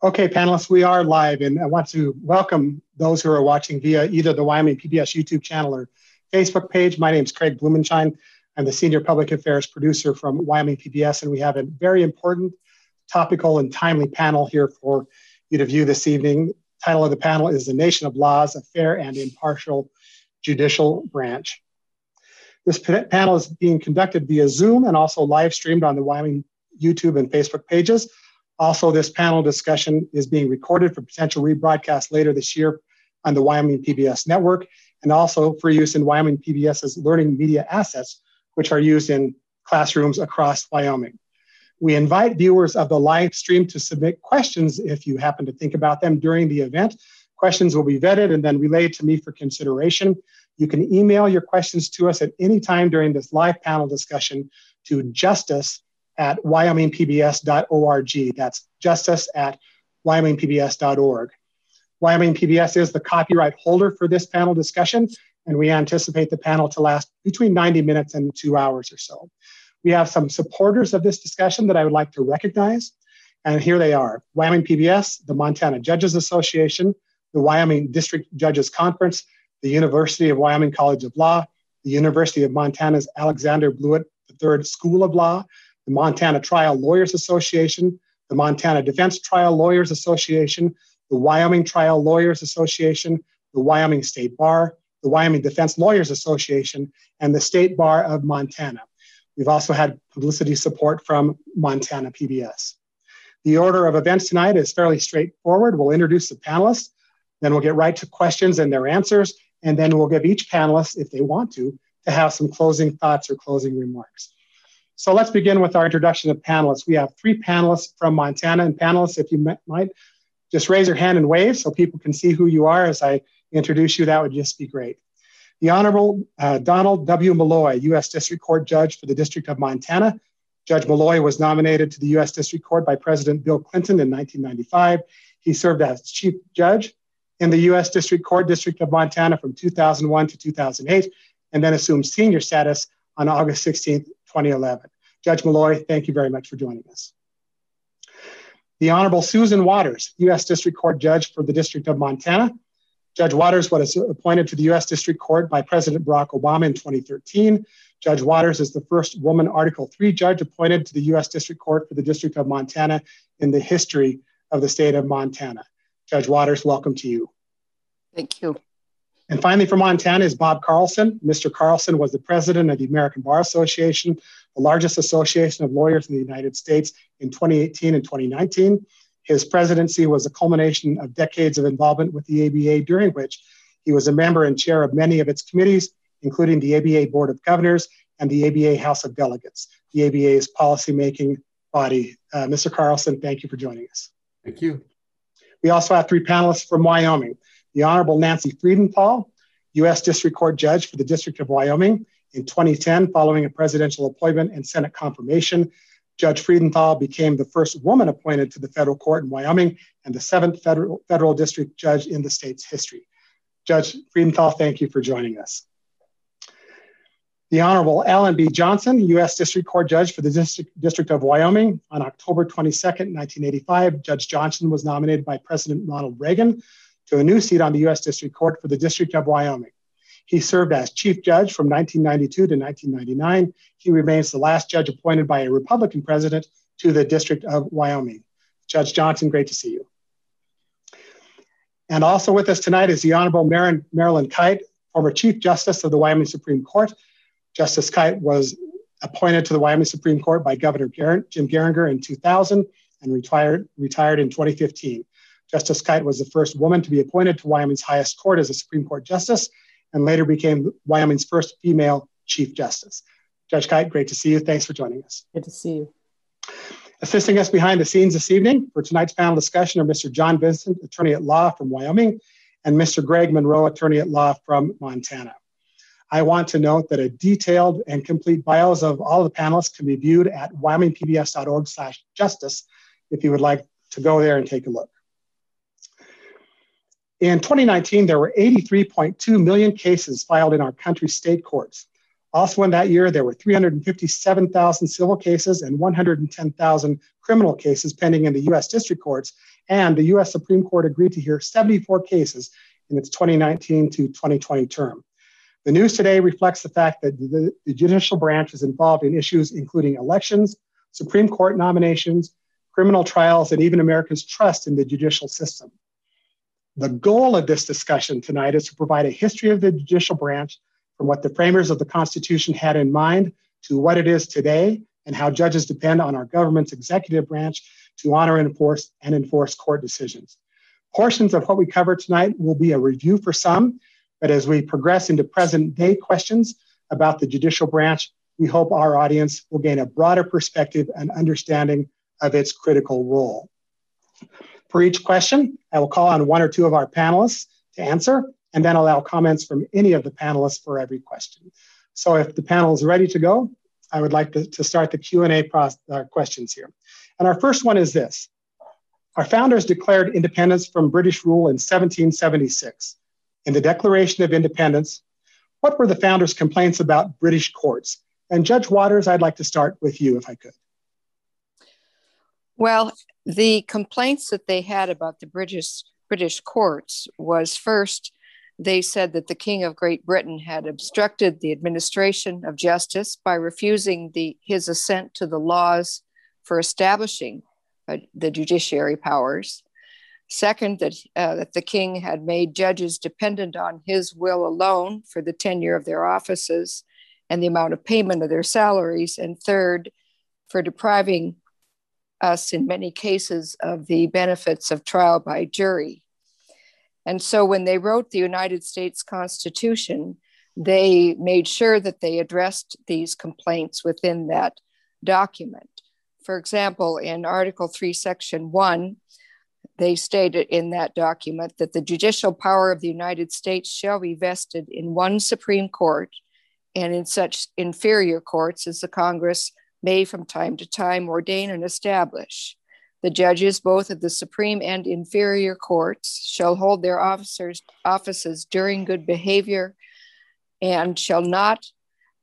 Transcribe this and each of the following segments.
Okay, panelists, we are live, and I want to welcome those who are watching via either the Wyoming PBS YouTube channel or Facebook page. My name is Craig Blumenshine. I'm the Senior Public Affairs Producer from Wyoming PBS, and we have a very important, topical, and timely panel here for you to view this evening. The Title of the panel is The Nation of Laws, a Fair and Impartial Judicial Branch. This panel is being conducted via Zoom and also live streamed on the Wyoming YouTube and Facebook pages. Also, this panel discussion is being recorded for potential rebroadcast later this year on the Wyoming PBS network and also for use in Wyoming PBS's learning media assets, which are used in classrooms across Wyoming. We invite viewers of the live stream to submit questions if you happen to think about them during the event. Questions will be vetted and then relayed to me for consideration. You can email your questions to us at any time during this live panel discussion to justice at wyomingpbs.org. That's justice at wyomingpbs.org. Wyoming PBS is the copyright holder for this panel discussion, and we anticipate the panel to last between 90 minutes and two hours or so. We have some supporters of this discussion that I would like to recognize, and here they are Wyoming PBS, the Montana Judges Association, the Wyoming District Judges Conference, the University of Wyoming College of Law, the University of Montana's Alexander Blewett III School of Law, the Montana Trial Lawyers Association, the Montana Defense Trial Lawyers Association, the Wyoming Trial Lawyers Association, the Wyoming State Bar, the Wyoming Defense Lawyers Association, and the State Bar of Montana. We've also had publicity support from Montana PBS. The order of events tonight is fairly straightforward. We'll introduce the panelists, then we'll get right to questions and their answers, and then we'll give each panelist, if they want to, to have some closing thoughts or closing remarks. So let's begin with our introduction of panelists. We have three panelists from Montana, and panelists, if you might, just raise your hand and wave so people can see who you are as I introduce you. That would just be great. The Honorable uh, Donald W. Molloy, U.S. District Court Judge for the District of Montana. Judge Molloy was nominated to the U.S. District Court by President Bill Clinton in 1995. He served as Chief Judge in the U.S. District Court, District of Montana from 2001 to 2008, and then assumed senior status on August 16, 2011. Judge Molloy, thank you very much for joining us. The Honorable Susan Watters, U.S. District Court Judge for the District of Montana. Judge Watters was appointed to the U.S. District Court by President Barack Obama in 2013. Judge Watters is the first woman Article 3 judge appointed to the U.S. District Court for the District of Montana in the history of the state of Montana. Judge Watters, welcome to you. Thank you. And finally, from Montana is Bob Carlson. Mr. Carlson was the president of the American Bar Association, the largest association of lawyers in the United States in 2018 and 2019. His presidency was a culmination of decades of involvement with the ABA, during which he was a member and chair of many of its committees, including the ABA Board of Governors and the ABA House of Delegates, the ABA's policymaking body. Uh, Mr. Carlson, thank you for joining us. Thank you. We also have three panelists from Wyoming the Honorable Nancy Freudenthal, U.S. District Court Judge for the District of Wyoming. In 2010, following a presidential appointment and Senate confirmation, Judge Freudenthal became the first woman appointed to the federal court in Wyoming and the seventh federal, federal district judge in the state's history. Judge Freudenthal, thank you for joining us. The Honorable Alan B. Johnson, U.S. District Court Judge for the District, District of Wyoming. On October 22, 1985, Judge Johnson was nominated by President Ronald Reagan to a new seat on the U.S. District Court for the District of Wyoming. He served as Chief Judge from 1992 to 1999. He remains the last judge appointed by a Republican president to the District of Wyoming. Judge Johnson, great to see you. And also with us tonight is the Honorable Marilyn, Marilyn Kite, former Chief Justice of the Wyoming Supreme Court. Justice Kite was appointed to the Wyoming Supreme Court by Governor Jim Geringer in 2000 and retired, retired in 2015. Justice Kite was the first woman to be appointed to Wyoming's highest court as a Supreme Court justice and later became Wyoming's first female Chief Justice. Judge Kite, great to see you. Thanks for joining us. Good to see you. Assisting us behind the scenes this evening for tonight's panel discussion are Mr. John Vincent, attorney at law from Wyoming, and Mr. Greg Monroe, attorney at law from Montana. I want to note that a detailed and complete bios of all the panelists can be viewed at wyomingpbs.org slash justice if you would like to go there and take a look. In 2019, there were 83.2 million cases filed in our country's state courts. Also, in that year, there were 357,000 civil cases and 110,000 criminal cases pending in the US district courts, and the US Supreme Court agreed to hear 74 cases in its 2019 to 2020 term. The news today reflects the fact that the, the judicial branch is involved in issues including elections, Supreme Court nominations, criminal trials, and even America's trust in the judicial system. The goal of this discussion tonight is to provide a history of the judicial branch from what the framers of the Constitution had in mind to what it is today and how judges depend on our government's executive branch to honor and enforce and enforce court decisions. Portions of what we cover tonight will be a review for some, but as we progress into present day questions about the judicial branch, we hope our audience will gain a broader perspective and understanding of its critical role. For each question, I will call on one or two of our panelists to answer, and then allow comments from any of the panelists for every question. So if the panel is ready to go, I would like to, to start the Q&A uh, questions here. And our first one is this. Our founders declared independence from British rule in 1776. In the Declaration of Independence, what were the founders' complaints about British courts? And Judge Watters, I'd like to start with you if I could. Well, the complaints that they had about the British British courts was first they said that the King of Great Britain had obstructed the administration of justice by refusing the, his assent to the laws for establishing uh, the judiciary powers. Second, that, uh, that the king had made judges dependent on his will alone for the tenure of their offices and the amount of payment of their salaries. And third, for depriving us in many cases of the benefits of trial by jury. And so when they wrote the United States Constitution, they made sure that they addressed these complaints within that document. For example, in Article 3, Section 1, they stated in that document that the judicial power of the United States shall be vested in one Supreme Court and in such inferior courts as the Congress may from time to time ordain and establish. The judges, both of the Supreme and inferior courts, shall hold their officers, offices during good behavior and shall not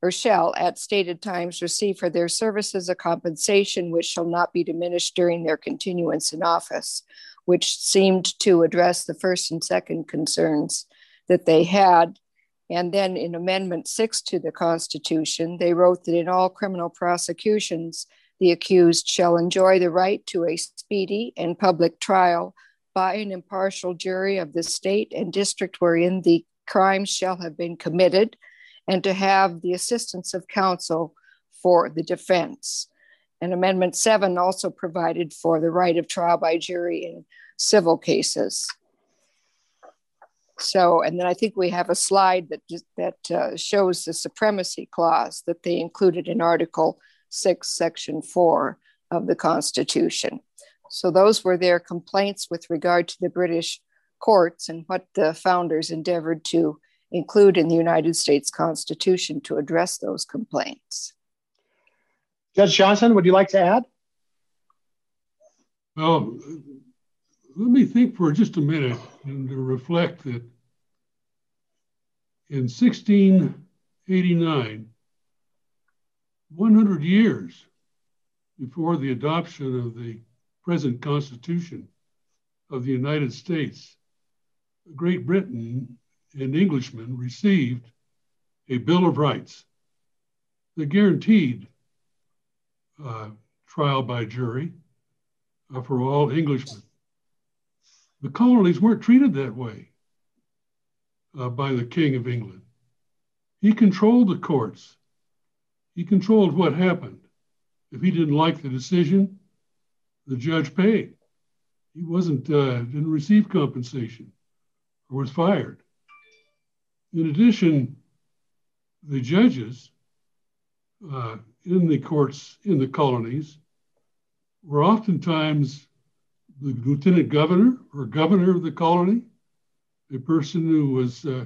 or shall at stated times receive for their services a compensation which shall not be diminished during their continuance in office, which seemed to address the first and second concerns that they had. And then in Amendment 6 to the Constitution, they wrote that in all criminal prosecutions, the accused shall enjoy the right to a speedy and public trial by an impartial jury of the state and district wherein the crime shall have been committed, and to have the assistance of counsel for the defense. And Amendment 7 also provided for the right of trial by jury in civil cases. So, and then I think we have a slide that that uh, shows the supremacy clause that they included in Article 6, Section 4 of the Constitution. So those were their complaints with regard to the British courts and what the founders endeavored to include in the United States Constitution to address those complaints. Judge Johnson, would you like to add? Well, let me think for just a minute and to reflect that in 1689, 100 years before the adoption of the present Constitution of the United States, Great Britain and Englishmen received a Bill of Rights that guaranteed uh, trial by jury uh, for all Englishmen. The colonies weren't treated that way uh, by the King of England. He controlled the courts he controlled what happened. If he didn't like the decision, the judge paid. He wasn't uh, didn't receive compensation or was fired. In addition, the judges uh, in the courts in the colonies were oftentimes the lieutenant governor or governor of the colony, a person who was uh,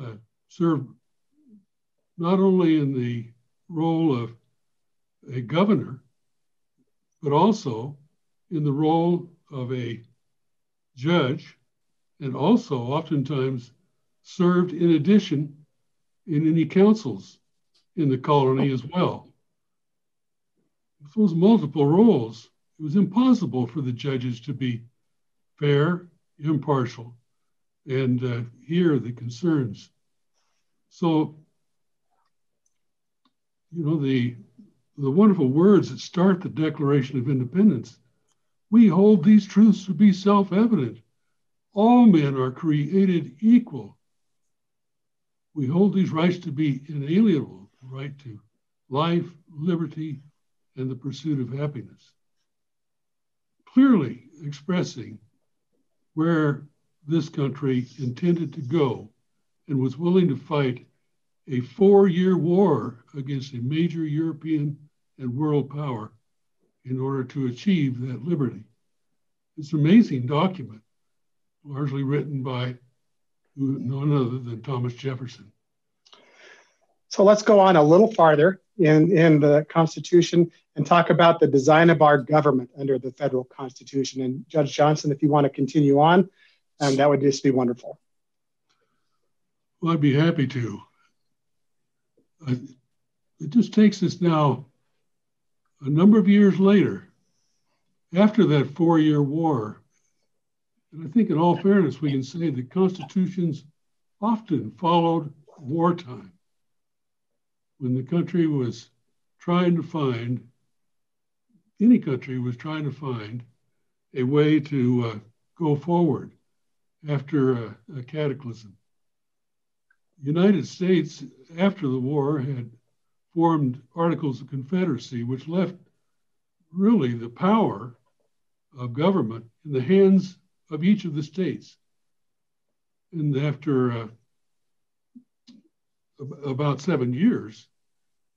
uh served not only in the role of a governor, but also in the role of a judge, and also oftentimes served in addition in any councils in the colony as well. Those multiple roles, it was impossible for the judges to be fair, impartial, and uh, hear the concerns. So, you know, the, the wonderful words that start the Declaration of Independence we hold these truths to be self evident. All men are created equal. We hold these rights to be inalienable the right to life, liberty, and the pursuit of happiness. Clearly expressing where this country intended to go and was willing to fight a four year war against a major European and world power in order to achieve that liberty. It's an amazing document, largely written by none other than Thomas Jefferson. So let's go on a little farther in, in the Constitution and talk about the design of our government under the federal Constitution. And Judge Johnson, if you want to continue on, um, that would just be wonderful. Well, I'd be happy to. It just takes us now a number of years later, after that four year war, and I think in all fairness, we can say that constitutions often followed wartime when the country was trying to find, any country was trying to find a way to uh, go forward after a, a cataclysm. The United States, after the war, had formed Articles of Confederacy, which left really the power of government in the hands of each of the states. And after uh, about seven years,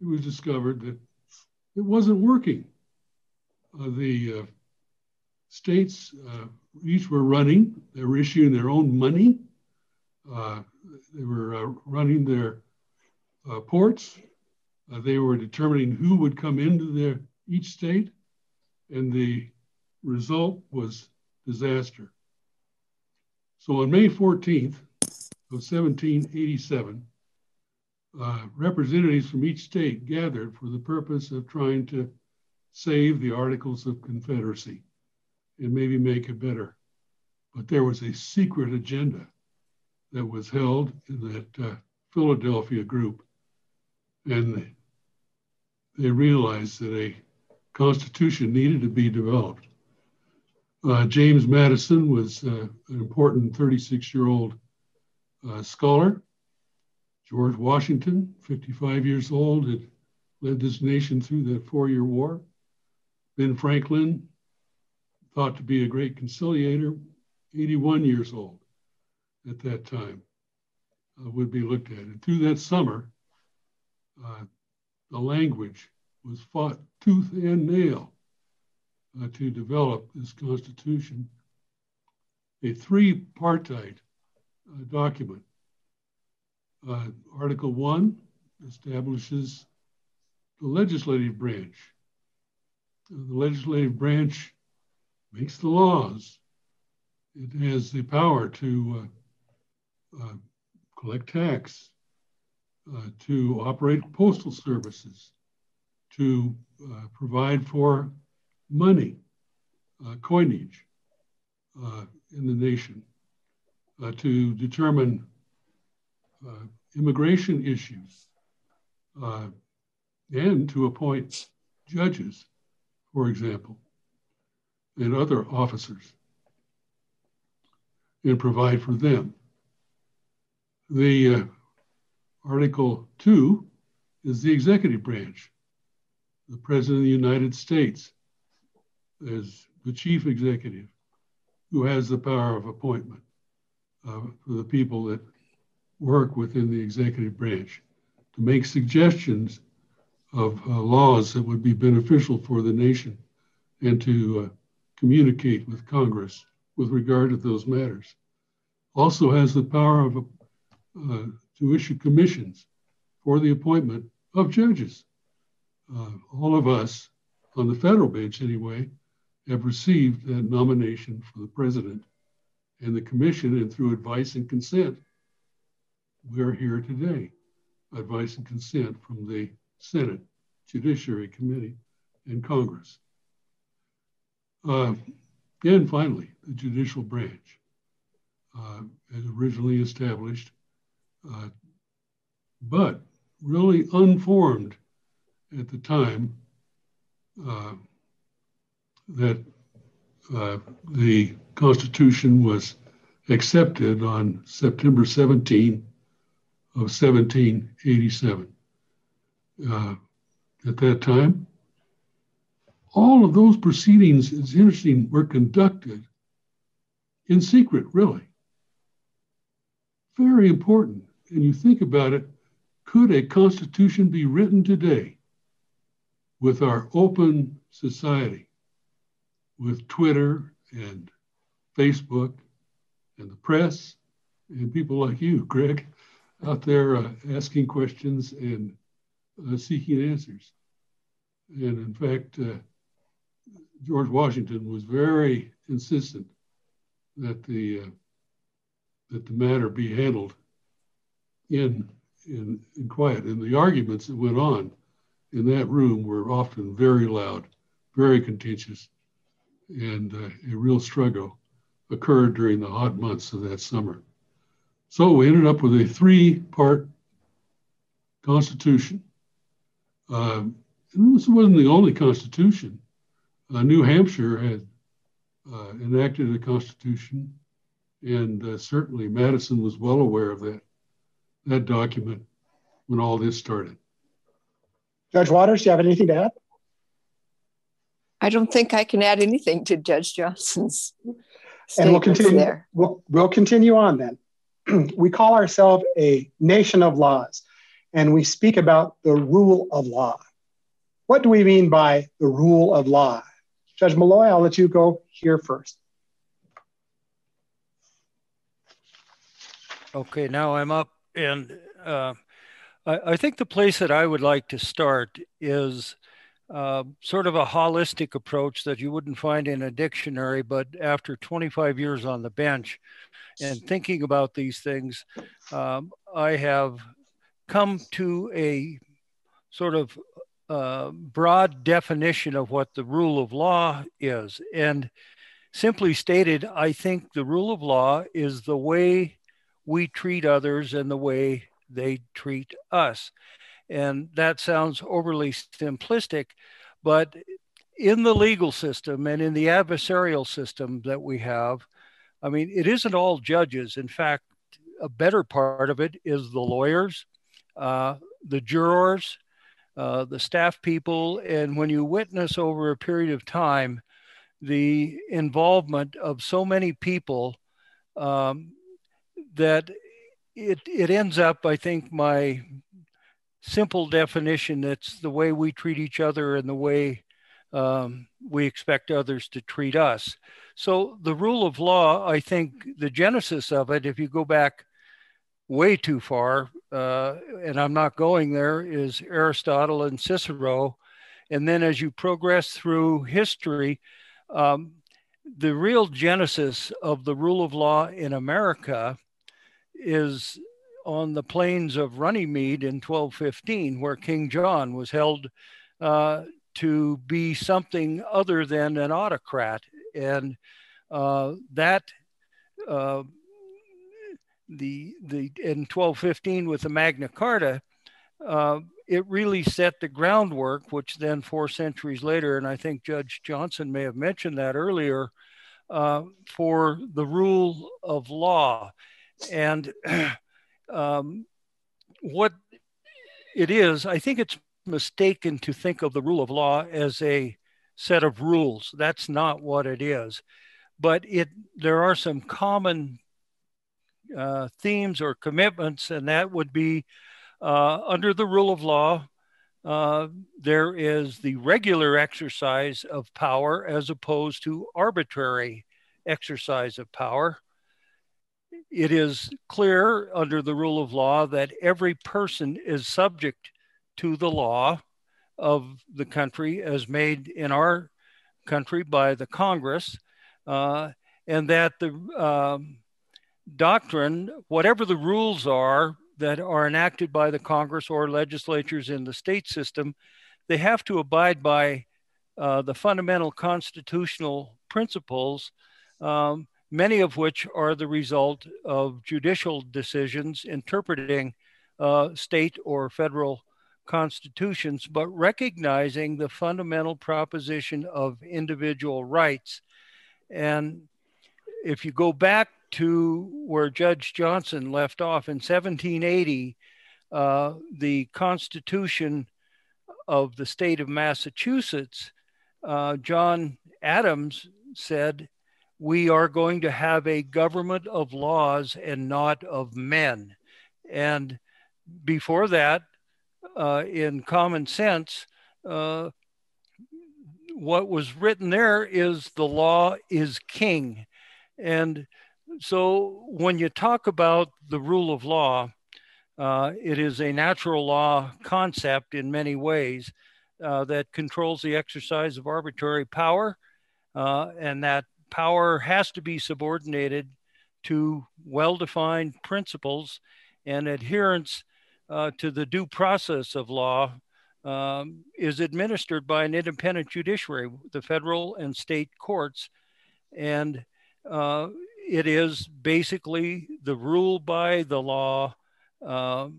it was discovered that it wasn't working. Uh, the uh, states uh, each were running, they were issuing their own money, uh, they were uh, running their ports, uh, they were determining who would come into their each state, and the result was disaster. So on May 14th of 1787, uh, representatives from each state gathered for the purpose of trying to save the Articles of Confederacy and maybe make it better. But there was a secret agenda that was held in that uh, Philadelphia group. And they realized that a constitution needed to be developed. Uh, James Madison was uh, an important 36 year old uh, scholar. George Washington, 55 years old, had led this nation through the four year war. Ben Franklin, thought to be a great conciliator, 81 years old at that time, uh, would be looked at. And through that summer, uh, the language was fought tooth and nail uh, to develop this Constitution, a three-partite uh, document. Uh, Article 1 establishes the legislative branch. Uh, the legislative branch makes the laws. It has the power to uh, uh, collect tax, uh, to operate postal services, to uh, provide for money, coinage in the nation, to determine uh, immigration issues, and to appoint judges, for example, and other officers, and provide for them. The Article 2 is the executive branch. The President of the United States is the chief executive who has the power of appointment uh, for the people that work within the executive branch to make suggestions of uh, laws that would be beneficial for the nation and to uh, communicate with Congress with regard to those matters. Also has the power of uh, to issue commissions for the appointment of judges. Uh, all of us on the federal bench, anyway, have received that nomination for the president and the commission, and through advice and consent, we're here today. advice and consent from the Senate Judiciary Committee and Congress. Uh, and finally, the judicial branch, uh, as originally established, uh, but really unformed at the time uh, that uh, the Constitution was accepted on September 17 of 1787. Uh, at that time, all of those proceedings, it's interesting, were conducted in secret, really. Very important. And you think about it, could a constitution be written today with our open society, with Twitter and Facebook and the press and people like you, Greg, out there uh, asking questions and uh, seeking answers? And in fact, uh, George Washington was very insistent that the uh, that the matter be handled in, in in quiet. And the arguments that went on in that room were often very loud, very contentious, and uh, a real struggle occurred during the hot months of that summer. So we ended up with a three-part constitution. Uh, and this wasn't the only constitution uh, New Hampshire had uh, enacted a constitution, and uh, certainly Madison was well aware of that that document when all this started. Judge Watters, do you have anything to add? I don't think I can add anything to Judge Johnson's. And we'll continue. There. We'll, we'll continue on then. we call ourselves a nation of laws, and we speak about the rule of law. What do we mean by the rule of law? Judge Molloy, I'll let you go here first. Okay, now I'm up, and uh, I, I, think the place that I would like to start is uh, sort of a holistic approach that you wouldn't find in a dictionary, but after 25 years on the bench and thinking about these things, um, I have come to a sort of uh, broad definition of what the rule of law is. And simply stated, I think the rule of law is the way we treat others and the way they treat us. And that sounds overly simplistic, but in the legal system and in the adversarial system that we have, I mean, it isn't all judges. In fact, a better part of it is the lawyers, uh, the jurors, uh, the staff people, and when you witness over a period of time the involvement of so many people um, that it, it ends up, I think, my simple definition that's the way we treat each other and the way um, we expect others to treat us. So, the rule of law, I think the genesis of it, if you go back way too far, uh, and I'm not going there, is Aristotle and Cicero. And then as you progress through history, um, the real genesis of the rule of law in America is on the plains of Runnymede in 1215, where King John was held uh, to be something other than an autocrat. And uh, that uh, the the in 1215 with the Magna Carta, uh, it really set the groundwork, which then four centuries later, and I think Judge Johnson may have mentioned that earlier, uh, for the rule of law, and um, what it is, I think it's mistaken to think of the rule of law as a set of rules. That's not what it is, but it there are some common uh, themes or commitments, and that would be uh, under the rule of law, uh, there is the regular exercise of power as opposed to arbitrary exercise of power. It is clear under the rule of law that every person is subject to the law of the country as made in our country by the Congress, uh, and that the um, doctrine, whatever the rules are, that are enacted by the Congress or legislatures in the state system, they have to abide by uh, the fundamental constitutional principles, um, many of which are the result of judicial decisions interpreting uh, state or federal constitutions, but recognizing the fundamental proposition of individual rights. And if you go back to where Judge Johnson left off in 1780, uh, the Constitution of the state of Massachusetts, uh, John Adams said, We are going to have a government of laws and not of men. And before that, uh, in common sense, uh, what was written there is the law is king. And so when you talk about the rule of law, uh, it is a natural law concept in many ways uh, that controls the exercise of arbitrary power, uh, and that power has to be subordinated to well defined principles and adherence uh, to the due process of law um, is administered by an independent judiciary, the federal and state courts. And uh, it is basically the rule by the law, uh,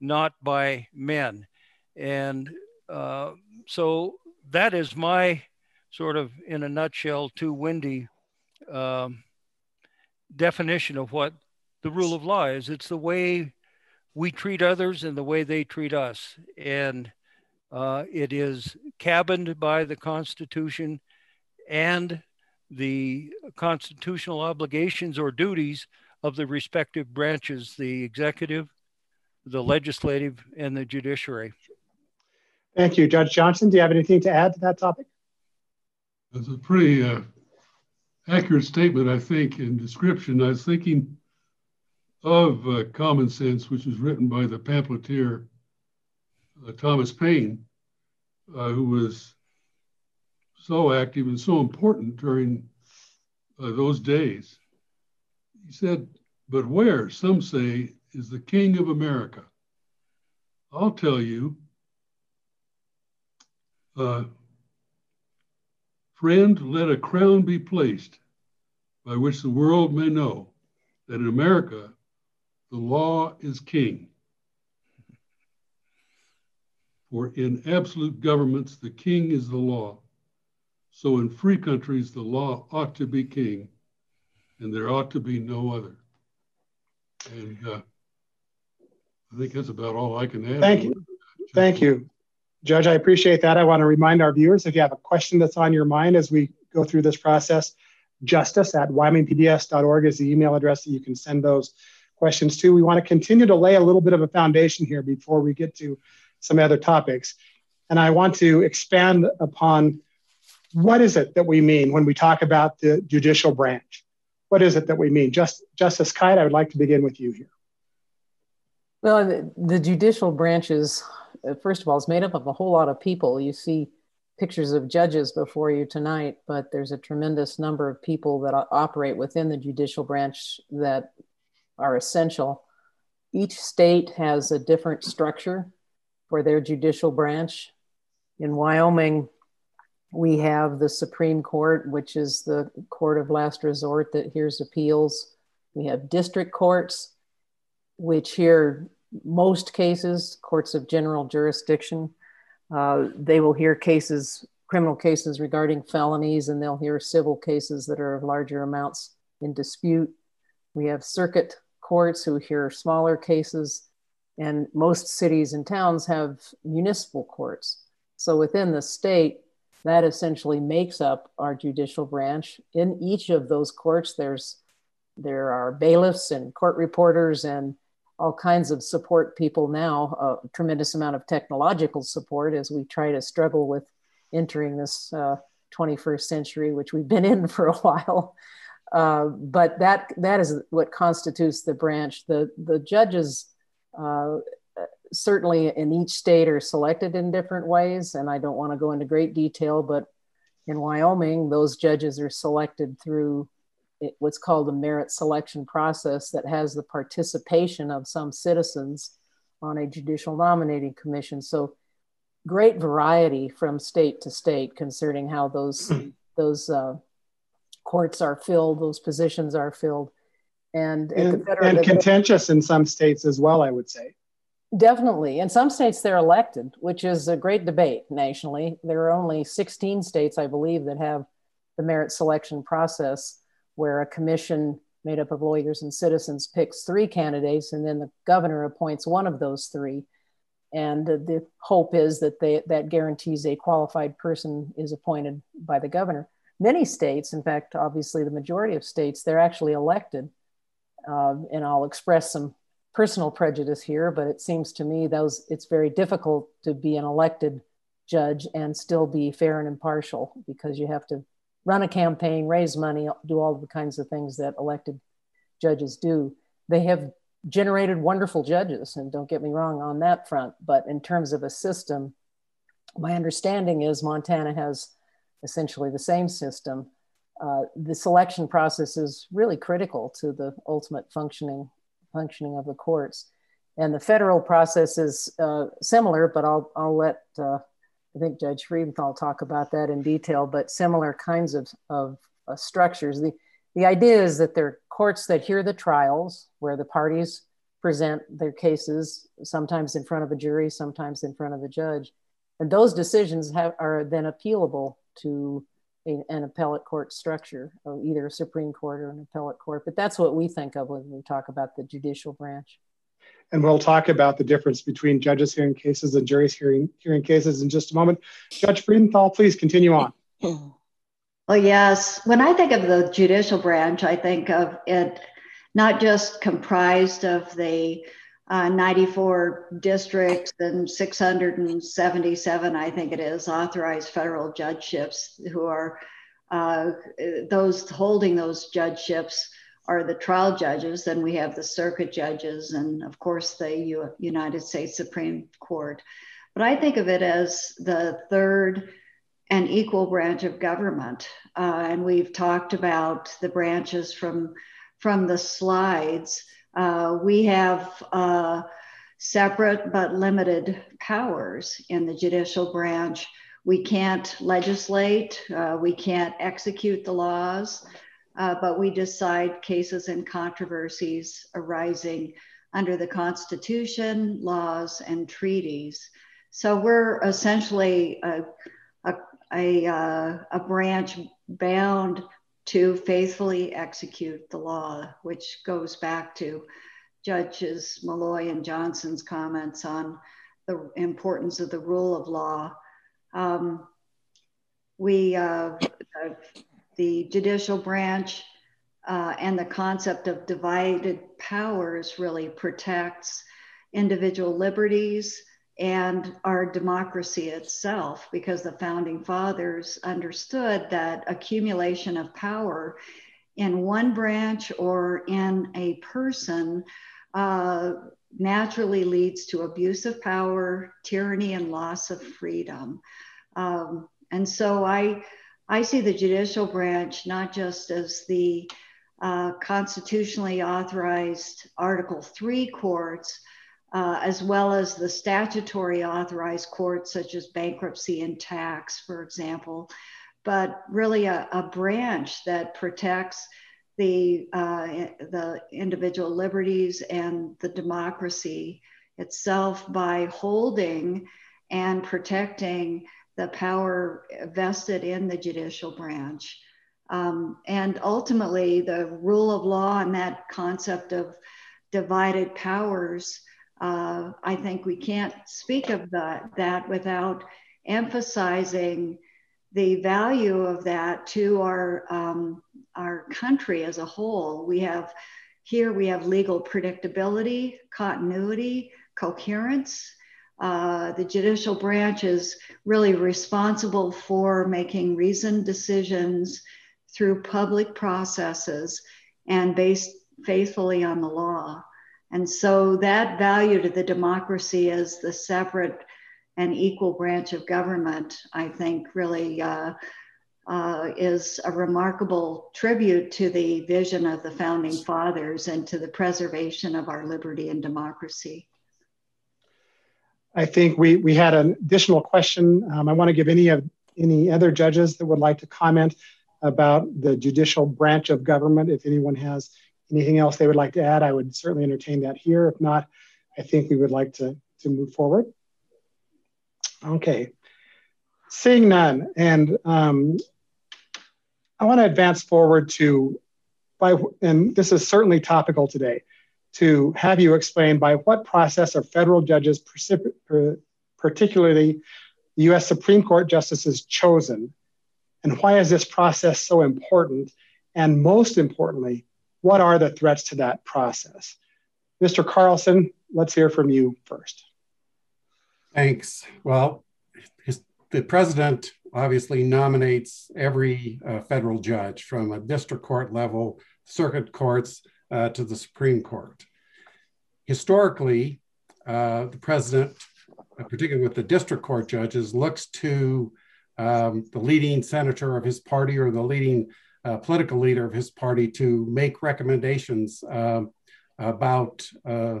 not by men. And uh, so that is my sort of, in a nutshell, too windy um, definition of what the rule of law is. It's the way we treat others and the way they treat us. And uh, it is cabined by the Constitution and the constitutional obligations or duties of the respective branches the executive, the legislative, and the judiciary. Thank you. Judge Johnson, do you have anything to add to that topic? That's a pretty uh, accurate statement, I think, in description. I was thinking of uh, Common Sense, which was written by the pamphleteer uh, Thomas Paine, uh, who was so active and so important during uh, those days. He said, But where, some say, is the King of America? I'll tell you, uh, friend, let a crown be placed by which the world may know that in America the law is king. For in absolute governments, the king is the law. So in free countries, the law ought to be king, and there ought to be no other. And uh, I think that's about all I can add. Thank you. Thank you. Judge, I appreciate that. I want to remind our viewers if you have a question that's on your mind as we go through this process, justice at wyomingpbs.org is the email address that you can send those questions to. We want to continue to lay a little bit of a foundation here before we get to some other topics. And I want to expand upon what is it that we mean when we talk about the judicial branch? What is it that we mean? Just, Justice Kite, I would like to begin with you here. Well, the, the judicial branches, uh, first of all, is made up of a whole lot of people. You see pictures of judges before you tonight, but there's a tremendous number of people that operate within the judicial branch that are essential. Each state has a different structure for their judicial branch. In Wyoming, we have the Supreme Court, which is the court of last resort that hears appeals. We have district courts, which hear most cases, courts of general jurisdiction. Uh, they will hear cases, criminal cases regarding felonies, and they'll hear civil cases that are of larger amounts in dispute. We have circuit courts who hear smaller cases and most cities and towns have municipal courts. So within the state, that essentially makes up our judicial branch. In each of those courts, there's there are bailiffs and court reporters and all kinds of support people now, a tremendous amount of technological support as we try to struggle with entering this uh, 21st century, which we've been in for a while. Uh, but that that is what constitutes the branch. The the judges uh, certainly in each state are selected in different ways, and I don't want to go into great detail, but in Wyoming, those judges are selected through what's called a merit selection process that has the participation of some citizens on a judicial nominating commission. So great variety from state to state concerning how those those uh, courts are filled, those positions are filled, and and, and contentious in some states as well. I would say. Definitely. In some states, they're elected, which is a great debate nationally. There are only 16 states, I believe, that have the merit selection process where a commission made up of lawyers and citizens picks three candidates and then the governor appoints one of those three. And the hope is that they, that guarantees a qualified person is appointed by the governor. Many states in fact obviously the majority of states they're actually elected uh, and i'll express some personal prejudice here but it seems to me those it's very difficult to be an elected judge and still be fair and impartial because you have to run a campaign, raise money, do all the kinds of things that elected judges do. They have generated wonderful judges, and don't get me wrong on that front. But in terms of a system, my understanding is Montana has essentially the same system. Uh, the selection process is really critical to the ultimate functioning functioning of the courts, and the federal process is uh, similar. But I'll I'll let uh, I think Judge Freudenthal talk about that in detail, but similar kinds of, of uh, structures. The, the idea is that there are courts that hear the trials where the parties present their cases, sometimes in front of a jury, sometimes in front of a judge. And those decisions have, are then appealable to a, an appellate court structure, either a Supreme Court or an appellate court. But that's what we think of when we talk about the judicial branch. And we'll talk about the difference between judges hearing cases and juries hearing, hearing cases in just a moment. Judge Freudenthal, please continue on. Well, yes. When I think of the judicial branch, I think of it not just comprised of the uh, 94 districts and 677, I think it is, authorized federal judgeships who are uh, those holding those judgeships are the trial judges. Then we have the circuit judges, and of course, the U- United States Supreme Court. But I think of it as the third and equal branch of government. Uh, and we've talked about the branches from, from the slides. Uh, we have uh, separate but limited powers in the judicial branch. We can't legislate, uh, we can't execute the laws uh, but we decide cases and controversies arising under the Constitution, laws, and treaties. So we're essentially a, a, a, uh, a branch bound to faithfully execute the law, which goes back to Judges Molloy and Johnson's comments on the importance of the rule of law. Um, we uh, the judicial branch uh, and the concept of divided powers really protects individual liberties and our democracy itself, because the founding fathers understood that accumulation of power in one branch or in a person uh, naturally leads to abuse of power, tyranny, and loss of freedom. Um, and so I, I see the judicial branch not just as the uh, constitutionally authorized Article 3 courts, uh, as well as the statutory authorized courts, such as bankruptcy and tax, for example, but really a, a branch that protects the, uh, the individual liberties and the democracy itself by holding and protecting the power vested in the judicial branch. Um, and ultimately, the rule of law and that concept of divided powers, uh, I think we can't speak of that, that without emphasizing the value of that to our, um, our country as a whole. We have here, we have legal predictability, continuity, coherence, uh, the judicial branch is really responsible for making reasoned decisions through public processes and based faithfully on the law. And so that value to the democracy as the separate and equal branch of government, I think, really uh, uh, is a remarkable tribute to the vision of the founding fathers and to the preservation of our liberty and democracy. I think we, we had an additional question. Um, I want to give any of any other judges that would like to comment about the judicial branch of government. If anyone has anything else they would like to add, I would certainly entertain that here. If not, I think we would like to, to move forward. Okay, seeing none, and um, I want to advance forward to, by, and this is certainly topical today, to have you explain by what process are federal judges, particularly the US Supreme Court justices, chosen? And why is this process so important? And most importantly, what are the threats to that process? Mr. Carlson, let's hear from you first. Thanks. Well, the president obviously nominates every uh, federal judge from a district court level, circuit courts, uh, to the Supreme Court. Historically, uh, the president, uh, particularly with the district court judges, looks to um, the leading senator of his party or the leading uh, political leader of his party to make recommendations um, about uh,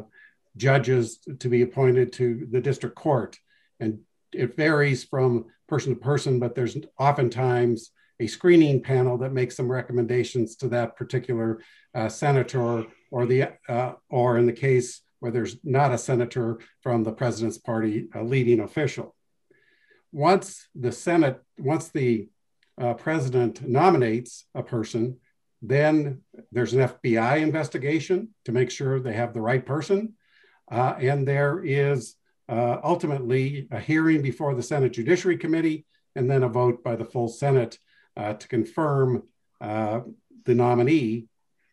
judges to be appointed to the district court. And it varies from person to person, but there's oftentimes a screening panel that makes some recommendations to that particular uh, senator or the uh, or in the case where there's not a senator from the president's party a leading official. Once the senate once the uh, president nominates a person then there's an fbi investigation to make sure they have the right person. Uh, and there is uh, ultimately a hearing before the senate judiciary committee and then a vote by the full senate to confirm uh, the nominee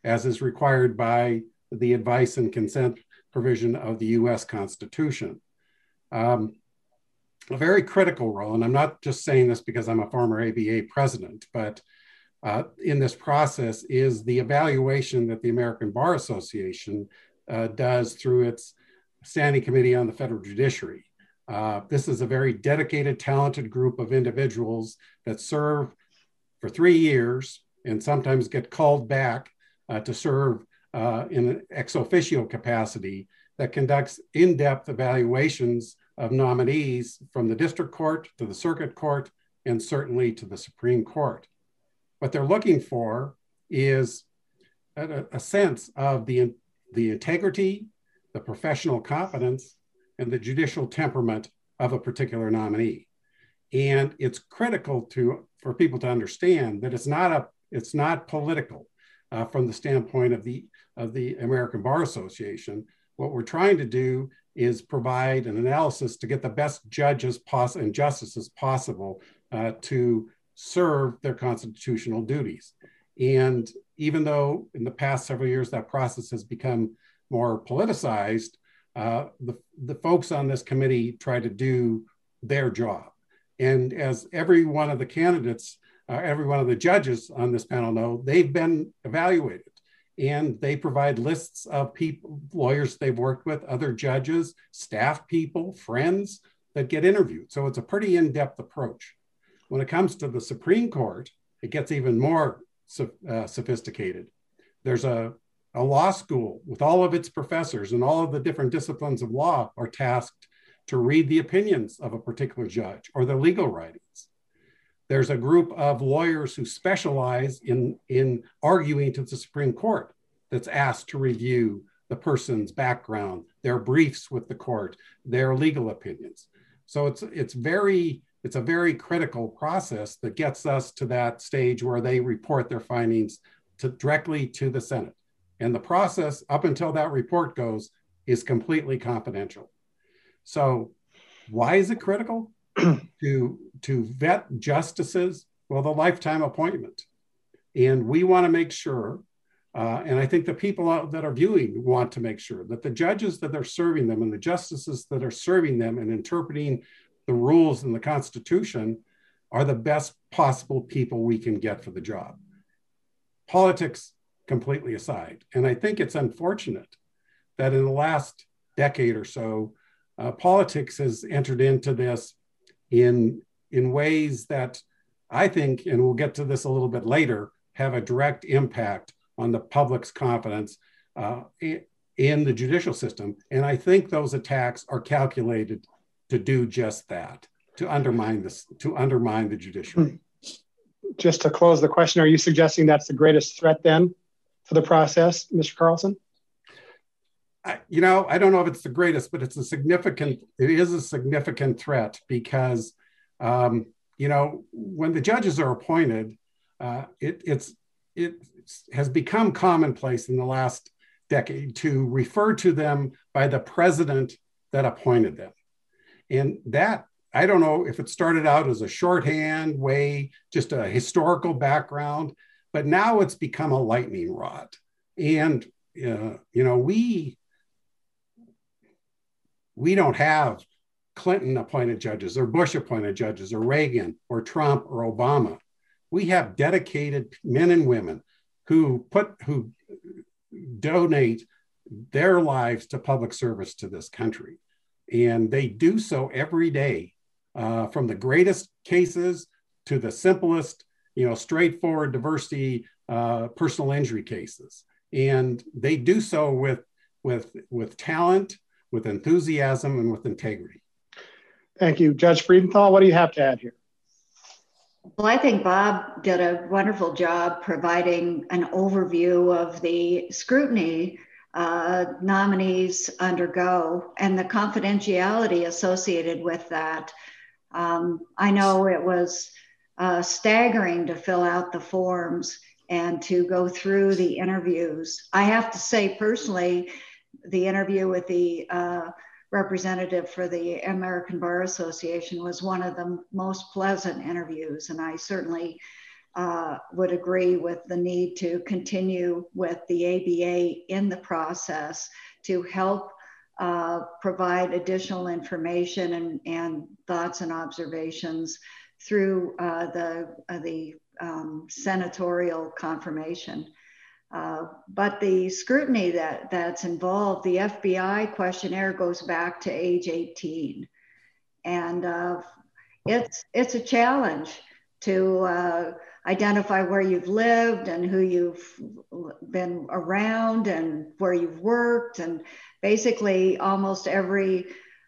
as is required by the advice and consent provision of the US Constitution. Um, a very critical role, and I'm not just saying this because I'm a former ABA president, but uh, in this process is the evaluation that the American Bar Association uh, does through its Standing Committee on the Federal Judiciary. Uh, this is a very dedicated, talented group of individuals that serve for three years and sometimes get called back uh, to serve uh, in an ex officio capacity that conducts in depth evaluations of nominees from the district court to the circuit court and certainly to the Supreme Court. What they're looking for is a, a sense of the, the integrity, the professional competence, and the judicial temperament of a particular nominee. And it's critical to for people to understand that it's not a it's not political uh, from the standpoint of the of the American Bar Association. What we're trying to do is provide an analysis to get the best judges poss- and justices possible uh, to serve their constitutional duties. And even though in the past several years that process has become more politicized, uh, the, the folks on this committee try to do their job. And as every one of the candidates, uh, every one of the judges on this panel know, they've been evaluated and they provide lists of people, lawyers they've worked with, other judges, staff people, friends that get interviewed. So it's a pretty in depth approach. When it comes to the Supreme Court, it gets even more uh, sophisticated. There's a, a law school with all of its professors and all of the different disciplines of law are tasked to read the opinions of a particular judge or the legal writings. There's a group of lawyers who specialize in, in arguing to the Supreme Court that's asked to review the person's background, their briefs with the court, their legal opinions. So it's it's very it's a very critical process that gets us to that stage where they report their findings to, directly to the Senate. And the process up until that report goes is completely confidential. So, why is it critical to to vet justices? Well, the lifetime appointment, and we want to make sure. Uh, and I think the people that are viewing want to make sure that the judges that are serving them and the justices that are serving them and interpreting the rules in the Constitution are the best possible people we can get for the job. Politics completely aside. And I think it's unfortunate that in the last decade or so, uh, politics has entered into this in, in ways that I think, and we'll get to this a little bit later, have a direct impact on the public's confidence uh, in the judicial system. And I think those attacks are calculated to do just that, to undermine this, to undermine the judiciary. Just to close the question, are you suggesting that's the greatest threat then for the process, Mr. Carlson? You know, I don't know if it's the greatest, but it's a significant. It is a significant threat because, um, you know, when the judges are appointed, uh, it, it's it has become commonplace in the last decade to refer to them by the president that appointed them, and that I don't know if it started out as a shorthand way, just a historical background, but now it's become a lightning rod, and uh, you know we we don't have Clinton appointed judges or Bush appointed judges or Reagan or Trump or Obama. We have dedicated men and women who put who donate their lives to public service to this country. And they do so every day, uh, from the greatest cases to the simplest, you know, straightforward diversity uh, personal injury cases. And they do so with, with, with talent with enthusiasm and with integrity. Thank you. Judge Freudenthal, what do you have to add here? Well, I think Bob did a wonderful job providing an overview of the scrutiny uh, nominees undergo and the confidentiality associated with that. Um, I know it was uh, staggering to fill out the forms and to go through the interviews. I have to say, personally, the interview with the uh, representative for the American Bar Association was one of the most pleasant interviews. And I certainly uh, would agree with the need to continue with the ABA in the process to help uh, provide additional information and, and, thoughts and observations through uh, the, uh, the um, senatorial confirmation. Uh, but the scrutiny that, that's involved, the FBI questionnaire goes back to age 18. And uh, it's, it's a challenge to uh, identify where you've lived and who you've been around and where you've worked. And basically, almost every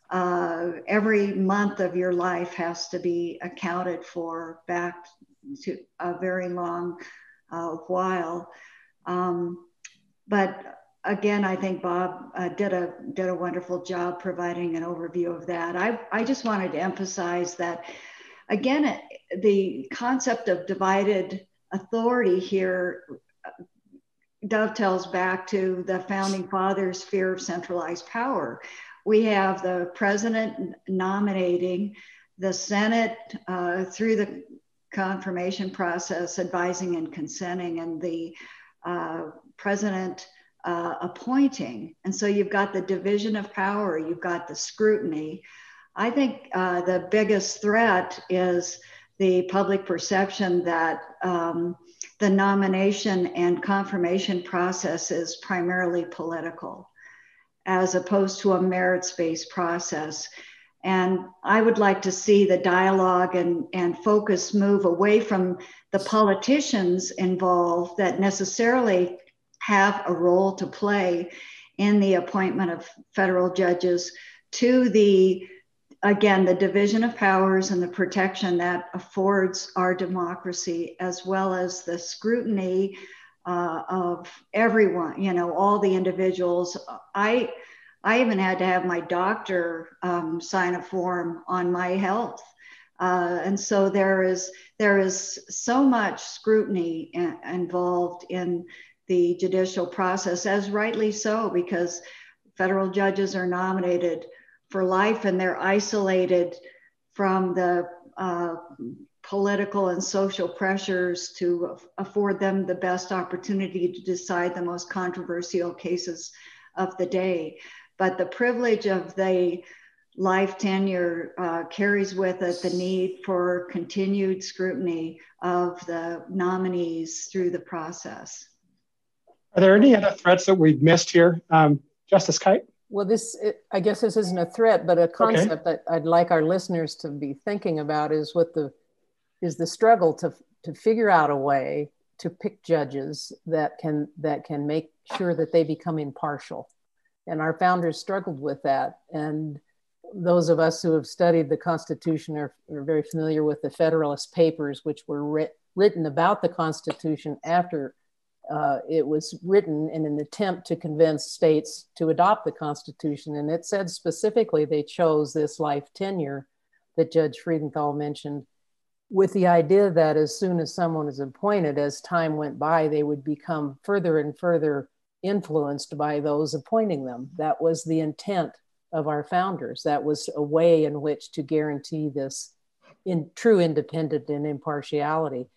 uh, every month of your life has to be accounted for back to a very long uh, while. Um, but again, I think Bob uh, did a did a wonderful job providing an overview of that. I I just wanted to emphasize that again, the concept of divided authority here uh, dovetails back to the founding fathers' fear of centralized power. We have the president nominating, the Senate uh, through the confirmation process, advising and consenting, and the uh, president uh, appointing. And so you've got the division of power, you've got the scrutiny. I think uh, the biggest threat is the public perception that um, the nomination and confirmation process is primarily political, as opposed to a merits based process. And I would like to see the dialogue and, and focus move away from the politicians involved that necessarily have a role to play in the appointment of federal judges to the again the division of powers and the protection that affords our democracy as well as the scrutiny uh, of everyone you know all the individuals. I I even had to have my doctor um, sign a form on my health. Uh, and so there is there is so much scrutiny in, involved in the judicial process, as rightly so, because federal judges are nominated for life and they're isolated from the uh, political and social pressures to afford them the best opportunity to decide the most controversial cases of the day but the privilege of the life tenure uh, carries with it the need for continued scrutiny of the nominees through the process. Are there any other threats that we've missed here? Um, Justice Kite? Well, this, I guess this isn't a threat, but a concept okay. that I'd like our listeners to be thinking about is what the, is the struggle to to figure out a way to pick judges that can that can make sure that they become impartial and our founders struggled with that. And those of us who have studied the constitution are, are very familiar with the federalist papers which were writ- written about the constitution after uh, it was written in an attempt to convince states to adopt the constitution. And it said specifically they chose this life tenure that judge Freudenthal mentioned with the idea that as soon as someone is appointed, as time went by, they would become further and further influenced by those appointing them. That was the intent of our founders. That was a way in which to guarantee this in true independent and impartiality.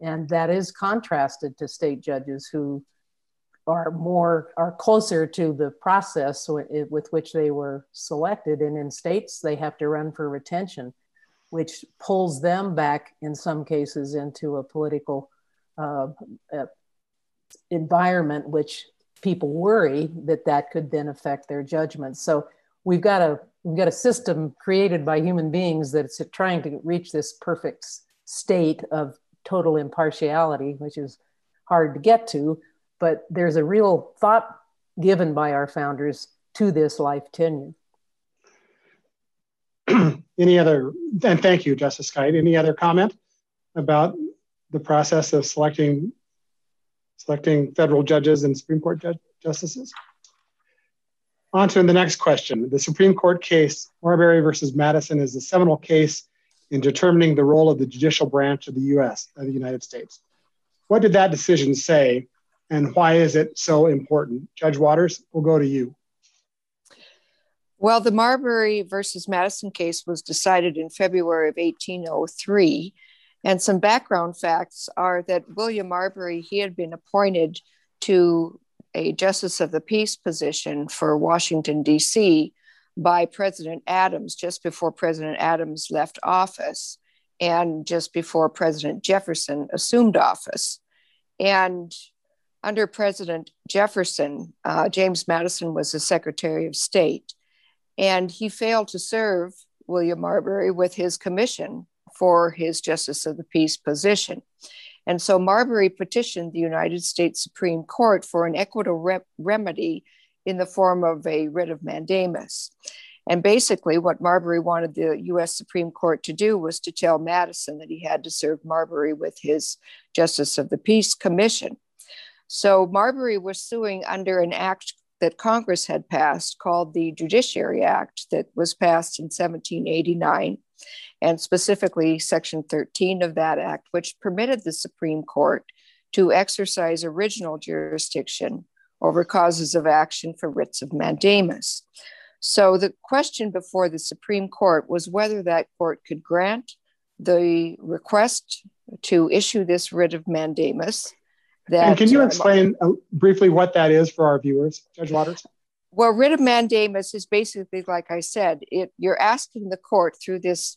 And that is contrasted to state judges who are more are closer to the process with which they were selected and in states they have to run for retention which pulls them back in some cases into a political uh, uh, environment, which people worry that that could then affect their judgment. So we've got a we've got a system created by human beings that's trying to reach this perfect state of total impartiality, which is hard to get to. But there's a real thought given by our founders to this life tenure. Any other, and thank you, Justice Kite. Any other comment about the process of selecting selecting federal judges and Supreme Court judge, justices? On to the next question. The Supreme Court case, Marbury versus Madison, is the seminal case in determining the role of the judicial branch of the US, of the United States. What did that decision say, and why is it so important? Judge Watters, we'll go to you. Well, the Marbury versus Madison case was decided in February of 1803. And some background facts are that William Marbury, he had been appointed to a justice of the peace position for Washington, D.C. by President Adams just before President Adams left office and just before President Jefferson assumed office. And under President Jefferson, uh, James Madison was the Secretary of State. And he failed to serve William Marbury with his commission for his Justice of the Peace position. And so Marbury petitioned the United States Supreme Court for an equitable re- remedy in the form of a writ of mandamus. And basically, what Marbury wanted the US Supreme Court to do was to tell Madison that he had to serve Marbury with his Justice of the Peace Commission. So Marbury was suing under an act that Congress had passed called the Judiciary Act, that was passed in 1789, and specifically Section 13 of that act, which permitted the Supreme Court to exercise original jurisdiction over causes of action for writs of mandamus. So the question before the Supreme Court was whether that court could grant the request to issue this writ of mandamus that, and can you explain uh, briefly what that is for our viewers, Judge Watters? Well, writ of mandamus is basically, like I said, it, you're asking the court through this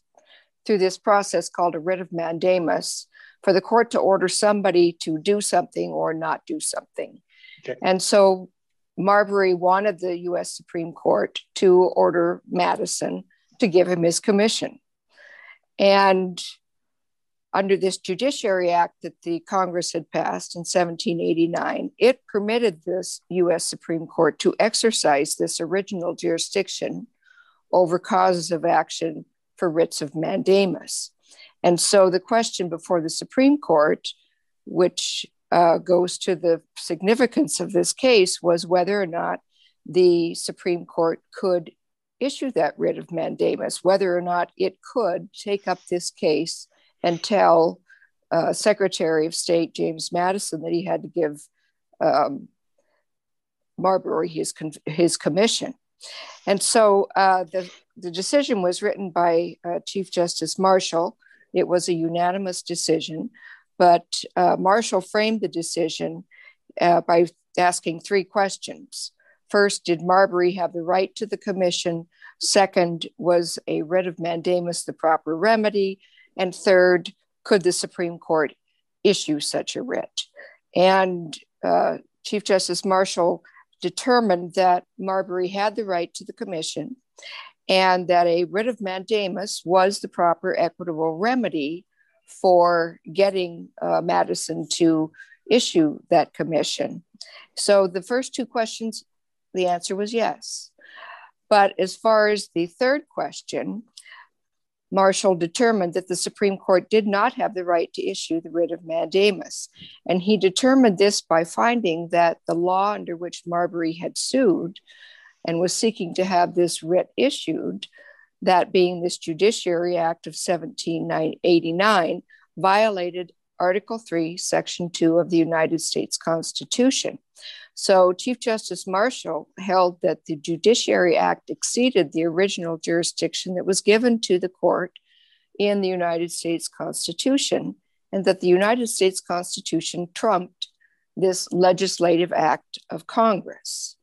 through this process called a writ of mandamus for the court to order somebody to do something or not do something. Okay. And so Marbury wanted the US Supreme Court to order Madison to give him his commission. And under this Judiciary Act that the Congress had passed in 1789, it permitted this US Supreme Court to exercise this original jurisdiction over causes of action for writs of mandamus. And so the question before the Supreme Court, which uh, goes to the significance of this case, was whether or not the Supreme Court could issue that writ of mandamus, whether or not it could take up this case and tell uh, Secretary of State James Madison that he had to give um, Marbury his, his commission. And so uh, the, the decision was written by uh, Chief Justice Marshall. It was a unanimous decision, but uh, Marshall framed the decision uh, by asking three questions. First, did Marbury have the right to the commission? Second, was a writ of mandamus the proper remedy? And third, could the Supreme Court issue such a writ? And uh, Chief Justice Marshall determined that Marbury had the right to the commission and that a writ of mandamus was the proper equitable remedy for getting uh, Madison to issue that commission. So the first two questions, the answer was yes. But as far as the third question, Marshall determined that the Supreme Court did not have the right to issue the writ of mandamus. And he determined this by finding that the law under which Marbury had sued and was seeking to have this writ issued, that being this Judiciary Act of 1789, violated Article 3, Section 2 of the United States Constitution. So, Chief Justice Marshall held that the Judiciary Act exceeded the original jurisdiction that was given to the court in the United States Constitution, and that the United States Constitution trumped this legislative act of Congress.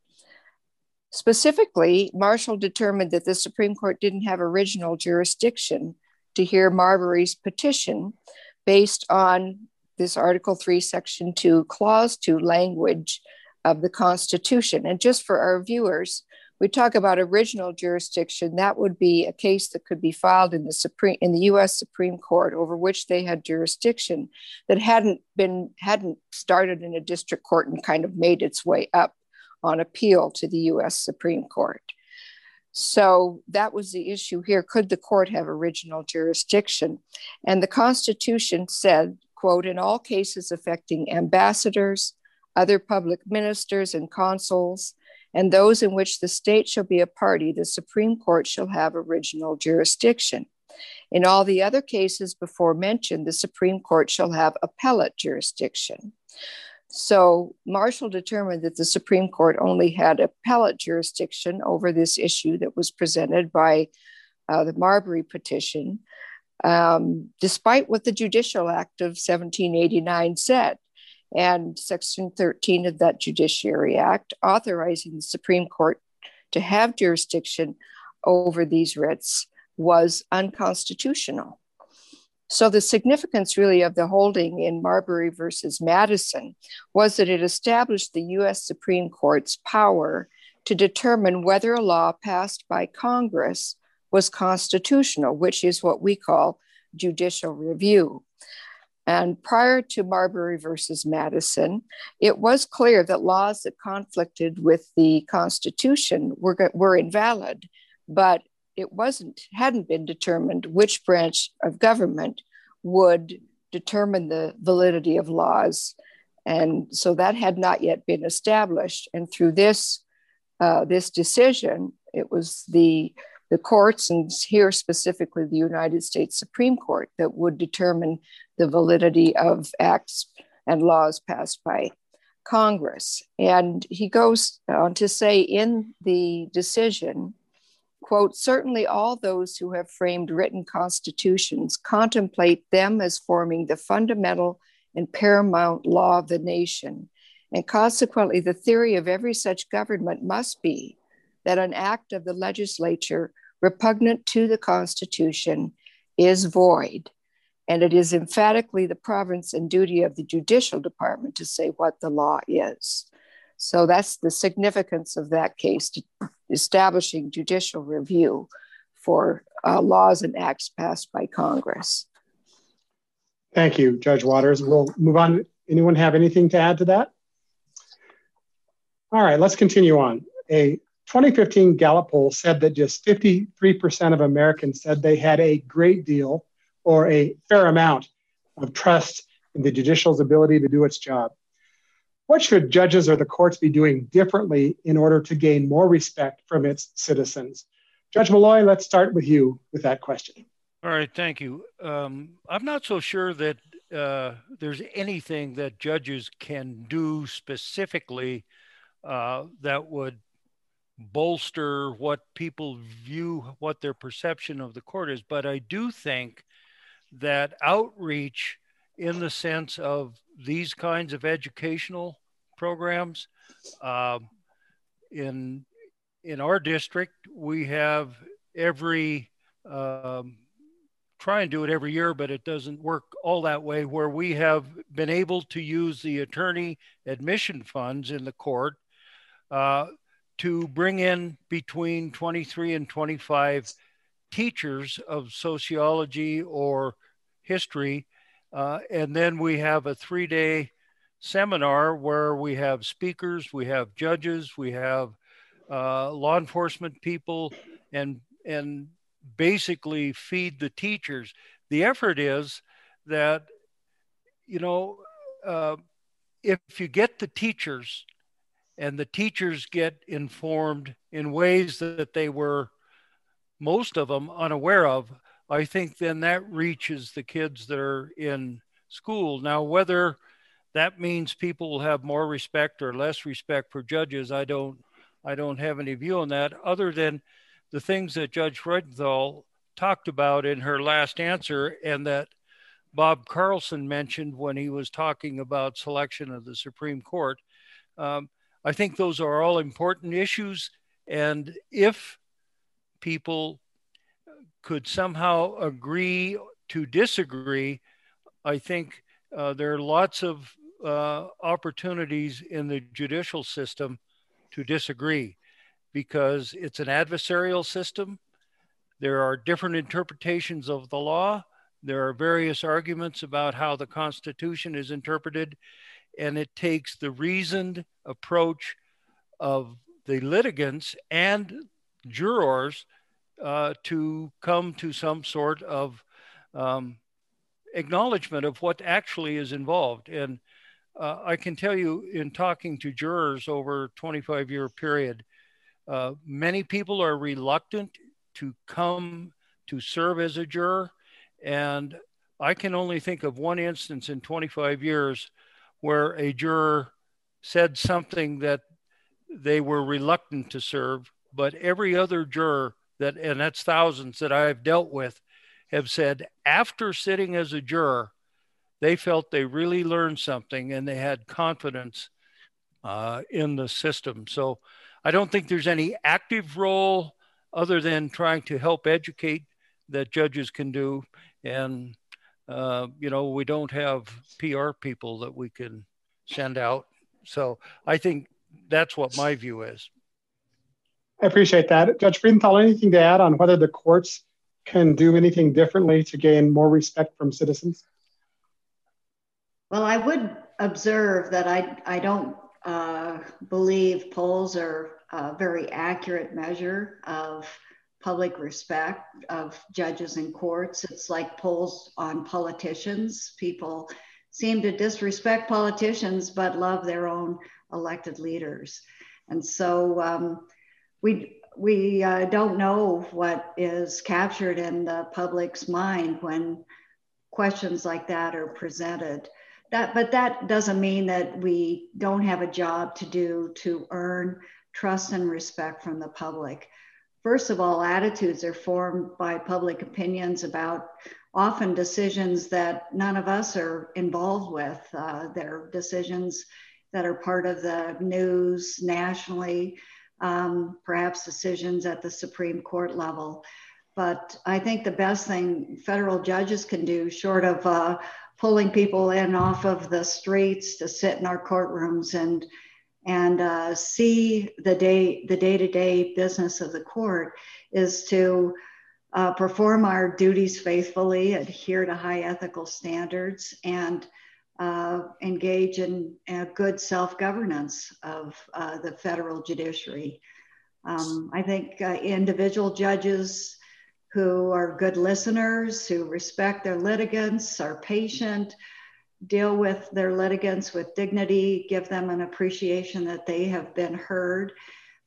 Specifically, Marshall determined that the Supreme Court didn't have original jurisdiction to hear Marbury's petition based on this Article 3, Section 2, Clause 2 language of the Constitution. And just for our viewers, we talk about original jurisdiction. That would be a case that could be filed in the Supreme in the U.S. Supreme Court over which they had jurisdiction that hadn't been hadn't started in a district court and kind of made its way up on appeal to the U.S. Supreme Court. So that was the issue here. Could the court have original jurisdiction? And the Constitution said, quote, in all cases affecting ambassadors, other public ministers and consuls, and those in which the state shall be a party, the Supreme Court shall have original jurisdiction. In all the other cases before mentioned, the Supreme Court shall have appellate jurisdiction. So Marshall determined that the Supreme Court only had appellate jurisdiction over this issue that was presented by uh, the Marbury petition, um, despite what the Judicial Act of 1789 said and Section 13 of that Judiciary Act, authorizing the Supreme Court to have jurisdiction over these writs, was unconstitutional. So, the significance really of the holding in Marbury versus Madison was that it established the US Supreme Court's power to determine whether a law passed by Congress was constitutional, which is what we call judicial review. And prior to Marbury versus Madison, it was clear that laws that conflicted with the Constitution were, were invalid, but it wasn't hadn't been determined which branch of government would determine the validity of laws, and so that had not yet been established. And through this uh, this decision, it was the the courts, and here specifically the United States Supreme Court, that would determine the validity of acts and laws passed by Congress. And he goes on to say in the decision, quote, certainly all those who have framed written constitutions contemplate them as forming the fundamental and paramount law of the nation. And consequently, the theory of every such government must be that an act of the legislature repugnant to the Constitution is void. And it is emphatically the province and duty of the judicial department to say what the law is. So that's the significance of that case, establishing judicial review for uh, laws and acts passed by Congress. Thank you, Judge Watters. We'll move on. Anyone have anything to add to that? All right, let's continue on. A 2015 Gallup poll said that just 53% of Americans said they had a great deal or a fair amount of trust in the judicial's ability to do its job. What should judges or the courts be doing differently in order to gain more respect from its citizens? Judge Molloy, let's start with you with that question. All right, thank you. Um, I'm not so sure that uh, there's anything that judges can do specifically uh, that would bolster what people view, what their perception of the court is. But I do think that outreach in the sense of these kinds of educational programs uh, in in our district we have every um, try and do it every year but it doesn't work all that way where we have been able to use the attorney admission funds in the court uh, to bring in between 23 and 25 teachers of sociology or history Uh, and then we have a three day seminar where we have speakers, we have judges, we have uh, law enforcement people, and, and basically feed the teachers. The effort is that, you know, uh, if you get the teachers and the teachers get informed in ways that they were, most of them, unaware of, I think then that reaches the kids that are in school. Now, whether that means people will have more respect or less respect for judges, I don't, I don't have any view on that, other than the things that Judge Freudenthal talked about in her last answer, and that Bob Carlson mentioned when he was talking about selection of the Supreme Court. Um, I think those are all important issues. And if people could somehow agree to disagree, I think uh, there are lots of uh, opportunities in the judicial system to disagree because it's an adversarial system. There are different interpretations of the law. There are various arguments about how the Constitution is interpreted, and it takes the reasoned approach of the litigants and jurors uh, to come to some sort of um, acknowledgement of what actually is involved. And uh, I can tell you, in talking to jurors over a 25 year period, uh, many people are reluctant to come to serve as a juror. And I can only think of one instance in 25 years where a juror said something that they were reluctant to serve, but every other juror that, and that's thousands that I've dealt with, have said after sitting as a juror, they felt they really learned something and they had confidence uh, in the system. So I don't think there's any active role other than trying to help educate that judges can do. And, uh, you know, we don't have PR people that we can send out. So I think that's what my view is. I appreciate that. Judge Freudenthal, anything to add on whether the courts can do anything differently to gain more respect from citizens? Well, I would observe that I, I don't uh, believe polls are a very accurate measure of public respect of judges and courts. It's like polls on politicians. People seem to disrespect politicians but love their own elected leaders. And so um, we, we uh, don't know what is captured in the public's mind when questions like that are presented. That, but that doesn't mean that we don't have a job to do to earn trust and respect from the public. First of all, attitudes are formed by public opinions about often decisions that none of us are involved with. Uh, they're decisions that are part of the news nationally, um, perhaps decisions at the Supreme Court level. But I think the best thing federal judges can do, short of uh, pulling people in off of the streets to sit in our courtrooms and and uh, see the day the day-to-day business of the court is to uh, perform our duties faithfully adhere to high ethical standards and uh, engage in good self-governance of uh, the federal judiciary. Um, i think uh, individual judges who are good listeners, who respect their litigants, are patient, deal with their litigants with dignity, give them an appreciation that they have been heard,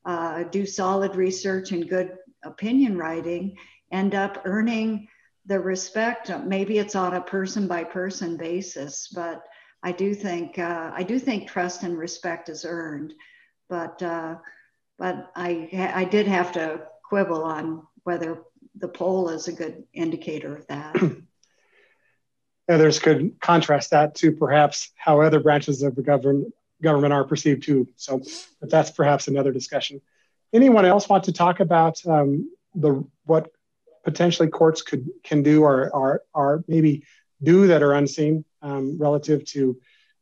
uh, do solid research and good opinion writing, end up earning the respect. Maybe it's on a person by person basis, but I do think uh, I do think trust and respect is earned. But uh, but I I did have to quibble on whether the poll is a good indicator of that. Others could contrast that to perhaps how other branches of the government government are perceived too. So, but that's perhaps another discussion. Anyone else want to talk about um, the what potentially courts could can do or are are maybe do that are unseen um, relative to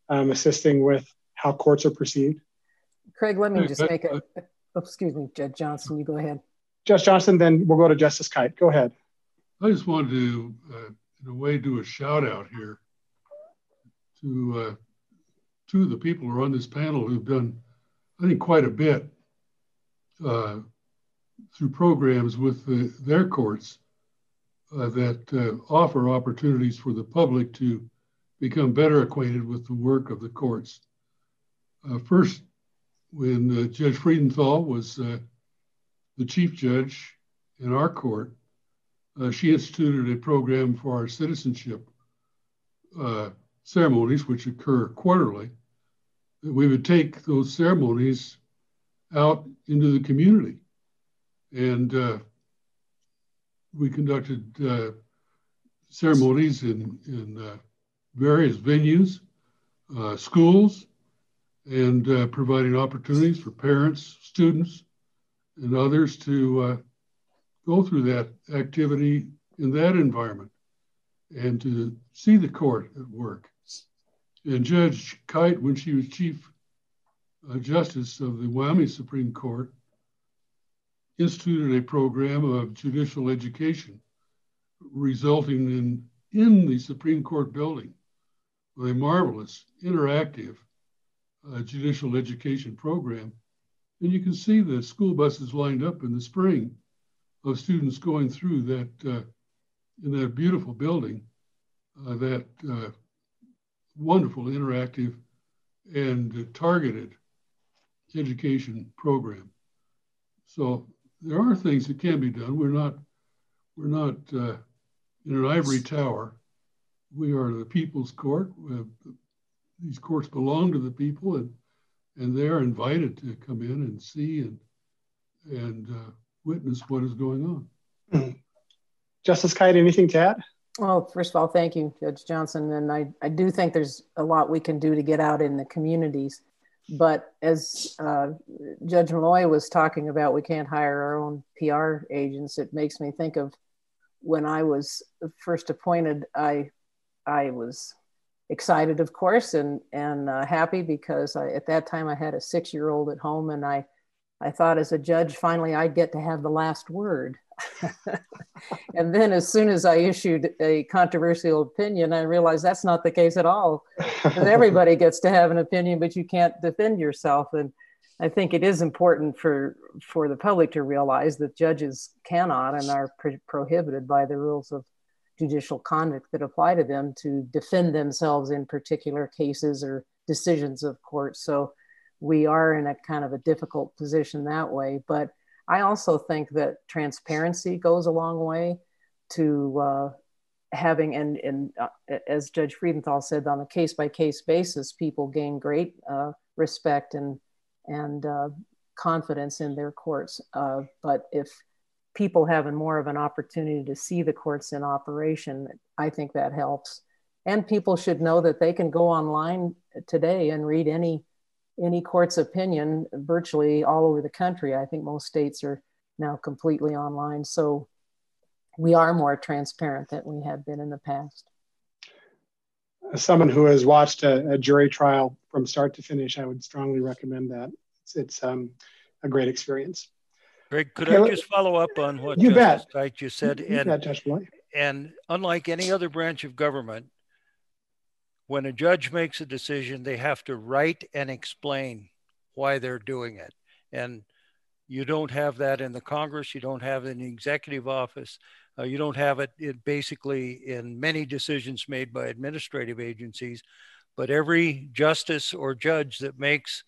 um, assisting with how courts are perceived? Craig, let me just make a. Oh, excuse me, Judge Johnson. You go ahead. Judge Johnson, then we'll go to Justice Kite. Go ahead. I just wanted to, uh, in a way, do a shout out here to uh, two of the people who are on this panel who've done, I think, quite a bit uh, through programs with the, their courts uh, that uh, offer opportunities for the public to become better acquainted with the work of the courts. Uh, first, when uh, Judge Freudenthal was uh, the chief judge in our court, uh, she instituted a program for our citizenship ceremonies, which occur quarterly. That we would take those ceremonies out into the community. And uh, we conducted uh, ceremonies in, in uh, various venues, uh, schools, and uh, providing opportunities for parents, students, and others to uh, go through that activity in that environment and to see the court at work. And Judge Kite, when she was Chief Justice of the Wyoming Supreme Court, instituted a program of judicial education resulting in, in the Supreme Court building with a marvelous interactive uh, judicial education program. And you can see the school buses lined up in the spring of students going through that uh, in that beautiful building, uh, that uh, wonderful interactive and targeted education program. So there are things that can be done. We're not we're not uh, in an ivory tower. We are the people's court. these courts belong to the people, and and they are invited to come in and see and and uh, witness what is going on. Mm-hmm. Justice Kite, anything to add? Well, first of all, thank you, Judge Johnson. And I, I do think there's a lot we can do to get out in the communities. But as uh, Judge Molloy was talking about, we can't hire our own PR agents. It makes me think of when I was first appointed. I I was excited, of course, and and uh, happy because I, at that time I had a six year old at home, and I I thought as a judge, finally I'd get to have the last word. and then as soon as I issued a controversial opinion, I realized that's not the case at all. everybody gets to have an opinion, but you can't defend yourself. And I think it is important for for the public to realize that judges cannot and are pro- prohibited by the rules of judicial conduct that apply to them to defend themselves in particular cases or decisions of court. So we are in a kind of a difficult position that way. But I also think that transparency goes a long way to uh, having, and, and uh, as Judge Freudenthal said, on a case by case basis, people gain great uh, respect and, and uh, confidence in their courts. Uh, but if people having more of an opportunity to see the courts in operation, I think that helps. And people should know that they can go online today and read any any court's opinion virtually all over the country. I think most states are now completely online. So we are more transparent than we have been in the past. As someone who has watched a, a jury trial from start to finish, I would strongly recommend that. It's, it's um, a great experience. Greg, could okay, I just follow up on what you Justice bet. you said? You and, bet, and unlike any other branch of government, when a judge makes a decision, they have to write and explain why they're doing it. And you don't have that in the Congress, you don't have it in the executive office, uh, you don't have it, it basically in many decisions made by administrative agencies. But every justice or judge that makes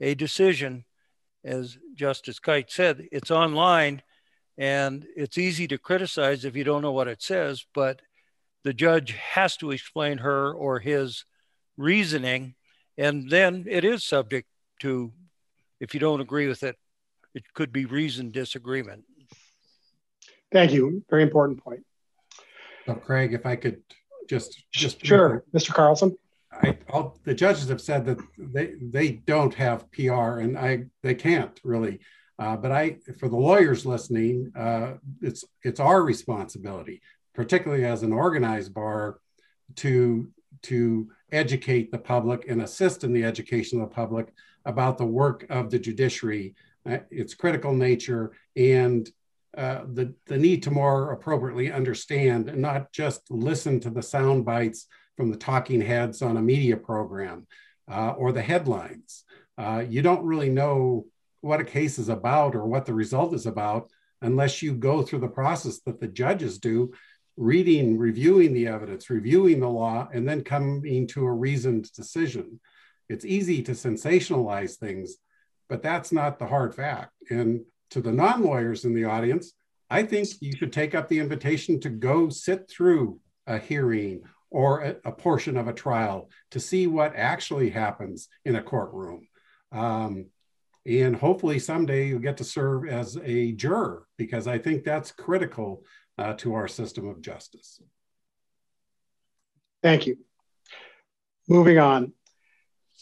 a decision, as Justice Kite said, it's online and it's easy to criticize if you don't know what it says, but the judge has to explain her or his reasoning, and then it is subject to, if you don't agree with it, it could be reasoned disagreement. Thank you. Very important point. So, Craig, if I could just just sure, Mr. Carlson. I, all, the judges have said that they they don't have PR, and I they can't really. Uh, but I, for the lawyers listening, uh, it's it's our responsibility particularly as an organized bar, to to educate the public and assist in the education of the public about the work of the judiciary, uh, its critical nature, and uh, the, the need to more appropriately understand and not just listen to the sound bites from the talking heads on a media program uh, or the headlines. Uh, you don't really know what a case is about or what the result is about unless you go through the process that the judges do reading, reviewing the evidence, reviewing the law, and then coming to a reasoned decision. It's easy to sensationalize things, but that's not the hard fact. And to the non lawyers in the audience, I think you should take up the invitation to go sit through a hearing or a, a portion of a trial to see what actually happens in a courtroom. Um, and hopefully someday you'll get to serve as a juror because I think that's critical uh, to our system of justice. Thank you. Moving on.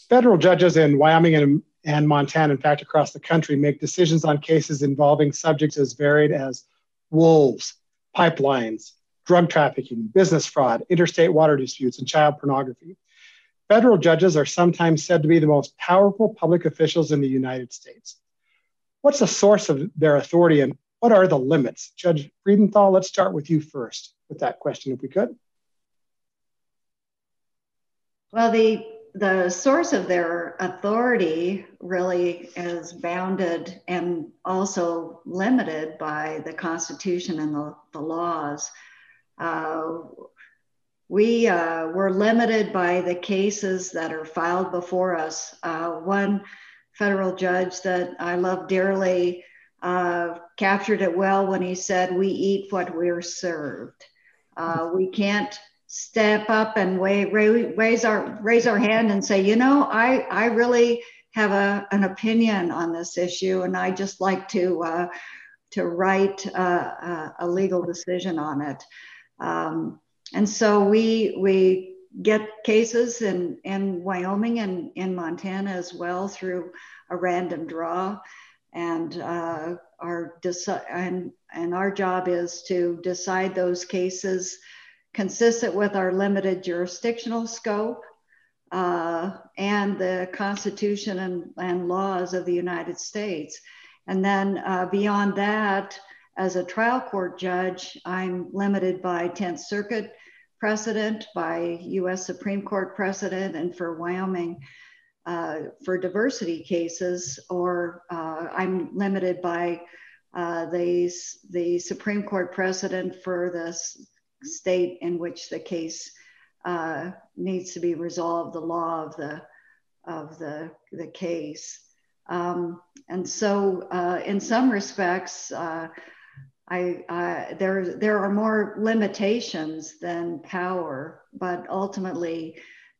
Federal judges in Wyoming and, and Montana, in fact, across the country, make decisions on cases involving subjects as varied as wolves, pipelines, drug trafficking, business fraud, interstate water disputes, and child pornography. Federal judges are sometimes said to be the most powerful public officials in the United States. What's the source of their authority and what are the limits? Judge Freudenthal, let's start with you first with that question, if we could. Well, the the source of their authority really is bounded and also limited by the Constitution and the, the laws. Uh, we uh, were limited by the cases that are filed before us. Uh, one federal judge that I love dearly uh, captured it well when he said, We eat what we're served. Uh, we can't step up and raise our raise our hand and say, you know, I I really have a, an opinion on this issue, and I just like to uh, to write uh, a legal decision on it. Um, and so we we get cases in in Wyoming and in Montana as well through a random draw and uh, our deci- and and our job is to decide those cases consistent with our limited jurisdictional scope uh, and the Constitution and, and, laws of the United States. And then uh, beyond that, as a trial court judge, I'm limited by 10th Circuit precedent, by US Supreme Court precedent, and for Wyoming, for diversity cases, or uh, I'm limited by uh, the, the Supreme Court precedent for the state in which the case uh, needs to be resolved, the law of the, of the, the case. Um, and so, uh, in some respects, uh, I, there, there are more limitations than power, but ultimately,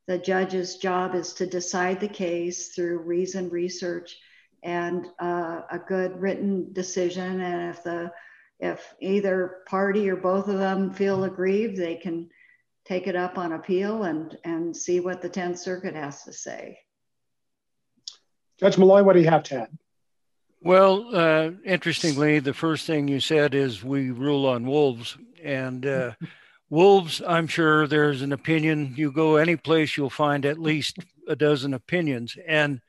the judge's job is to decide the case through reason, research, and uh, a good written decision. And if the if either party or both of them feel aggrieved, they can take it up on appeal and and see what the 10th Circuit has to say. Judge Molloy, what do you have to add? Well, uh, interestingly, the first thing you said is we rule on wolves, and uh, Wolves, I'm sure there's an opinion. You go any place, you'll find at least a dozen opinions. And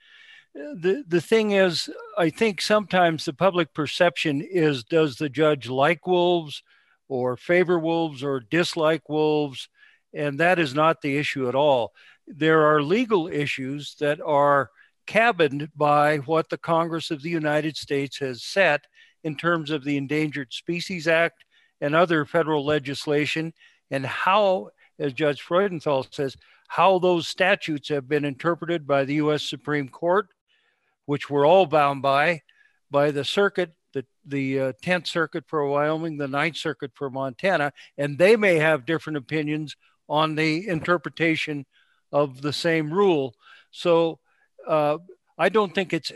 uh, the the thing is, I think sometimes the public perception is: does the judge like wolves, or favor wolves, or dislike wolves? And that is not the issue at all. There are legal issues that are cabined by what the Congress of the United States has set in terms of the Endangered Species Act and other federal legislation and how, as Judge Freudenthal says, how those statutes have been interpreted by the U.S. Supreme Court, which we're all bound by, by the circuit, the, the uh, 10th Circuit for Wyoming, the 9th Circuit for Montana, and they may have different opinions on the interpretation of the same rule. So uh, I don't think it's,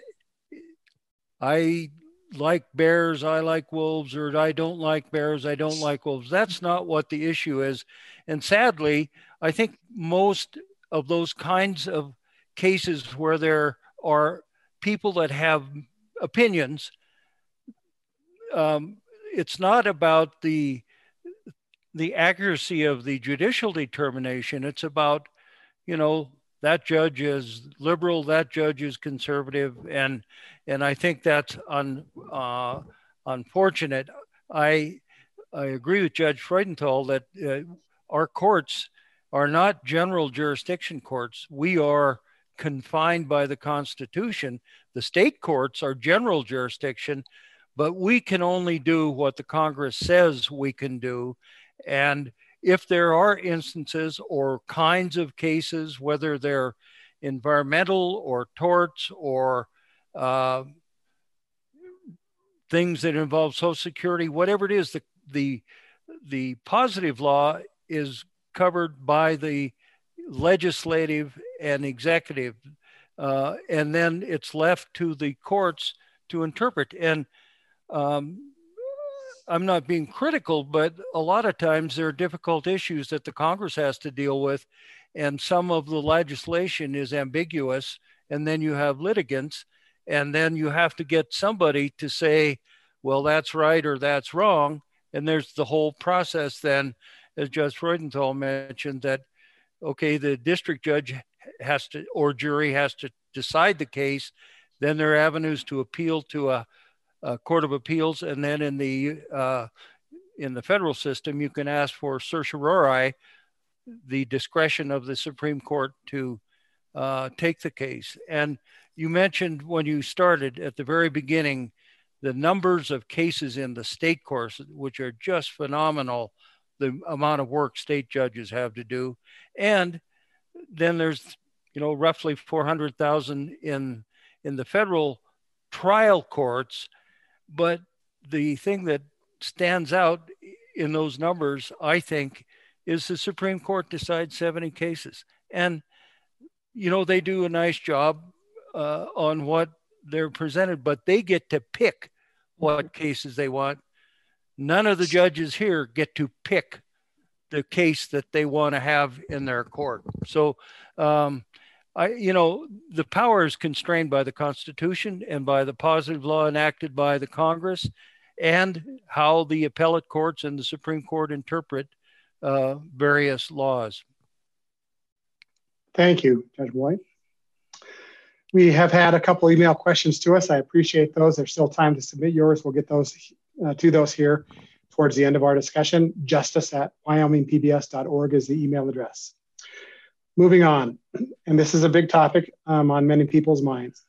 I like bears, I like wolves, or I don't like bears, I don't like wolves. That's not what the issue is. And sadly, I think most of those kinds of cases where there are people that have opinions, um, it's not about the the accuracy of the judicial determination. It's about, you know, that judge is liberal, that judge is conservative, and and I think that's un, uh, unfortunate. I I agree with Judge Freudenthal that uh, our courts are not general jurisdiction courts. We are confined by the Constitution. The state courts are general jurisdiction, but we can only do what the Congress says we can do. And if there are instances or kinds of cases, whether they're environmental or torts or uh, things that involve Social Security, whatever it is, the, the, the positive law is covered by the legislative and executive. Uh, and then it's left to the courts to interpret. And um, I'm not being critical, but a lot of times there are difficult issues that the Congress has to deal with. And some of the legislation is ambiguous. And then you have litigants. And then you have to get somebody to say, well, that's right or that's wrong. And there's the whole process then, as Judge Freudenthal mentioned, that, okay, the district judge has to, or jury has to decide the case. Then there are avenues to appeal to a, a court of appeals. And then in the, uh, in the federal system, you can ask for certiorari, the discretion of the Supreme Court to uh, take the case. And you mentioned when you started at the very beginning the numbers of cases in the state courts, which are just phenomenal, the amount of work state judges have to do. And then there's, you know, roughly 400,000 in, in the federal trial courts. But the thing that stands out in those numbers, I think, is the Supreme Court decides 70 cases. And, you know, they do a nice job uh, on what they're presented, but they get to pick what cases they want. None of the judges here get to pick the case that they want to have in their court. So, um, I, you know, the power is constrained by the Constitution and by the positive law enacted by the Congress, and how the appellate courts and the Supreme Court interpret uh, various laws. Thank you, Judge White. We have had a couple email questions to us. I appreciate those. There's still time to submit yours. We'll get those uh, to those here towards the end of our discussion. Justice at wyomingpbs.org is the email address. Moving on, and this is a big topic um, on many people's minds.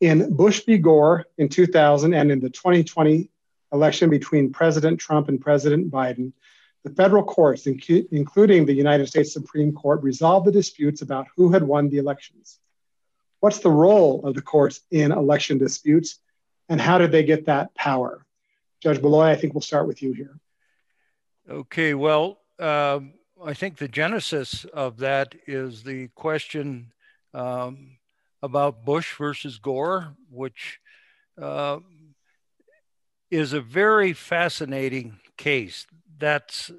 In Bush v. Gore in 2000 and in the 2020 election between President Trump and President Biden, the federal courts, inc- including the United States Supreme Court, resolved the disputes about who had won the elections. What's the role of the courts in election disputes, and how did they get that power? Judge Molloy, I think we'll start with you here. Okay, well, um, I think the genesis of that is the question um, about Bush versus Gore, which uh, is a very fascinating case. That's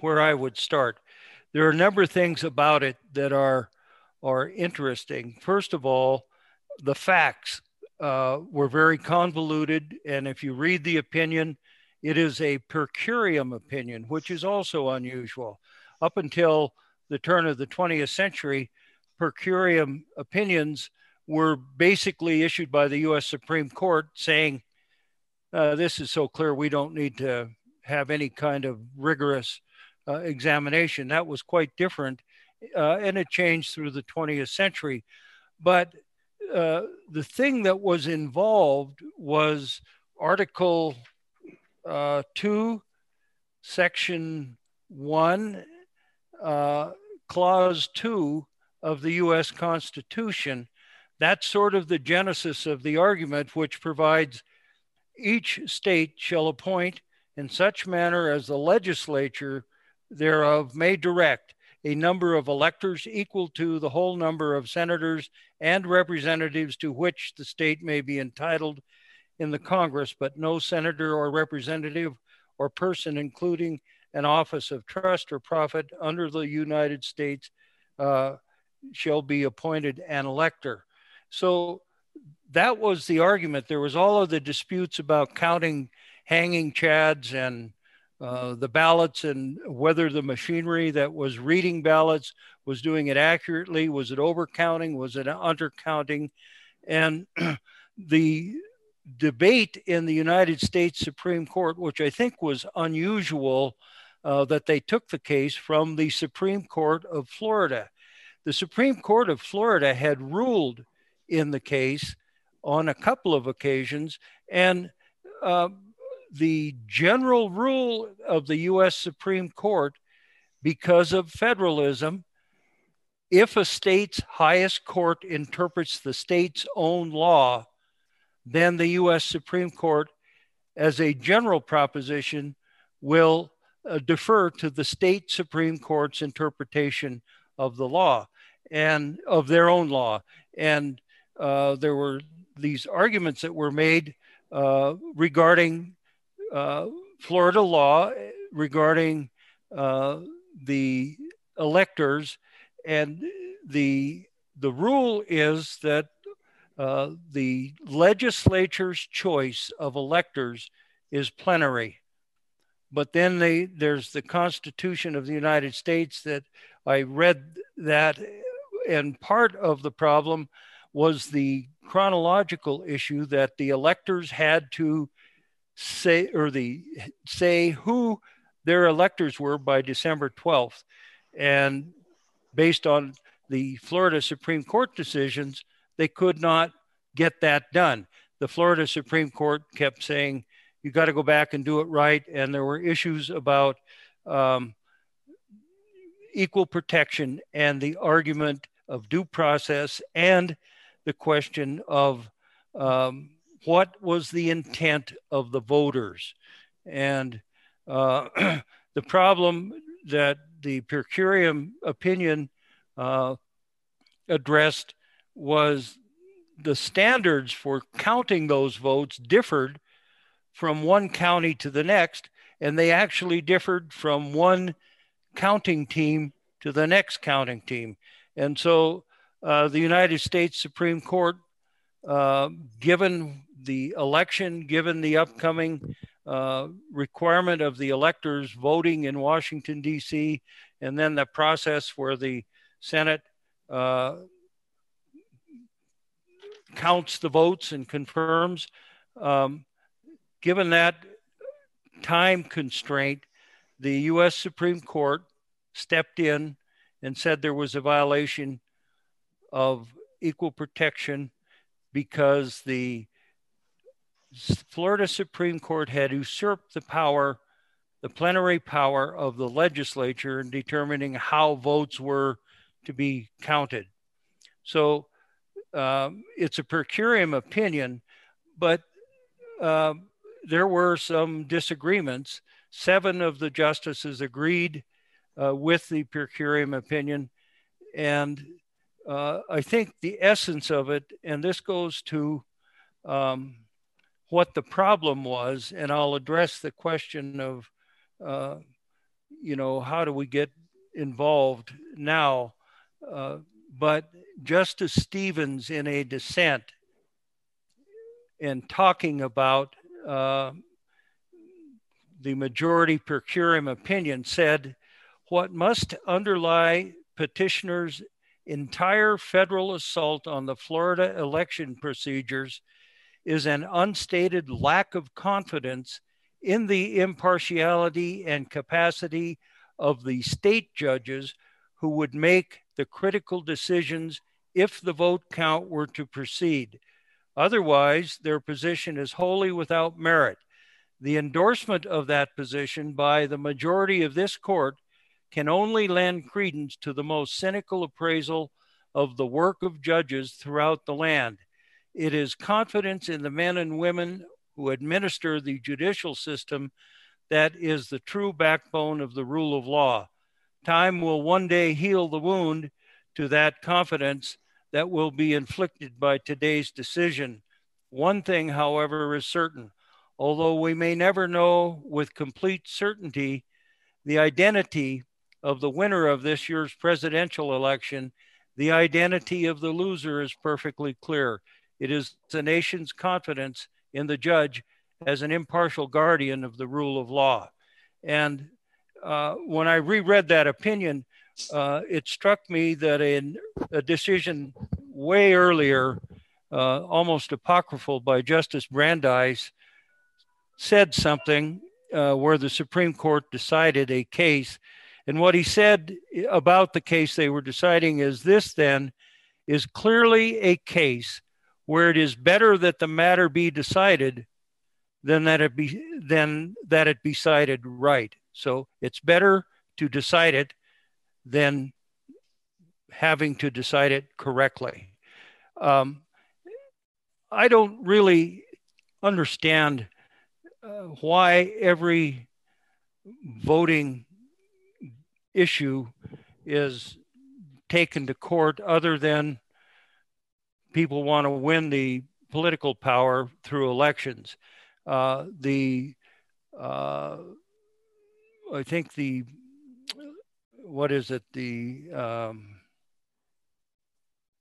where I would start. There are a number of things about it that are are interesting. First of all, the facts uh, were very convoluted. And if you read the opinion, it is a per curiam opinion, which is also unusual. Up until the turn of the 20th century, per curiam opinions were basically issued by the US Supreme Court saying, uh, this is so clear, we don't need to have any kind of rigorous uh, examination. That was quite different uh, and it changed through the 20th century. But uh, the thing that was involved was Article uh, 2, Section 1, uh, Clause 2 of the US Constitution. That's sort of the genesis of the argument, which provides each state shall appoint in such manner as the legislature thereof may direct a number of electors equal to the whole number of senators and representatives to which the state may be entitled in the Congress, but no senator or representative or person, including an office of trust or profit under the United States, uh, shall be appointed an elector. So that was the argument. There was all of the disputes about counting hanging chads and uh, the ballots and whether the machinery that was reading ballots was doing it accurately. Was it overcounting? Was it undercounting? And the debate in the United States Supreme Court, which I think was unusual, uh, that they took the case from the Supreme Court of Florida. The Supreme Court of Florida had ruled in the case on a couple of occasions, and uh, the general rule of the US Supreme Court, because of federalism, if a state's highest court interprets the state's own law, then the US Supreme Court, as a general proposition, will uh, defer to the state Supreme Court's interpretation of the law and of their own law. And uh, there were these arguments that were made uh, regarding uh, Florida law, regarding uh, the electors, and the the rule is that uh, the legislature's choice of electors is plenary. But then they, there's the Constitution of the United States that I read that, and part of the problem was the chronological issue that the electors had to say or the say who their electors were by December 12th. And based on the Florida Supreme Court decisions, they could not get that done. The Florida Supreme Court kept saying, you got to go back and do it right. And there were issues about um, equal protection and the argument of due process and the question of um, what was the intent of the voters. And uh, the problem that the per curiam opinion uh, addressed was the standards for counting those votes differed from one county to the next, and they actually differed from one counting team to the next counting team. And so uh, the United States Supreme Court, uh, given the election, given the upcoming uh, requirement of the electors voting in Washington, D.C., and then the process where the Senate uh, counts the votes and confirms. Um, given that time constraint, the US Supreme Court stepped in and said there was a violation of equal protection because the Florida Supreme Court had usurped the power, the plenary power of the legislature in determining how votes were to be counted. So um, it's a per curiam opinion, but uh, there were some disagreements. Seven of the justices agreed uh, with the per curiam opinion. And uh, I think the essence of it, and this goes to um, what the problem was, and I'll address the question of, uh, you know, how do we get involved now? Uh, but Justice Stevens, in a dissent, in talking about uh, the majority per curiam opinion, said what must underlie petitioners' entire federal assault on the Florida election procedures is an unstated lack of confidence in the impartiality and capacity of the state judges who would make the critical decisions if the vote count were to proceed. Otherwise, their position is wholly without merit. The endorsement of that position by the majority of this court can only lend credence to the most cynical appraisal of the work of judges throughout the land. It is confidence in the men and women who administer the judicial system that is the true backbone of the rule of law. Time will one day heal the wound to that confidence that will be inflicted by today's decision. One thing, however, is certain. Although we may never know with complete certainty the identity of the winner of this year's presidential election, the identity of the loser is perfectly clear. It is the nation's confidence in the judge as an impartial guardian of the rule of law. And uh, when I reread that opinion, uh, it struck me that in a decision way earlier, uh, almost apocryphal by Justice Brandeis, said something uh, where the Supreme Court decided a case. And what he said about the case they were deciding is this then is clearly a case where it is better that the matter be decided than that it be than that it be cited right. So it's better to decide it than having to decide it correctly. Um, I don't really understand uh, why every voting issue is taken to court other than people want to win the political power through elections. Uh, the uh, I think the what is it the um,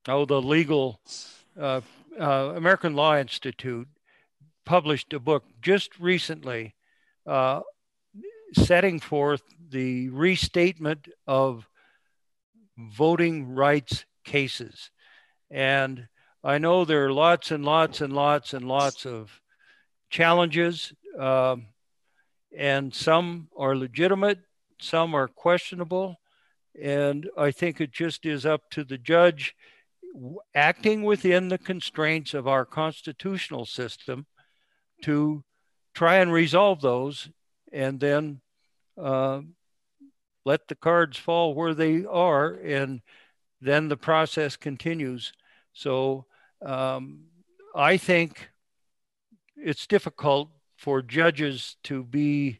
oh the legal uh, uh, American Law Institute published a book just recently uh, setting forth the restatement of voting rights cases. And I know there are lots and lots and lots and lots of challenges, um, and some are legitimate, some are questionable. And I think it just is up to the judge acting within the constraints of our constitutional system to try and resolve those and then uh, let the cards fall where they are and then the process continues. So um, i think it's difficult for judges to be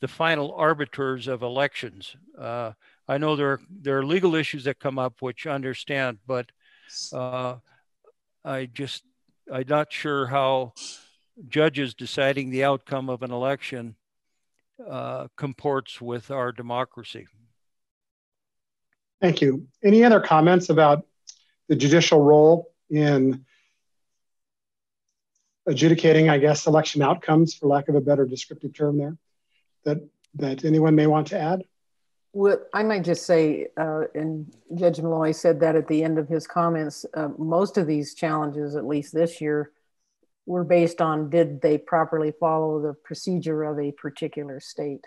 the final arbiters of elections. Uh, i know there are, there are legal issues that come up which I understand but uh, I just, I'm not sure how judges deciding the outcome of an election uh, comports with our democracy. Thank you. Any other comments about the judicial role in adjudicating, I guess, election outcomes, for lack of a better descriptive term there, that, that anyone may want to add? Well, I might just say, uh, and Judge Molloy said that at the end of his comments, uh, most of these challenges, at least this year, were based on did they properly follow the procedure of a particular state.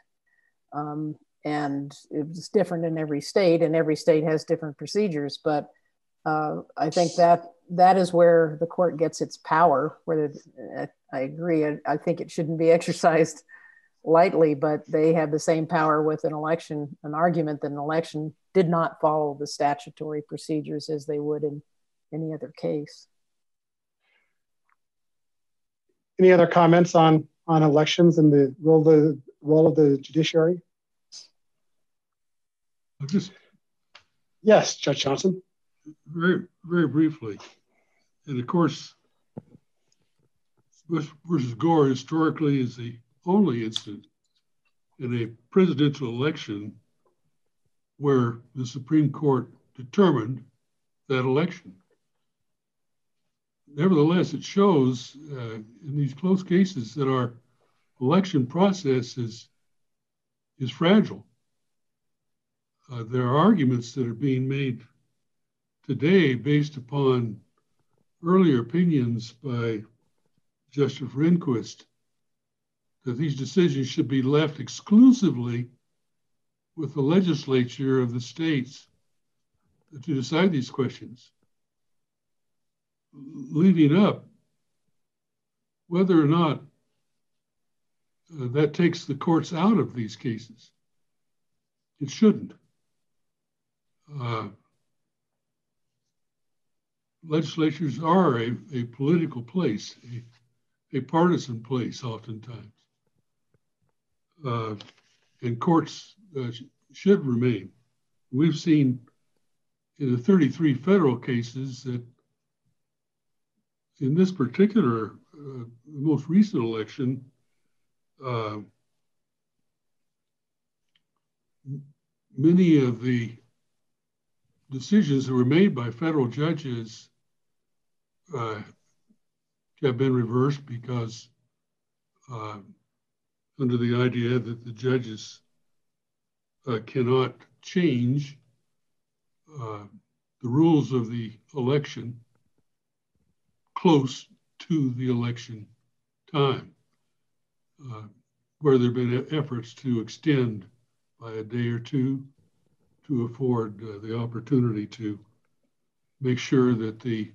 Um, and it's different in every state, and every state has different procedures. But uh, I think that that is where the court gets its power. Where the, I agree, I, I think it shouldn't be exercised lightly, but they have the same power with an election, an argument that an election did not follow the statutory procedures as they would in any other case. Any other comments on, on elections and the role of the role of the judiciary? Just yes, Judge Johnson. Very, very briefly, and of course, Bush versus Gore historically is the only instance in a presidential election where the Supreme Court determined that election. Nevertheless, it shows uh, in these close cases that our election process is, is fragile. Uh, there are arguments that are being made today based upon earlier opinions by Justice Rehnquist that these decisions should be left exclusively with the legislature of the states to decide these questions, leaving up whether or not uh, that takes the courts out of these cases. It shouldn't. Uh, legislatures are a, a political place, a, a partisan place oftentimes and courts uh, should remain. We've seen in the 33 federal cases that in this particular uh, most recent election, uh, many of the decisions that were made by federal judges uh, have been reversed because uh, under the idea that the judges uh, cannot change uh, the rules of the election close to the election time. Uh, where there have been efforts to extend by a day or two to afford the opportunity to make sure that the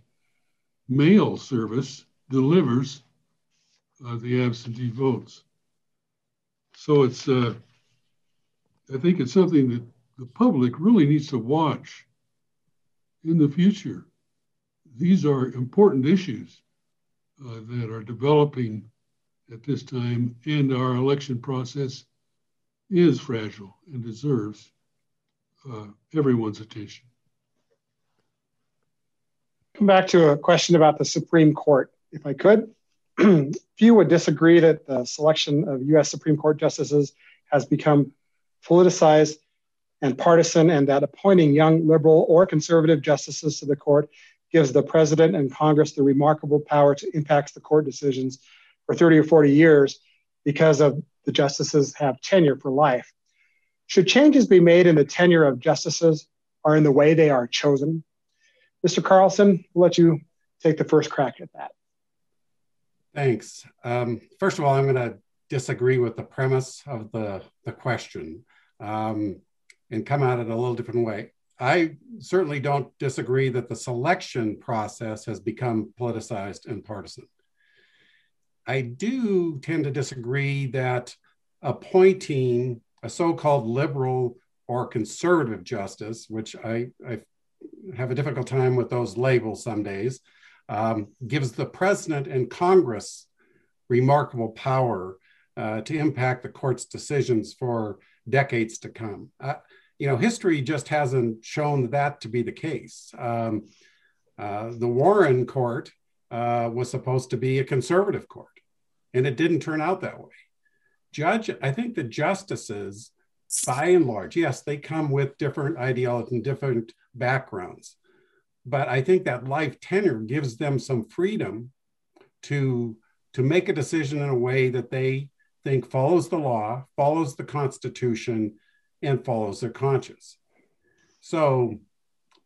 mail service delivers the absentee votes. So it's, uh, I think it's something that the public really needs to watch in the future. These are important issues uh, that are developing at this time, and our election process is fragile and deserves uh, everyone's attention. Come back to a question about the Supreme Court, if I could. Few would disagree that the selection of US Supreme Court justices has become politicized and partisan, and that appointing young liberal or conservative justices to the court gives the president and Congress the remarkable power to impact the court decisions for 30 or 40 years because of the justices have tenure for life. Should changes be made in the tenure of justices or in the way they are chosen? Mr. Carlson, we'll let you take the first crack at that. Thanks. Um, first of all, I'm going to disagree with the premise of the, the question um, and come at it a little different way. I certainly don't disagree that the selection process has become politicized and partisan. I do tend to disagree that appointing a so called liberal or conservative justice, which I, I, have a difficult time with those labels some days, um, gives the president and Congress remarkable power uh, to impact the court's decisions for decades to come. Uh, you know, history just hasn't shown that to be the case. Um, uh, the Warren Court uh, was supposed to be a conservative court and it didn't turn out that way. Judge, I think the justices, by and large, yes, they come with different ideologies and different backgrounds, but I think that life tenure gives them some freedom to to make a decision in a way that they think follows the law, follows the Constitution, and follows their conscience. So,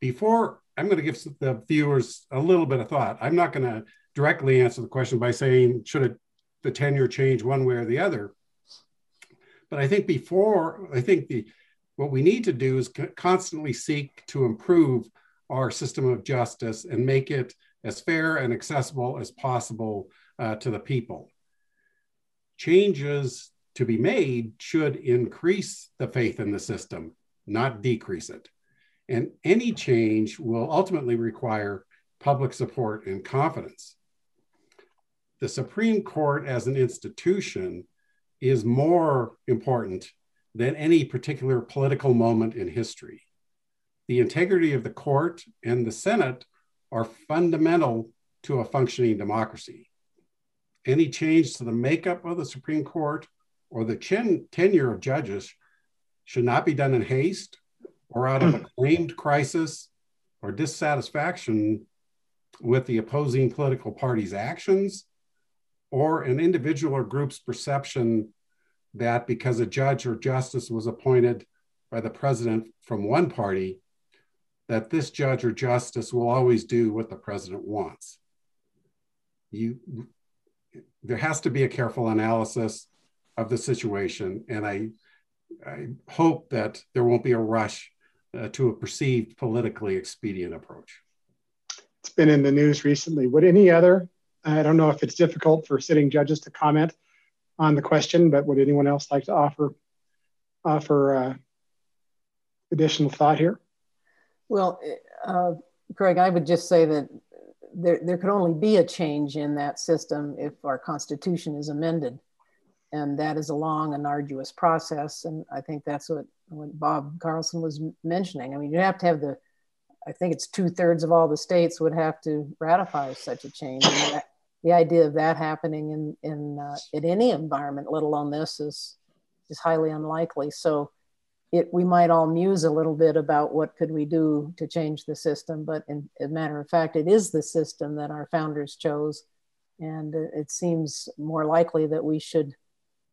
before I'm going to give the viewers a little bit of thought, I'm not going to directly answer the question by saying should it the tenure change one way or the other. But I think before, I think the what we need to do is constantly seek to improve our system of justice and make it as fair and accessible as possible uh, to the people. Changes to be made should increase the faith in the system, not decrease it. And any change will ultimately require public support and confidence the Supreme Court as an institution is more important than any particular political moment in history. The integrity of the court and the Senate are fundamental to a functioning democracy. Any change to the makeup of the Supreme Court or the tenure of judges should not be done in haste or out of a claimed crisis or dissatisfaction with the opposing political party's actions or an individual or group's perception that because a judge or justice was appointed by the president from one party, that this judge or justice will always do what the president wants. You, there has to be a careful analysis of the situation, and I, I hope that there won't be a rush uh, to a perceived politically expedient approach. It's been in the news recently. Would any other I don't know if it's difficult for sitting judges to comment on the question, but would anyone else like to offer offer uh, additional thought here? Well, uh, Craig, I would just say that there, there could only be a change in that system if our Constitution is amended. And that is a long and arduous process. And I think that's what, what Bob Carlson was mentioning. I mean, you have to have the, I think it's two thirds of all the states would have to ratify such a change. That, the idea of that happening in in uh, in any environment, let alone this, is is highly unlikely. So, it we might all muse a little bit about what could we do to change the system, but in a matter of fact, it is the system that our founders chose, and it seems more likely that we should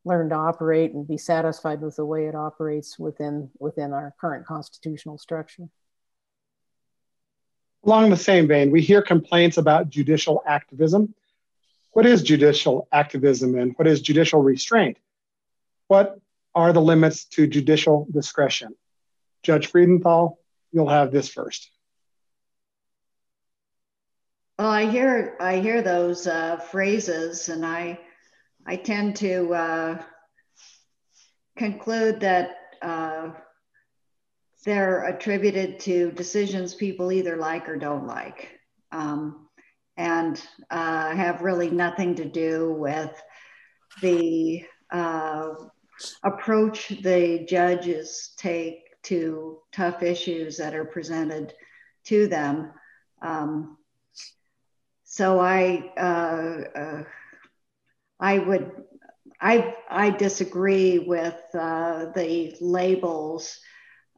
learn to operate and be satisfied with the way it operates within within our current constitutional structure. Along the same vein, we hear complaints about judicial activism what is judicial activism and what is judicial restraint? What are the limits to judicial discretion? Judge Freudenthal, you'll have this first. Well, I hear I hear those uh, phrases, and I I tend to uh, conclude that uh, they're attributed to decisions people either like or don't like, um, and uh, have really nothing to do with the uh, approach the judges take to tough issues that are presented to them. Um, so I, uh, uh, I would, I, I disagree with uh, the labels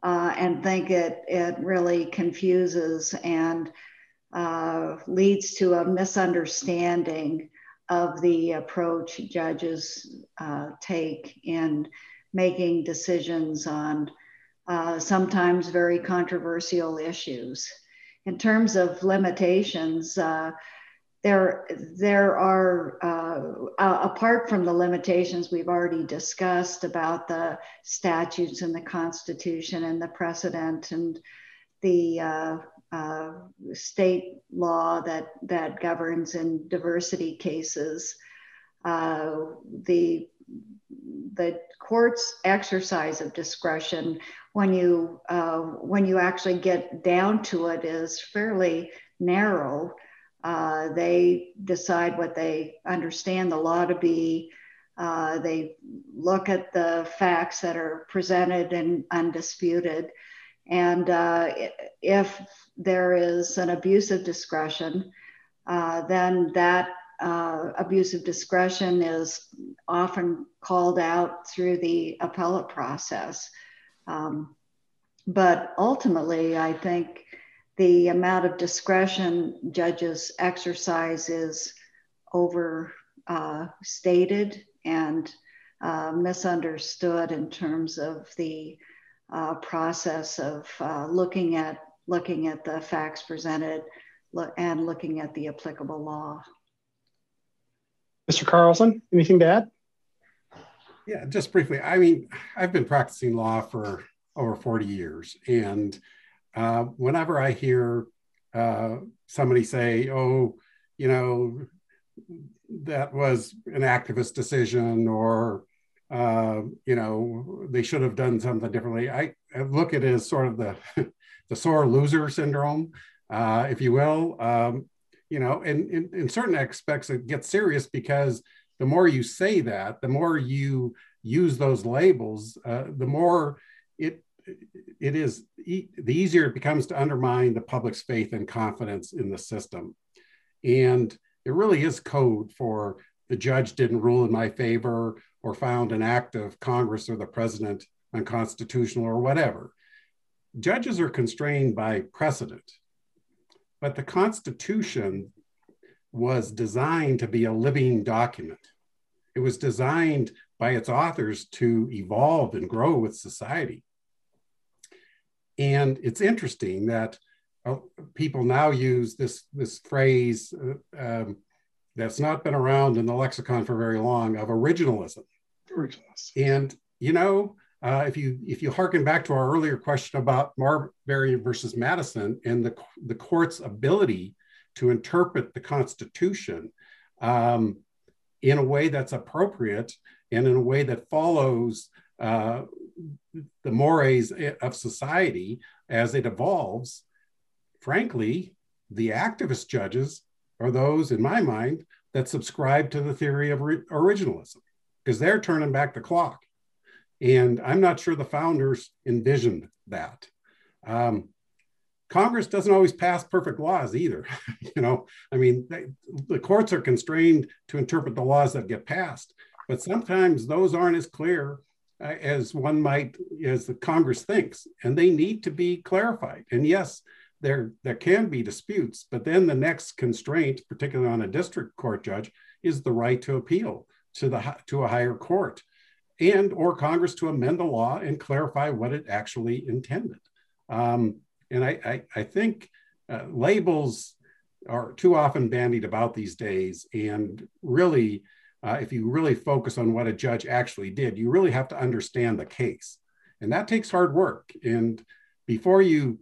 uh, and think it, it really confuses and uh, leads to a misunderstanding of the approach judges uh, take in making decisions on uh, sometimes very controversial issues. In terms of limitations, uh, there, there are, uh, apart from the limitations we've already discussed about the statutes and the Constitution and the precedent and the uh, uh, state law that, that governs in diversity cases, the the court's exercise of discretion when you uh, when you actually get down to it is fairly narrow. Uh, they decide what they understand the law to be. Uh, they look at the facts that are presented and undisputed. And uh, if there is an abuse of discretion, uh, then that uh, abuse of discretion is often called out through the appellate process. Um, but ultimately, I think the amount of discretion judges exercise is overstated uh, and uh, misunderstood in terms of the uh, process of uh, looking at looking at the facts presented and looking at the applicable law. Mr. Carlson, anything to add? Yeah, just briefly. I mean, I've been practicing law for over 40 years. And uh, whenever I hear uh, somebody say, oh, you know, that was an activist decision or, uh, you know, they should have done something differently, I, I look at it as sort of the, the sore loser syndrome, uh, if you will. Um, you know, and in certain aspects, it gets serious because the more you say that, the more you use those labels, uh, the more it it is the easier it becomes to undermine the public's faith and confidence in the system. And it really is code for the judge didn't rule in my favor or found an act of Congress or the president unconstitutional or whatever. Judges are constrained by precedent, but the Constitution was designed to be a living document. It was designed by its authors to evolve and grow with society. And it's interesting that uh, people now use this, this phrase uh, um, that's not been around in the lexicon for very long of originalism. And, you know, uh, if you if you harken back to our earlier question about Marbury versus Madison and the, the court's ability to interpret the Constitution um, in a way that's appropriate and in a way that follows uh, the mores of society as it evolves, frankly, the activist judges are those, in my mind, that subscribe to the theory of originalism because they're turning back the clock. And I'm not sure the founders envisioned that. Um, Congress doesn't always pass perfect laws either. you know, I mean, they, the courts are constrained to interpret the laws that get passed, but sometimes those aren't as clear uh, as one might, as the Congress thinks, and they need to be clarified. And yes, there there can be disputes, but then the next constraint, particularly on a district court judge, is the right to appeal to the to a higher court, and or Congress to amend the law and clarify what it actually intended. Um, and I I, I think uh, labels are too often bandied about these days, and really uh, if you really focus on what a judge actually did, you really have to understand the case. And that takes hard work. And before you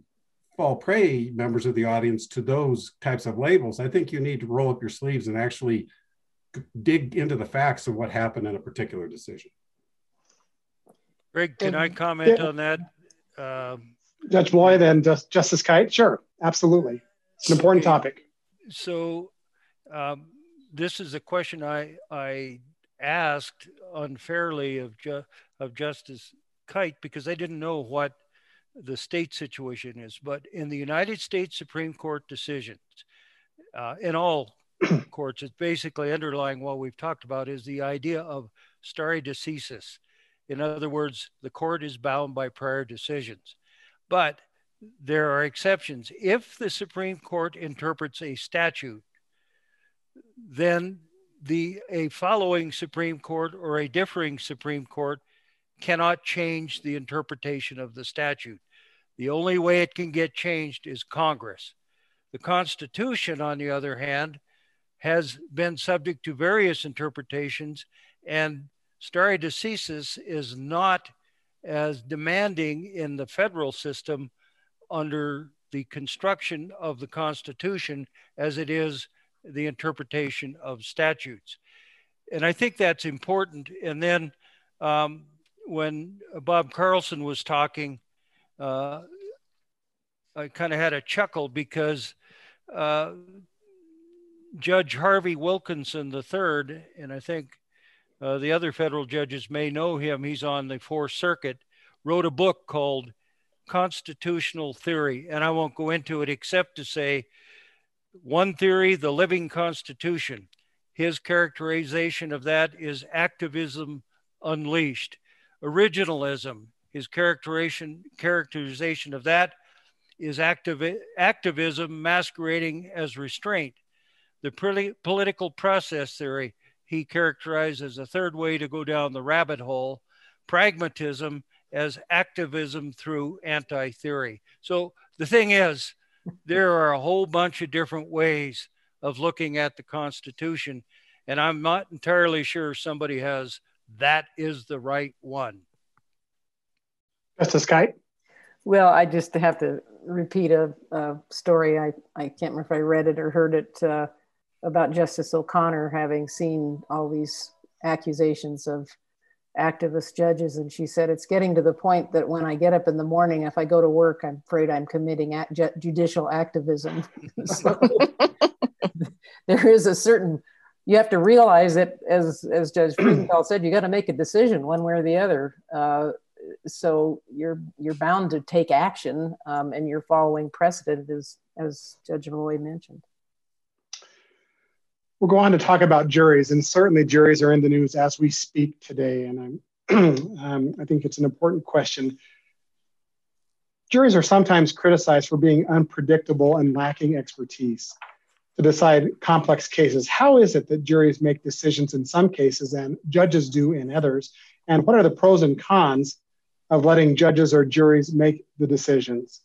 fall prey, members of the audience, to those types of labels, I think you need to roll up your sleeves and actually dig into the facts of what happened in a particular decision. Greg, can I comment yeah. on that? Um, Judge Boyd and Justice Kite? Sure, absolutely. It's an important topic. So, um, this is a question I, I asked unfairly of, Ju- of Justice Kite because I didn't know what the state situation is. But in the United States Supreme Court decisions, uh, in all courts, it's basically underlying what we've talked about is the idea of stare decisis. In other words, the court is bound by prior decisions. But there are exceptions. If the Supreme Court interprets a statute, then the a following Supreme Court or a differing Supreme Court cannot change the interpretation of the statute. The only way it can get changed is Congress. The Constitution, on the other hand, has been subject to various interpretations, and stare decisis is not as demanding in the federal system under the construction of the Constitution as it is the interpretation of statutes. And I think that's important. And then um, when Bob Carlson was talking, uh, I kind of had a chuckle because uh, Judge Harvie Wilkinson III, and I think uh, the other federal judges may know him, he's on the Fourth Circuit, wrote a book called Constitutional Theory. And I won't go into it except to say one theory, the living Constitution. His characterization of that is activism unleashed. Originalism, his characterization, characterization of that is activi- activism masquerading as restraint. The political process theory he characterized as a third way to go down the rabbit hole. Pragmatism as activism through anti theory. So the thing is, there are a whole bunch of different ways of looking at the Constitution, and I'm not entirely sure somebody has that is the right one. Justice Kite? Well, I just have to repeat a, a, story. I, I can't remember if I read it or heard it uh, about Justice O'Connor having seen all these accusations of activist judges. And she said, It's getting to the point that when I get up in the morning, if I go to work, I'm afraid I'm committing act- judicial activism. so there is a certain you have to realize that as as judge Freudenthal said you got to make a decision one way or the other uh, so you're you're bound to take action um, and you're following precedent as as judge Molloy mentioned we'll go on to talk about juries and certainly juries are in the news as we speak today and um, i think it's an important question juries are sometimes criticized for being unpredictable and lacking expertise to decide complex cases. How is it that juries make decisions in some cases and judges do in others? And what are the pros and cons of letting judges or juries make the decisions?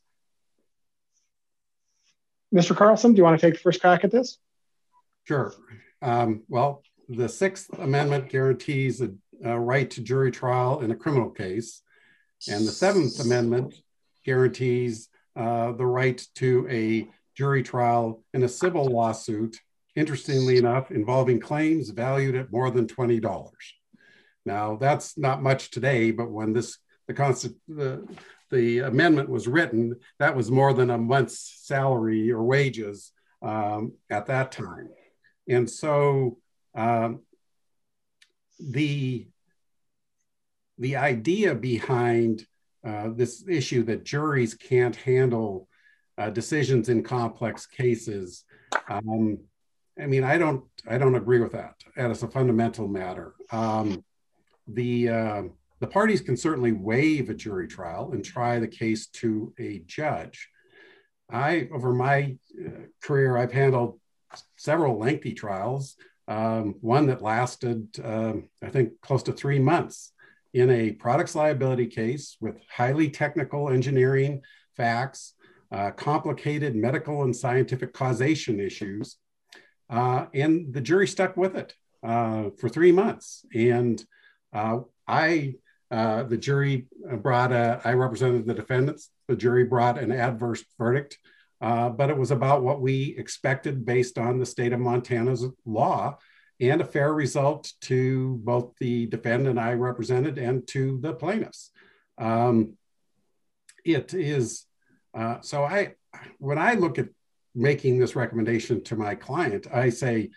Mr. Carlson, do you want to take the first crack at this? Sure. Um, well, the Sixth Amendment guarantees a, a right to jury trial in a criminal case, and the Seventh Amendment guarantees uh, the right to a jury trial in a civil lawsuit, interestingly enough, involving claims valued at more than $20. Now, that's not much today, but when this the, the, the amendment was written, that was more than a month's salary or wages um, at that time. And so um, the, the idea behind uh, this issue that juries can't handle uh, decisions in complex cases. Um, I mean, I don't, I don't agree with that as a fundamental matter. Um, the uh, the parties can certainly waive a jury trial and try the case to a judge. I, over my uh, career, I've handled several lengthy trials. Um, one that lasted, um, I think, close to three months in a products liability case with highly technical engineering facts uh, complicated medical and scientific causation issues. Uh, and the jury stuck with it. uh, for three months. And uh, I, uh, the jury brought a, I represented the defendants. The jury brought an adverse verdict, uh, but it was about what we expected based on the state of Montana's law and a fair result to both the defendant I represented and to the plaintiffs. Um, it is, uh, so I, when I look at making this recommendation to my client, I say,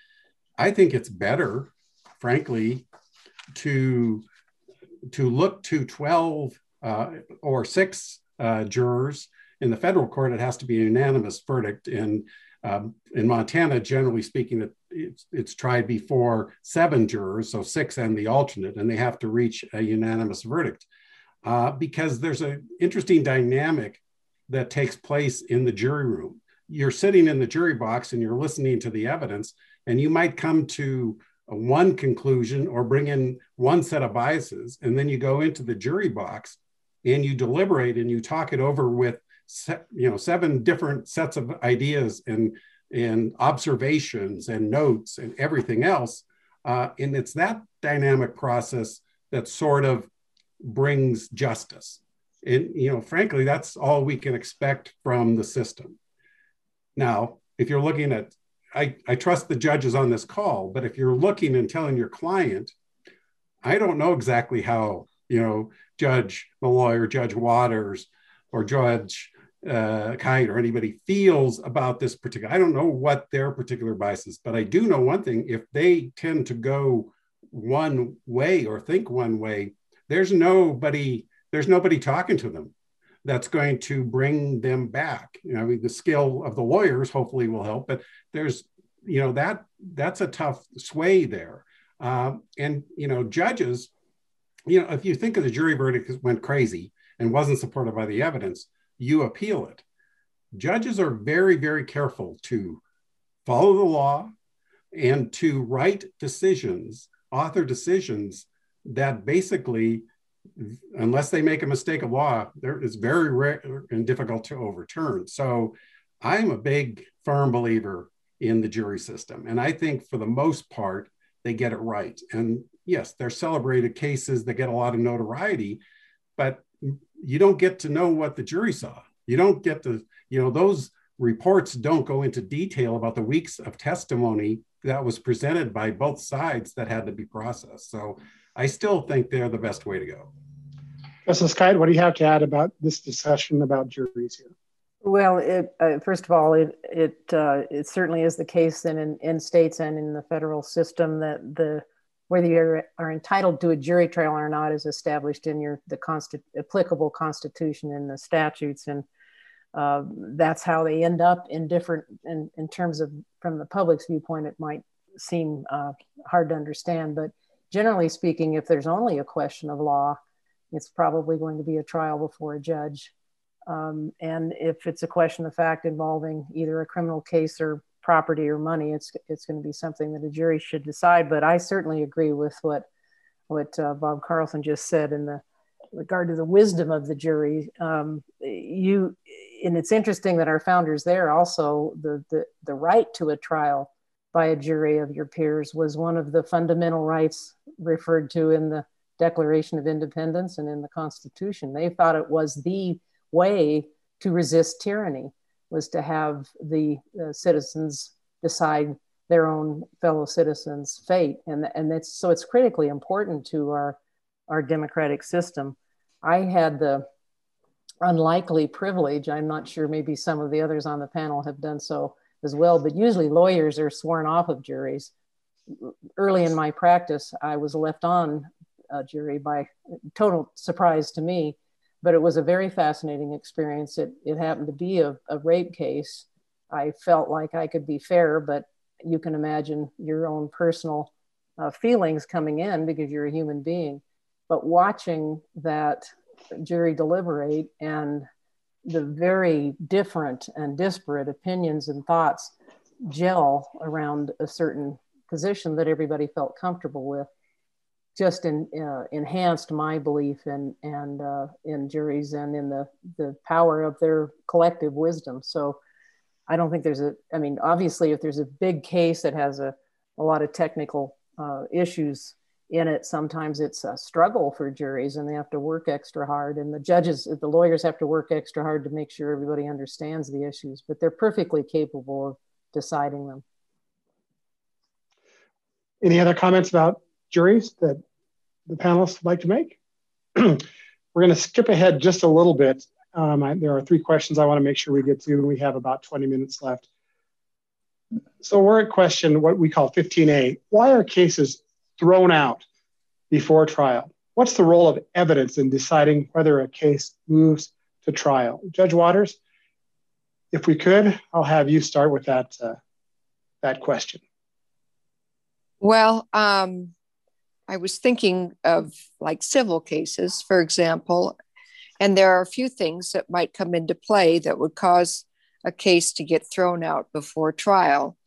I think it's better, frankly, to to look to 12 uh, or six uh, jurors. In the federal court, it has to be a unanimous verdict. And um, in Montana, generally speaking, it, it's, it's tried before seven jurors, so six and the alternate, and they have to reach a unanimous verdict. Uh, because there's an interesting dynamic that takes place in the jury room. You're sitting in the jury box and you're listening to the evidence, and you might come to one conclusion or bring in one set of biases and then you go into the jury box and you deliberate and you talk it over with you know seven different sets of ideas and and observations and notes and everything else uh, and it's that dynamic process that sort of brings justice. And you know frankly that's all we can expect from the system. Now if you're looking at I, I trust the judges on this call, but if you're looking and telling your client, I don't know exactly how, you know, Judge Molloy or Judge Watters or Judge uh, Kite or anybody feels about this particular, I don't know what their particular biases, but I do know one thing if they tend to go one way or think one way, there's nobody, there's nobody talking to them that's going to bring them back. You know, I mean, the skill of the lawyers hopefully will help, but there's, you know, that that's a tough sway there. Um, and you know, judges, you know, if you think of the jury verdict went crazy and wasn't supported by the evidence, you appeal it. Judges are very, very careful to follow the law and to write decisions, author decisions that basically unless they make a mistake of law, there is very rare and difficult to overturn. So I'm a big firm believer in the jury system. And I think for the most part, they get it right. And yes, they're celebrated cases that get a lot of notoriety, but you don't get to know what the jury saw. You don't get to, you know, those reports don't go into detail about the weeks of testimony that was presented by both sides that had to be processed. So I still think they're the best way to go. Justice Kite, what do you have to add about this discussion about juries here? Well, it, uh, first of all, it it uh, it certainly is the case that in, in states and in the federal system that the whether you are entitled to a jury trial or not is established in your the consti- applicable constitution and the statutes, and uh, that's how they end up in different in, in terms of from the public's viewpoint. It might seem uh, hard to understand, but generally speaking, if there's only a question of law, it's probably going to be a trial before a judge. Um, and if it's a question of fact involving either a criminal case or property or money, it's it's going to be something that a jury should decide. But I certainly agree with what what uh, Bob Carlson just said in the regard to the wisdom of the jury. Um, you and it's interesting that our founders there also the, the the right to a trial by a jury of your peers was one of the fundamental rights referred to in the Declaration of Independence and in the Constitution. They thought it was the way to resist tyranny was to have the uh, citizens decide their own fellow citizens' fate, and and it's so it's critically important to our our democratic system. I had the unlikely privilege. I'm not sure. Maybe some of the others on the panel have done so as well, but usually lawyers are sworn off of juries. Early in my practice, I was left on a jury by total surprise to me, but it was a very fascinating experience. It, it happened to be a, a rape case. I felt like I could be fair, but you can imagine your own personal uh, feelings coming in because you're a human being. But watching that jury deliberate and the very different and disparate opinions and thoughts gel around a certain position that everybody felt comfortable with just in, uh, enhanced my belief in and uh, in juries and in the the power of their collective wisdom. So I don't think there's a. I mean, obviously, if there's a big case that has a a lot of technical uh, issues in it. Sometimes it's a struggle for juries and they have to work extra hard. And the judges, the lawyers have to work extra hard to make sure everybody understands the issues, but they're perfectly capable of deciding them. Any other comments about juries that the panelists would like to make? We're going to skip ahead just a little bit. Um, I, there are three questions I want to make sure we get to, and we have about 20 minutes left. So we're at question what we call 15A. Why are cases thrown out before trial? What's the role of evidence in deciding whether a case moves to trial? Judge Watters, if we could, I'll have you start with that, uh, that question. Well, um, I was thinking of like civil cases, for example, and there are a few things that might come into play that would cause a case to get thrown out before trial.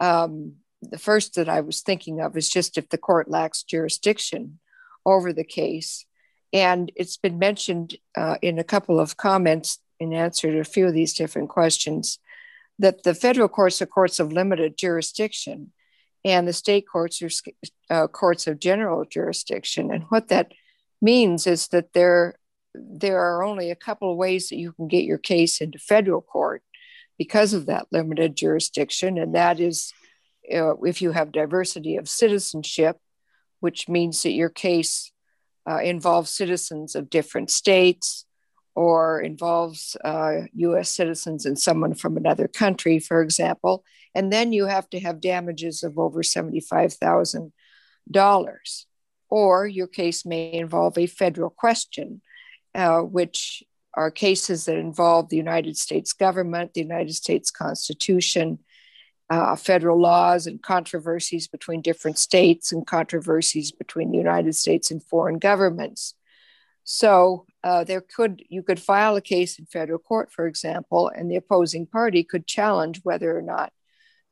Um, the first that I was thinking of is just if the court lacks jurisdiction over the case. And it's been mentioned uh, in a couple of comments in answer to a few of these different questions that the federal courts are courts of limited jurisdiction and the state courts are uh, courts of general jurisdiction. And what that means is that there, there are only a couple of ways that you can get your case into federal court because of that limited jurisdiction, and that is uh, if you have diversity of citizenship, which means that your case uh, involves citizens of different states or involves uh, US citizens and someone from another country, for example. And then you have to have damages of over $75,000. Or your case may involve a federal question, uh, which are cases that involve the United States government, the United States Constitution, uh, federal laws, and controversies between different states and controversies between the United States and foreign governments. So uh, there could you could file a case in federal court, for example, and the opposing party could challenge whether or not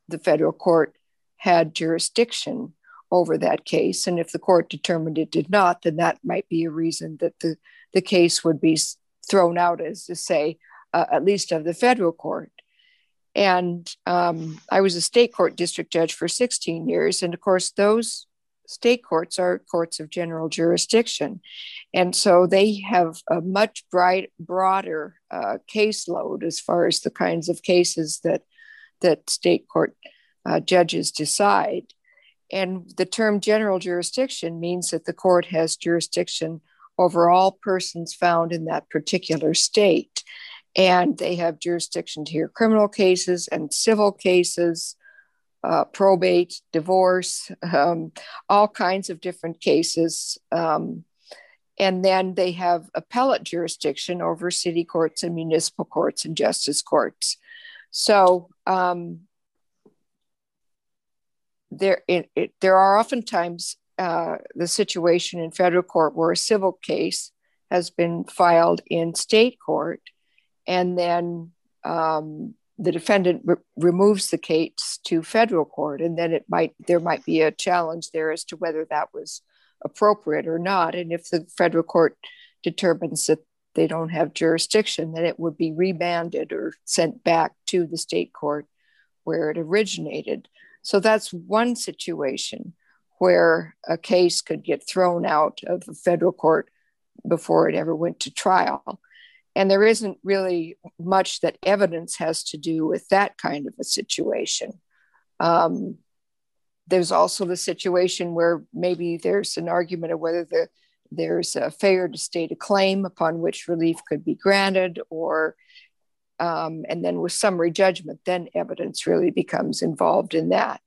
the federal court had jurisdiction over that case. And if the court determined it did not, then that might be a reason that the, the case would be thrown out, as to say, uh, at least of the federal court. And um, I was a state court district judge for 16 years. And of course, those state courts are courts of general jurisdiction. And so they have a much bright, broader uh, caseload as far as the kinds of cases that, that state court uh, judges decide. And the term general jurisdiction means that the court has jurisdiction over all persons found in that particular state. And they have jurisdiction to hear criminal cases and civil cases, uh, probate, divorce, um, all kinds of different cases. Um, and then they have appellate jurisdiction over city courts and municipal courts and justice courts. So um, there, it, it, there are oftentimes uh, the situation in federal court where a civil case has been filed in state court, and then um, the defendant re- removes the case to federal court, and then it might there might be a challenge there as to whether that was appropriate or not. And if the federal court determines that they don't have jurisdiction, then it would be remanded or sent back to the state court where it originated. So that's one situation where a case could get thrown out of a federal court before it ever went to trial. And there isn't really much that evidence has to do with that kind of a situation. Um, there's also the situation where maybe there's an argument of whether the, there's a failure to state a claim upon which relief could be granted, or um, and then with summary judgment, then evidence really becomes involved in that.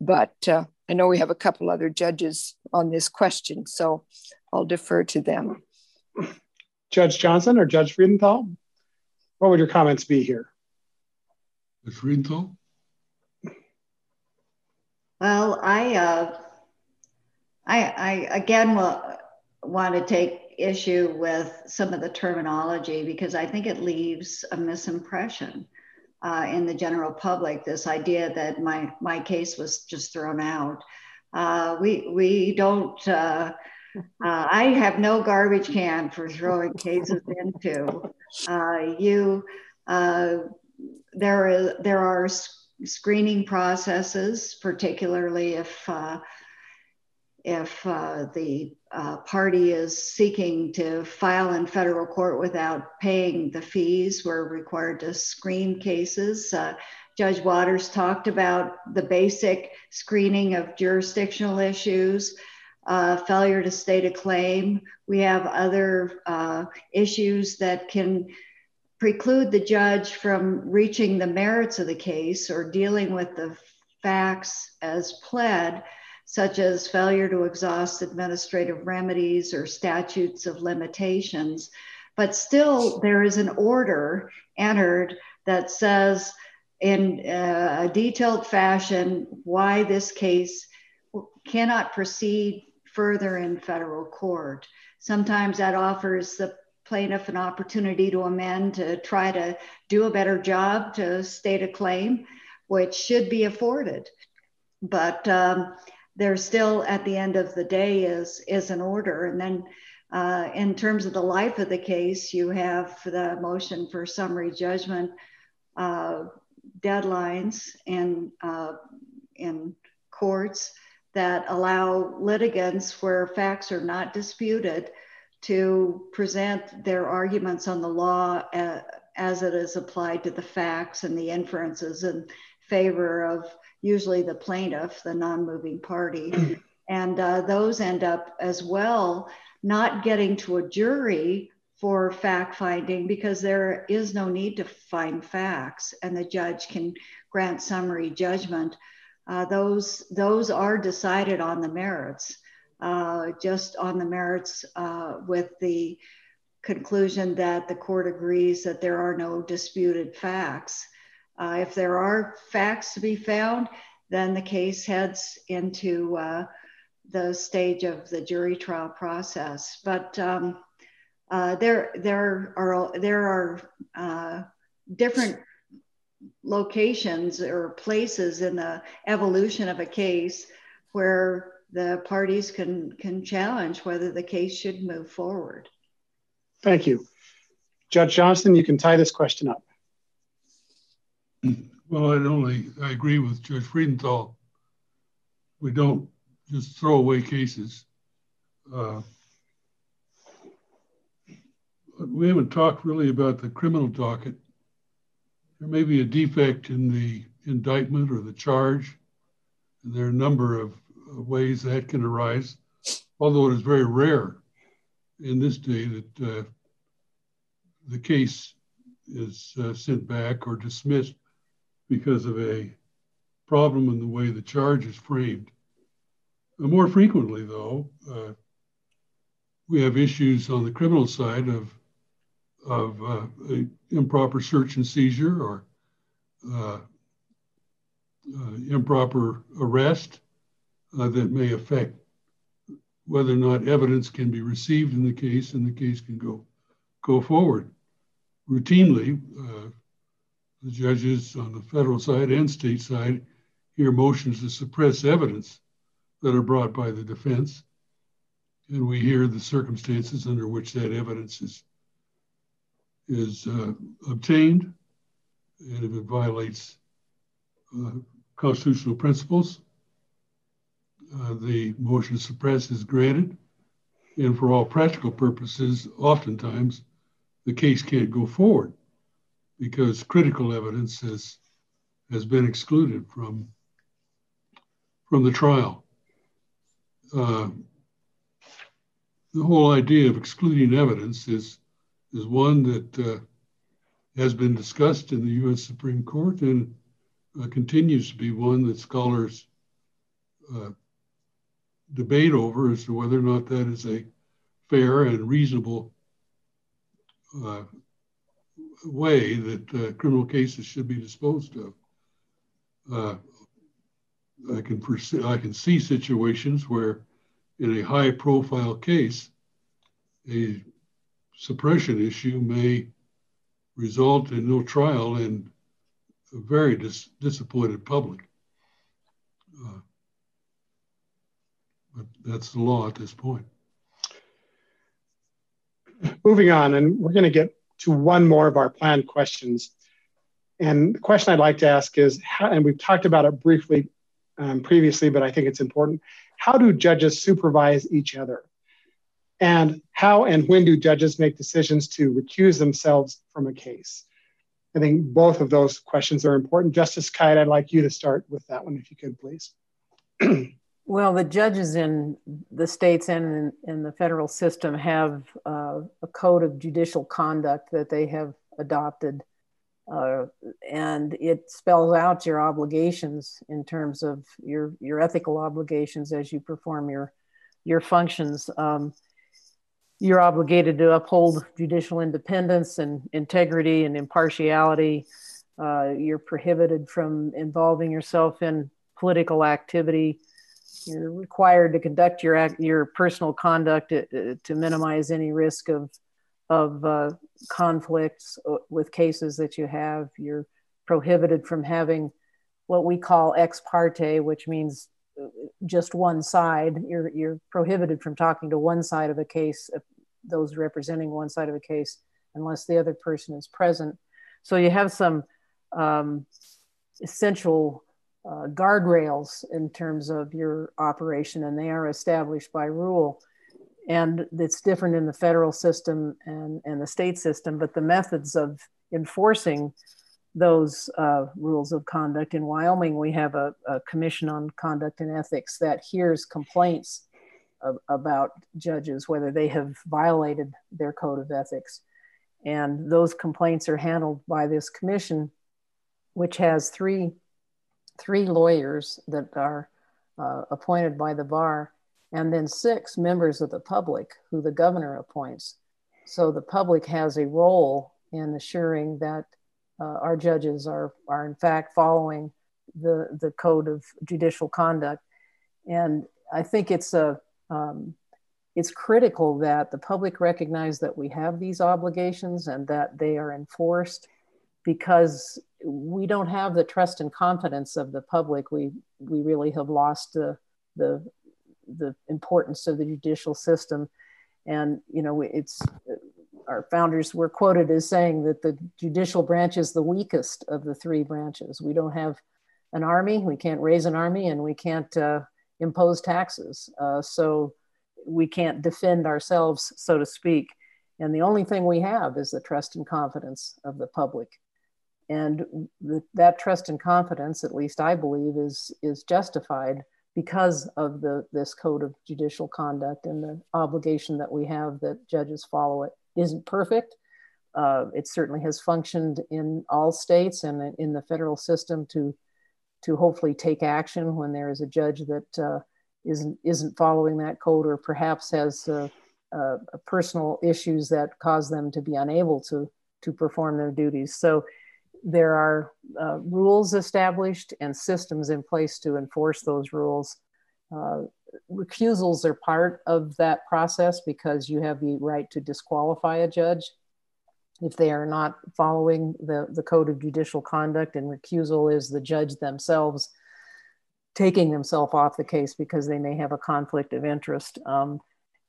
But uh, I know we have a couple other judges on this question, so I'll defer to them. Judge Johnson or Judge Freudenthal? What would your comments be here? Judge Freudenthal? Well, I, uh, I, I again will, want to take issue with some of the terminology because I think it leaves a misimpression uh, in the general public. This idea that my my case was just thrown out. Uh, we we don't uh, I have no garbage can for throwing cases into. Uh, you, uh, there, is, there are screening processes, particularly if uh, if uh, the uh, party is seeking to file in federal court without paying the fees, we're required to screen cases. Judge Watters talked about the basic screening of jurisdictional issues, uh, failure to state a claim. We have other uh, issues that can preclude the judge from reaching the merits of the case or dealing with the facts as pled, such as failure to exhaust administrative remedies or statutes of limitations. But still, there is an order entered that says, in uh, a detailed fashion why this case cannot proceed further in federal court. Sometimes that offers the plaintiff an opportunity to amend to try to do a better job to state a claim, which should be afforded. But um, there still, at the end of the day, is is an order. And then, uh, in terms of the life of the case, you have the motion for summary judgment. Uh, deadlines in, uh, in courts that allow litigants where facts are not disputed to present their arguments on the law uh, as it is applied to the facts and the inferences in favor of usually the plaintiff, the non moving party. and uh, those end up as well not getting to a jury for fact finding because there is no need to find facts and the judge can grant summary judgment. Uh, those, those are decided on the merits, uh, just on the merits uh, with the conclusion that the court agrees that there are no disputed facts. Uh, if there are facts to be found, then the case heads into uh, the stage of the jury trial process. But um, there there are there are different locations or places in the evolution of a case where the parties can can challenge whether the case should move forward. Thank you. Judge Johnson, you can tie this question up. Well, I only I agree with Judge Freudenthal. We don't just throw away cases. Uh, we haven't talked really about the criminal docket. There may be a defect in the indictment or the charge. There are a number of ways that can arise, although it is very rare in this day that uh, the case is uh, sent back or dismissed because of a problem in the way the charge is framed. Uh, more frequently, though, uh, we have issues on the criminal side of of uh, improper search and seizure or uh, uh, improper arrest uh, that may affect whether or not evidence can be received in the case and the case can go go forward. Routinely, uh, the judges on the federal side and state side hear motions to suppress evidence that are brought by the defense, and we hear the circumstances under which that evidence is is uh, obtained and if it violates uh, constitutional principles, uh, the motion to suppress is granted. And for all practical purposes, oftentimes the case can't go forward because critical evidence has, has been excluded from, from the trial. Uh, the whole idea of excluding evidence is is one that uh, has been discussed in the U.S. Supreme Court and uh, continues to be one that scholars uh, debate over as to whether or not that is a fair and reasonable uh, way that uh, criminal cases should be disposed of. Uh, I can I can see situations where, in a high-profile case, a suppression issue may result in no trial and a very dis- disappointed public. Uh, but that's the law at this point. Moving on, and we're going to get to one more of our planned questions. And the question I'd like to ask is, how, and we've talked about it briefly um, previously, but I think it's important. how do judges supervise each other? And how and when do judges make decisions to recuse themselves from a case? I think both of those questions are important. Justice Kite, I'd like you to start with that one, if you could, please. well, the judges in the states and in, in the federal system have uh, a code of judicial conduct that they have adopted. Uh, and it spells out your obligations in terms of your your ethical obligations as you perform your your functions. Um, you're obligated to uphold judicial independence and integrity and impartiality. Uh, you're prohibited from involving yourself in political activity. You're required to conduct your your personal conduct to, uh, to minimize any risk of of uh, conflicts uh, with cases that you have. You're prohibited from having what we call ex parte, which means uh, just one side. You're, you're prohibited from talking to one side of a case, those representing one side of a case, unless the other person is present. So you have some um, essential uh, guardrails in terms of your operation, and they are established by rule and it's different in the federal system and, and the state system, but the methods of enforcing those uh, rules of conduct. In Wyoming, we have a, a, Commission on Conduct and Ethics that hears complaints of, about judges, whether they have violated their code of ethics. And those complaints are handled by this commission, which has three, three lawyers that are uh, appointed by the bar and then six members of the public who the governor appoints. So the public has a role in assuring that uh, our judges are, are in fact following the, the code of judicial conduct. And I think it's a, um, it's critical that the public recognize that we have these obligations and that they are enforced because we don't have the trust and confidence of the public. We, we really have lost the, the the importance of the judicial system. And, you know, it's our founders were quoted as saying that the judicial branch is the weakest of the three branches. We don't have an army, we can't raise an army, and we can't uh, impose taxes. Uh, so we can't defend ourselves, so to speak. And the only thing we have is the trust and confidence of the public. And the, that trust and confidence, at least I believe, is, is justified because of the this code of judicial conduct and the obligation that we have that judges follow it isn't perfect. Uh, it certainly has functioned in all states and in the federal system to to hopefully take action when there is a judge that uh, not isn't following that code or perhaps has uh, uh, personal issues that cause them to be unable to to perform their duties. So there are uh, rules established and systems in place to enforce those rules. Recusals are part of that process because you have the right to disqualify a judge if they are not following the, the code of judicial conduct, and recusal is the judge themselves taking themselves off the case because they may have a conflict of interest. Um,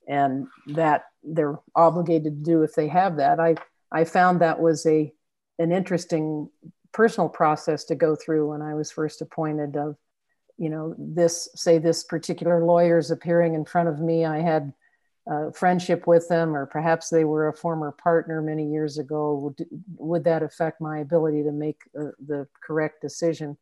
and that they're obligated to do if they have that. I, I found that was a an interesting personal process to go through when I was first appointed of, you know, this, say this particular lawyer is appearing in front of me. I had a friendship with them, or perhaps they were a former partner many years ago. Would, would that affect my ability to make uh, the correct decision?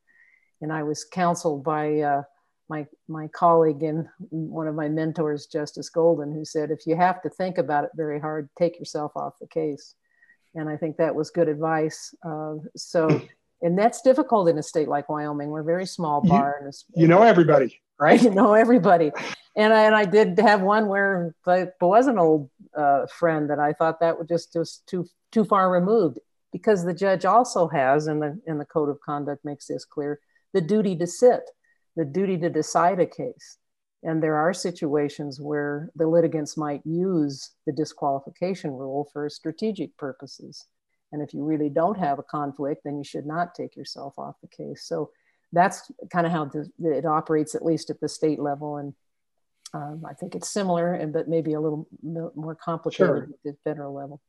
And I was counseled by uh, my, my colleague and one of my mentors, Justice Golden, who said, if you have to think about it very hard, take yourself off the case and I think that was good advice. Uh, so, and that's difficult in a state like Wyoming. We're a very small bar. You, you know everybody, right? You know everybody. And I, and I did have one where it was an old uh, friend that I thought that was just just too too far removed because the judge also has, and the in the code of conduct makes this clear, the duty to sit, the duty to decide a case. And there are situations where the litigants might use the disqualification rule for strategic purposes. And if you really don't have a conflict, then you should not take yourself off the case. So that's kind of how the, it operates, at least at the state level. And um, I think it's similar, and but maybe a little more complicated sure. at the federal level.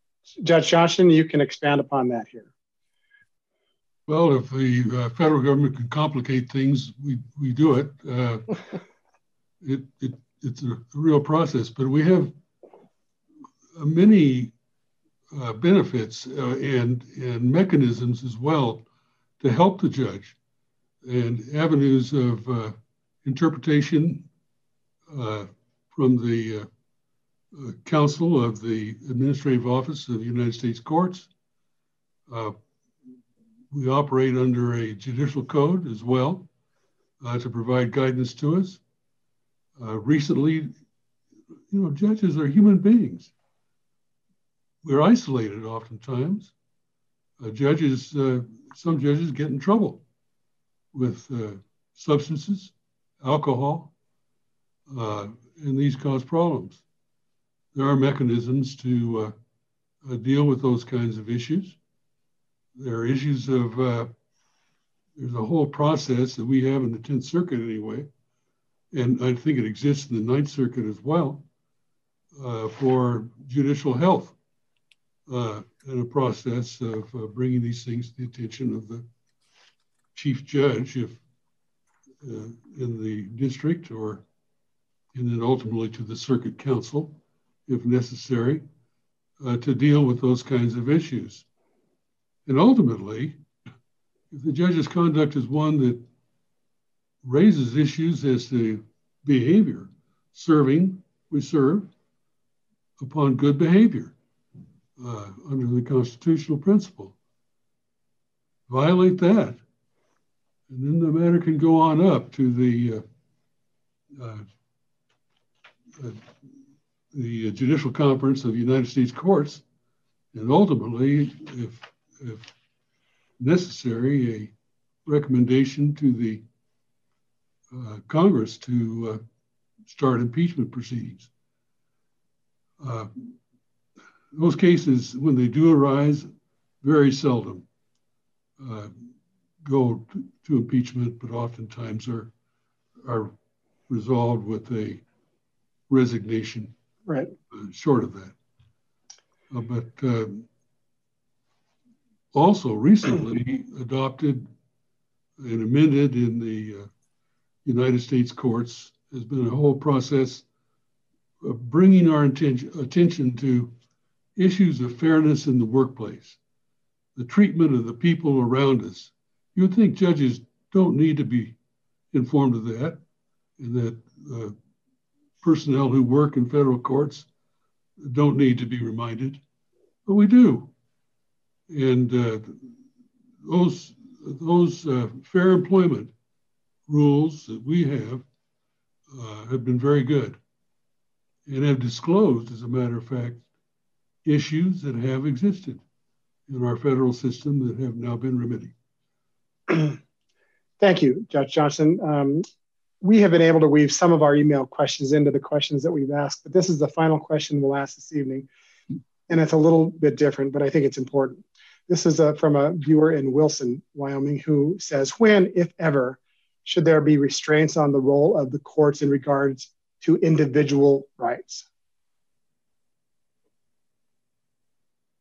Judge Johnson, you can expand upon that here. Well, if the uh, federal government can complicate things, we, we do it. Uh, it, it it's a real process. But we have many uh, benefits uh, and and mechanisms as well to help the judge and avenues of uh, interpretation uh, from the uh, uh, Council of the Administrative Office of the United States Courts. we operate under a judicial code as well to provide guidance to us. recently, you know, judges are human beings we're isolated oftentimes. Uh, judges, uh, some judges get in trouble with uh, substances, alcohol, uh, and these cause problems. There are mechanisms to uh, uh, deal with those kinds of issues. There are issues of, there's a whole process that we have in the 10th Circuit anyway, and I think it exists in the Ninth Circuit as well, for judicial health uh, in a process of uh, bringing these things to the attention of the chief judge if uh, in the district or and then ultimately to the circuit council if necessary uh, to deal with those kinds of issues. And ultimately, if the judge's conduct is one that raises issues as to behavior, serving, we serve upon good behavior uh, under the constitutional principle. Violate that, and then the matter can go on up to the uh, uh, uh the Judicial Conference of the United States Courts, and ultimately, if, if necessary, a recommendation to the uh, Congress to uh, start impeachment proceedings. Uh, those cases, when they do arise, very seldom uh, go to, to, impeachment, but oftentimes are are resolved with a resignation. Right. Uh, short of that, uh, but um, also recently adopted and amended in the uh, United States courts has been a whole process of bringing our attention, attention to issues of fairness in the workplace, the treatment of the people around us. You would think judges don't need to be informed of that, and that uh, personnel who work in federal courts don't need to be reminded, but we do. And uh, those those uh, fair employment rules that we have uh, have been very good and have disclosed, as a matter of fact, issues that have existed in our federal system that have now been remedied. Thank you, Judge Johnson. Um, we have been able to weave some of our email questions into the questions that we've asked, but this is the final question we'll ask this evening. And it's a little bit different, but I think it's important. This is a, from a viewer in Wilson, Wyoming, who says, when, if ever, should there be restraints on the role of the courts in regards to individual rights?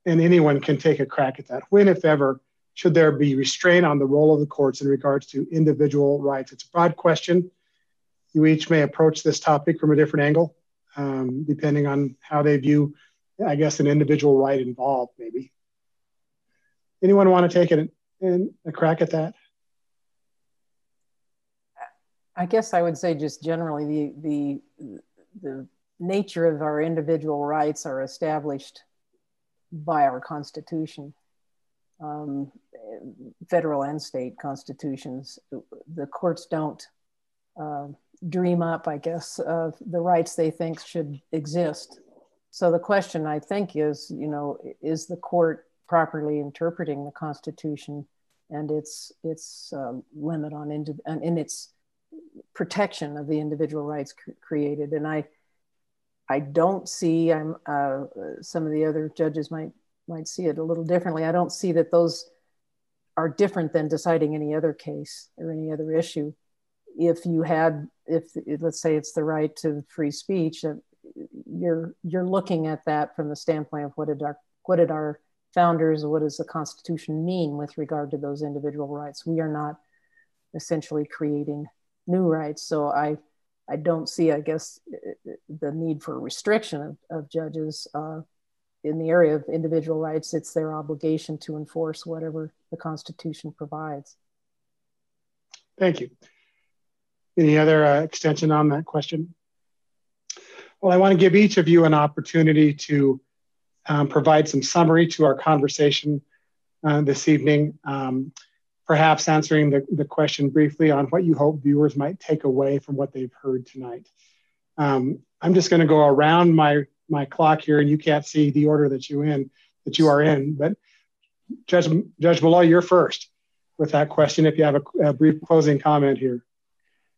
And anyone can take a crack at that. When, if ever, should there be restraint on the role of the courts in regards to individual rights? It's a broad question. You each may approach this topic from a different angle, um, depending on how they view, I guess, an individual right involved, maybe. Anyone want to take it and a crack at that? I guess I would say just generally the the the nature of our individual rights are established by our Constitution, um, federal and state constitutions. The courts don't uh, dream up, I guess, of the rights they think should exist. So the question I think is, you know, is the court properly interpreting the Constitution and its its uh, limit on indi- in its protection of the individual rights cr- created? And I I don't see. I'm. Uh, some of the other judges might might see it a little differently. I don't see that those are different than deciding any other case or any other issue. If you had, if let's say it's the right to free speech, uh, you're you're looking at that from the standpoint of what did our what did our founders, what does the Constitution mean with regard to those individual rights? We are not essentially creating new rights. So I I don't see, I guess, the need for restriction of, of judges uh, in the area of individual rights. It's their obligation to enforce whatever the Constitution provides. Thank you. Any other uh, extension on that question? Well, I want to give each of you an opportunity to um, provide some summary to our conversation uh, this evening, um, perhaps answering the, the question briefly on what you hope viewers might take away from what they've heard tonight. Um, I'm just going to go around my, my clock here, and you can't see the order that you in that you are in, but Judge, Judge Molloy, you're first with that question if you have a, a brief closing comment here.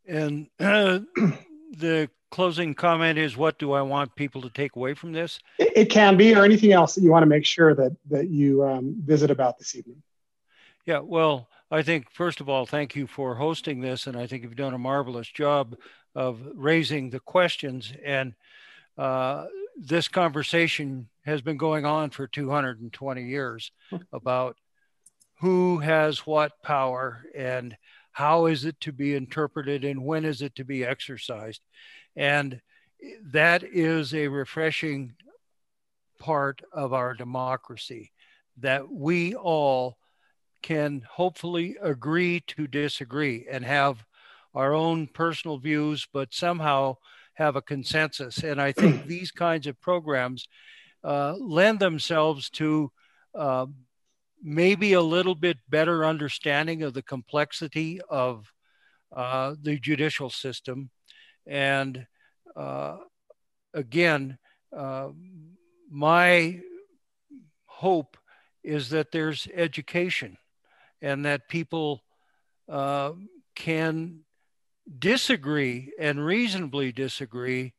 And uh, the closing comment is what do I want people to take away from this? It, it can be, or anything else that you want to make sure that, that you um, visit about this evening. Yeah, well, I think, first of all, thank you for hosting this. And I think you've done a marvelous job of raising the questions. And uh, this conversation has been going on for 220 years about who has what power and how is it to be interpreted and when is it to be exercised and that is a refreshing part of our democracy that we all can hopefully agree to disagree and have our own personal views but somehow have a consensus and i think these kinds of programs uh, lend themselves to uh, maybe a little bit better understanding of the complexity of uh, the judicial system. And uh, again, uh, my hope is that there's education and that people uh, can disagree and reasonably disagree,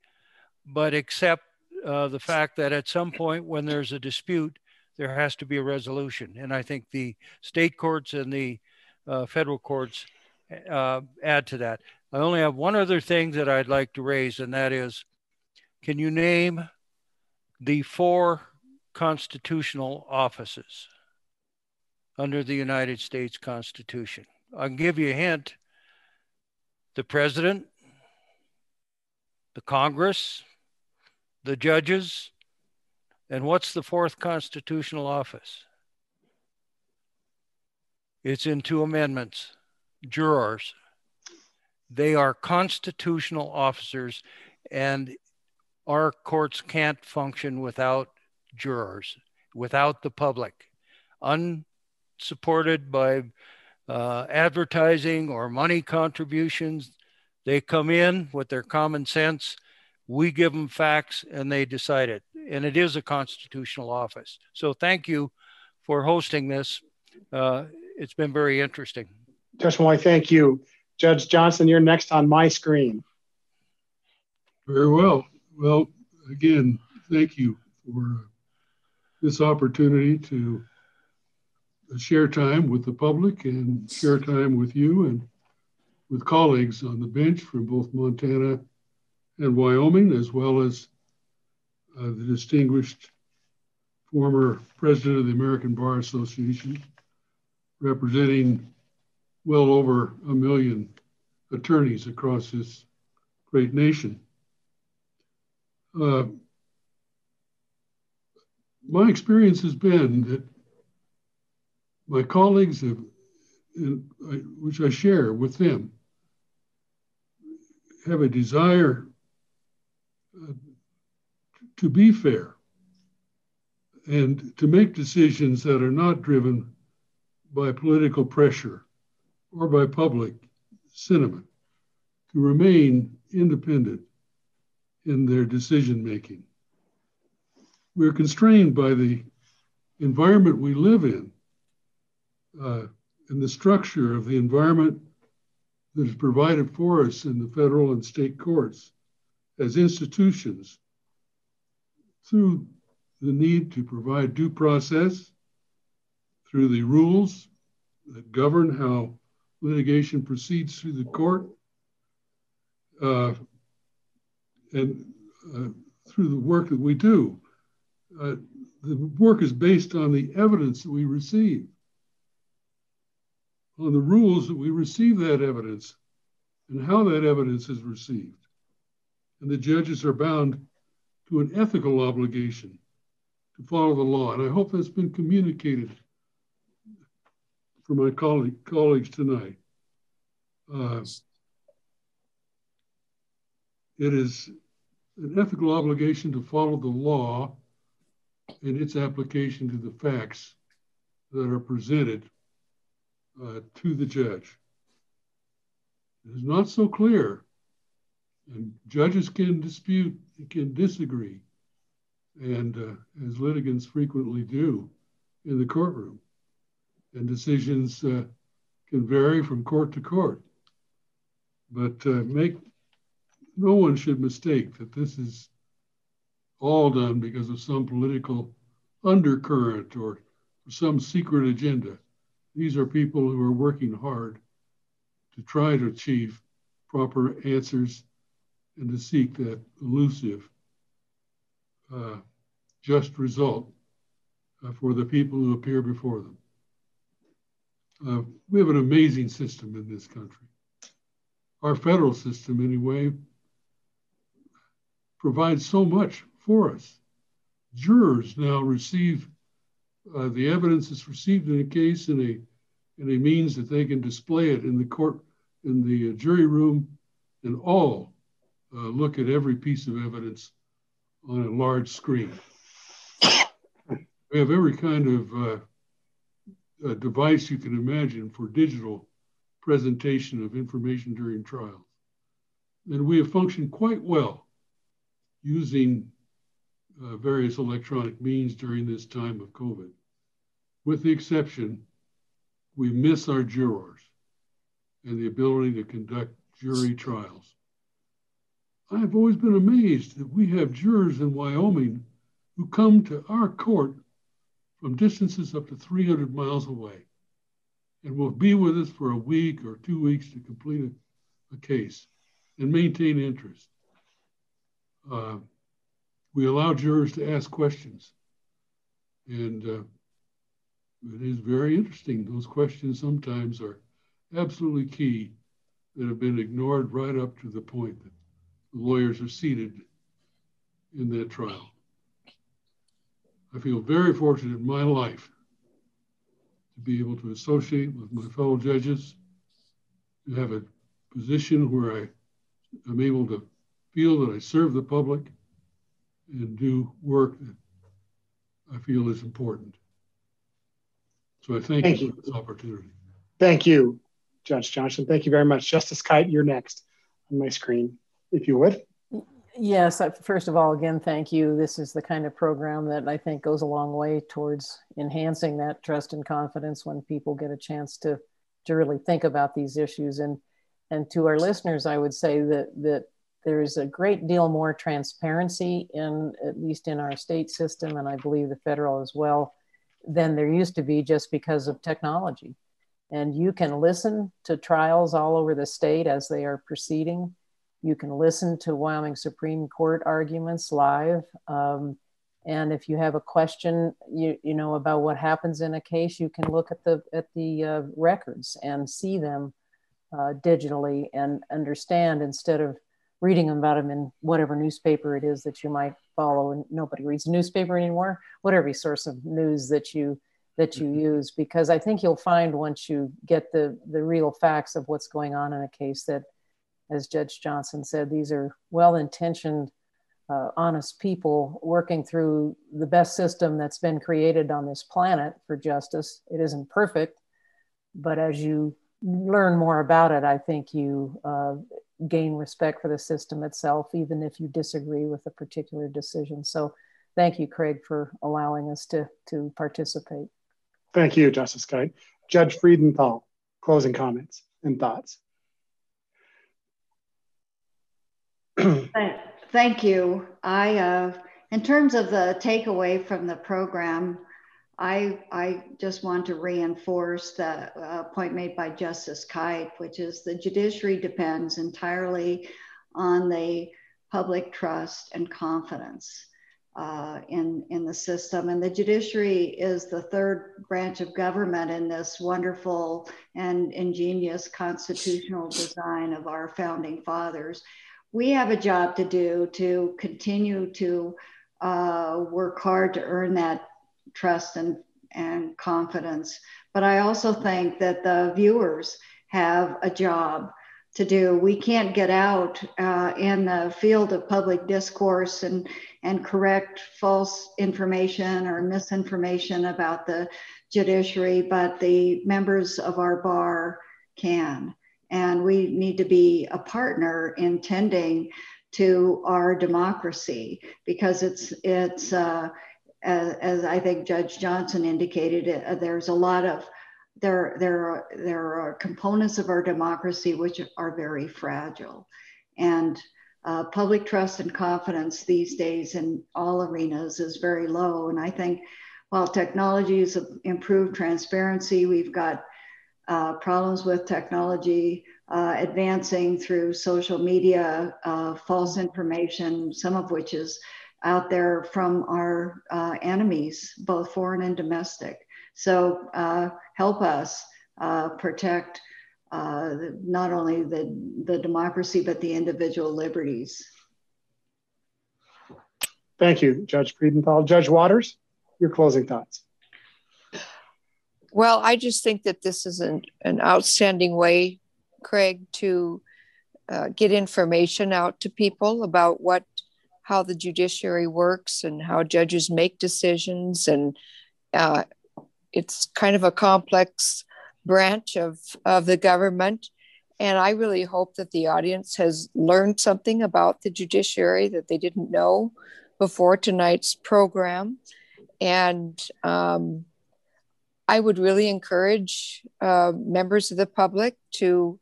but accept uh, the fact that at some point when there's a dispute, there has to be a resolution. And I think the state courts and the uh, federal courts uh, add to that. I only have one other thing that I'd like to raise, and that is can you name the four constitutional offices under the United States Constitution? I'll give you a hint the president, the Congress, the judges, and what's the fourth constitutional office? It's in two amendments. Jurors. They are constitutional officers, and our courts can't function without jurors, without the public, unsupported by uh, advertising or money contributions. They come in with their common sense. We give them facts and they decide it and it is a constitutional office. So thank you for hosting this. Uh, it's been very interesting. Judge Molloy, thank you. Judge Johnson, you're next on my screen. Very well. Well, again, thank you for this opportunity to share time with the public and share time with you and with colleagues on the bench from both Montana and Wyoming, as well as uh, the distinguished former president of the American Bar Association, representing well over a million attorneys across this great nation. Uh, my experience has been that my colleagues have, which I share with them, have a desire uh, to be fair and to make decisions that are not driven by political pressure or by public sentiment, to remain independent in their decision making. We're constrained by the environment we live in uh, and the structure of the environment that is provided for us in the federal and state courts as institutions through the need to provide due process, through the rules that govern how litigation proceeds through the court, uh, and uh, through the work that we do. Uh, the work is based on the evidence that we receive, on the rules that we receive that evidence, and how that evidence is received. and the judges are bound to an ethical obligation to follow the law. And I hope that's been communicated for my colleague, colleagues tonight. Uh, it is an ethical obligation to follow the law and its application to the facts that are presented uh, to the judge. It is not so clear, and judges can dispute, can disagree, and uh, as litigants frequently do in the courtroom. And decisions uh, can vary from court to court. But uh, make no one should mistake that this is all done because of some political undercurrent or some secret agenda. These are people who are working hard to try to achieve proper answers and to seek that elusive, uh, just result uh, for the people who appear before them. Uh, we have an amazing system in this country. Our federal system, anyway, provides so much for us. Jurors now receive uh, the evidence that's received in a case in a in a means that they can display it in the court in the uh, jury room and all uh, look at every piece of evidence on a large screen. We have every kind of uh, device you can imagine for digital presentation of information during trials. And we have functioned quite well using uh, various electronic means during this time of COVID. With the exception, we miss our jurors and the ability to conduct jury trials. I've always been amazed that we have jurors in Wyoming who come to our court from distances up to 300 miles away and will be with us for a week or two weeks to complete a, a case and maintain interest. Uh, we allow jurors to ask questions. And uh, it is very interesting. Those questions sometimes are absolutely key that have been ignored right up to the point that the lawyers are seated in that trial. I feel very fortunate in my life to be able to associate with my fellow judges, to have a position where I am able to feel that I serve the public and do work that I feel is important. So I thank, thank you for this opportunity. Thank you, Judge Johnson. Thank you very much. Justice Kite, you're next on my screen, if you would. Yes, first of all, again, thank you. This is the kind of program that I think goes a long way towards enhancing that trust and confidence when people get a chance to, to really think about these issues. And, and to our listeners, I would say that, that there's a great deal more transparency in at least in our state system and i believe the federal as well than there used to be just because of technology. And you can listen to trials all over the state as they are proceeding. You can listen to wyoming supreme court arguments live. Um, and if you have a question you, you know about what happens in a case you can look at the at the uh, records and see them uh, digitally and understand instead of reading about them in whatever newspaper it is that you might follow and nobody reads a newspaper anymore whatever source of news that you that you mm-hmm. use because i think you'll find once you get the the real facts of what's going on in a case that as judge johnson said these are well intentioned uh, honest people working through the best system that's been created on this planet for justice it isn't perfect but as you learn more about it i think you uh, gain respect for the system itself, even if you disagree with a particular decision. So thank you, Craig, for allowing us to, to participate. Thank you, Justice Kite. Judge Freudenthal, closing comments and thoughts. Thank you. I, uh, in terms of the takeaway from the program, I, I just want to reinforce the uh, point made by Justice Kite, which is the judiciary depends entirely on the public trust and confidence uh, in, in the system. And the judiciary is the third branch of government in this wonderful and ingenious constitutional design of our founding fathers. we have a job to do to continue to uh, work hard to earn that trust and, and confidence. But I also think that the viewers have a job to do. We can't get out uh, in the field of public discourse and, and correct false information or misinformation about the judiciary, but the members of our bar can. And we need to be a partner in tending to our democracy because it's, it's uh, as, as, I think Judge Johnson indicated, uh, there's a lot of there, there, are, there are components of our democracy which are very fragile. And uh, public trust and confidence these days in all arenas is very low. And I think while technology has improved transparency, we've got uh, problems with technology uh, advancing through social media, uh, false information, some of which is out there from our uh, enemies, both foreign and domestic. So uh, help us uh, protect not only the, the democracy, but the individual liberties. Thank you, Judge Freudenthal. Judge Watters, your closing thoughts. Well, I just think that this is an, an outstanding way, Craig, to uh, get information out to people about what how the judiciary works and how judges make decisions and uh, it's kind of a complex branch of, of the government and i really hope that the audience has learned something about the judiciary that they didn't know before tonight's program and um, I would really encourage uh, members of the public to,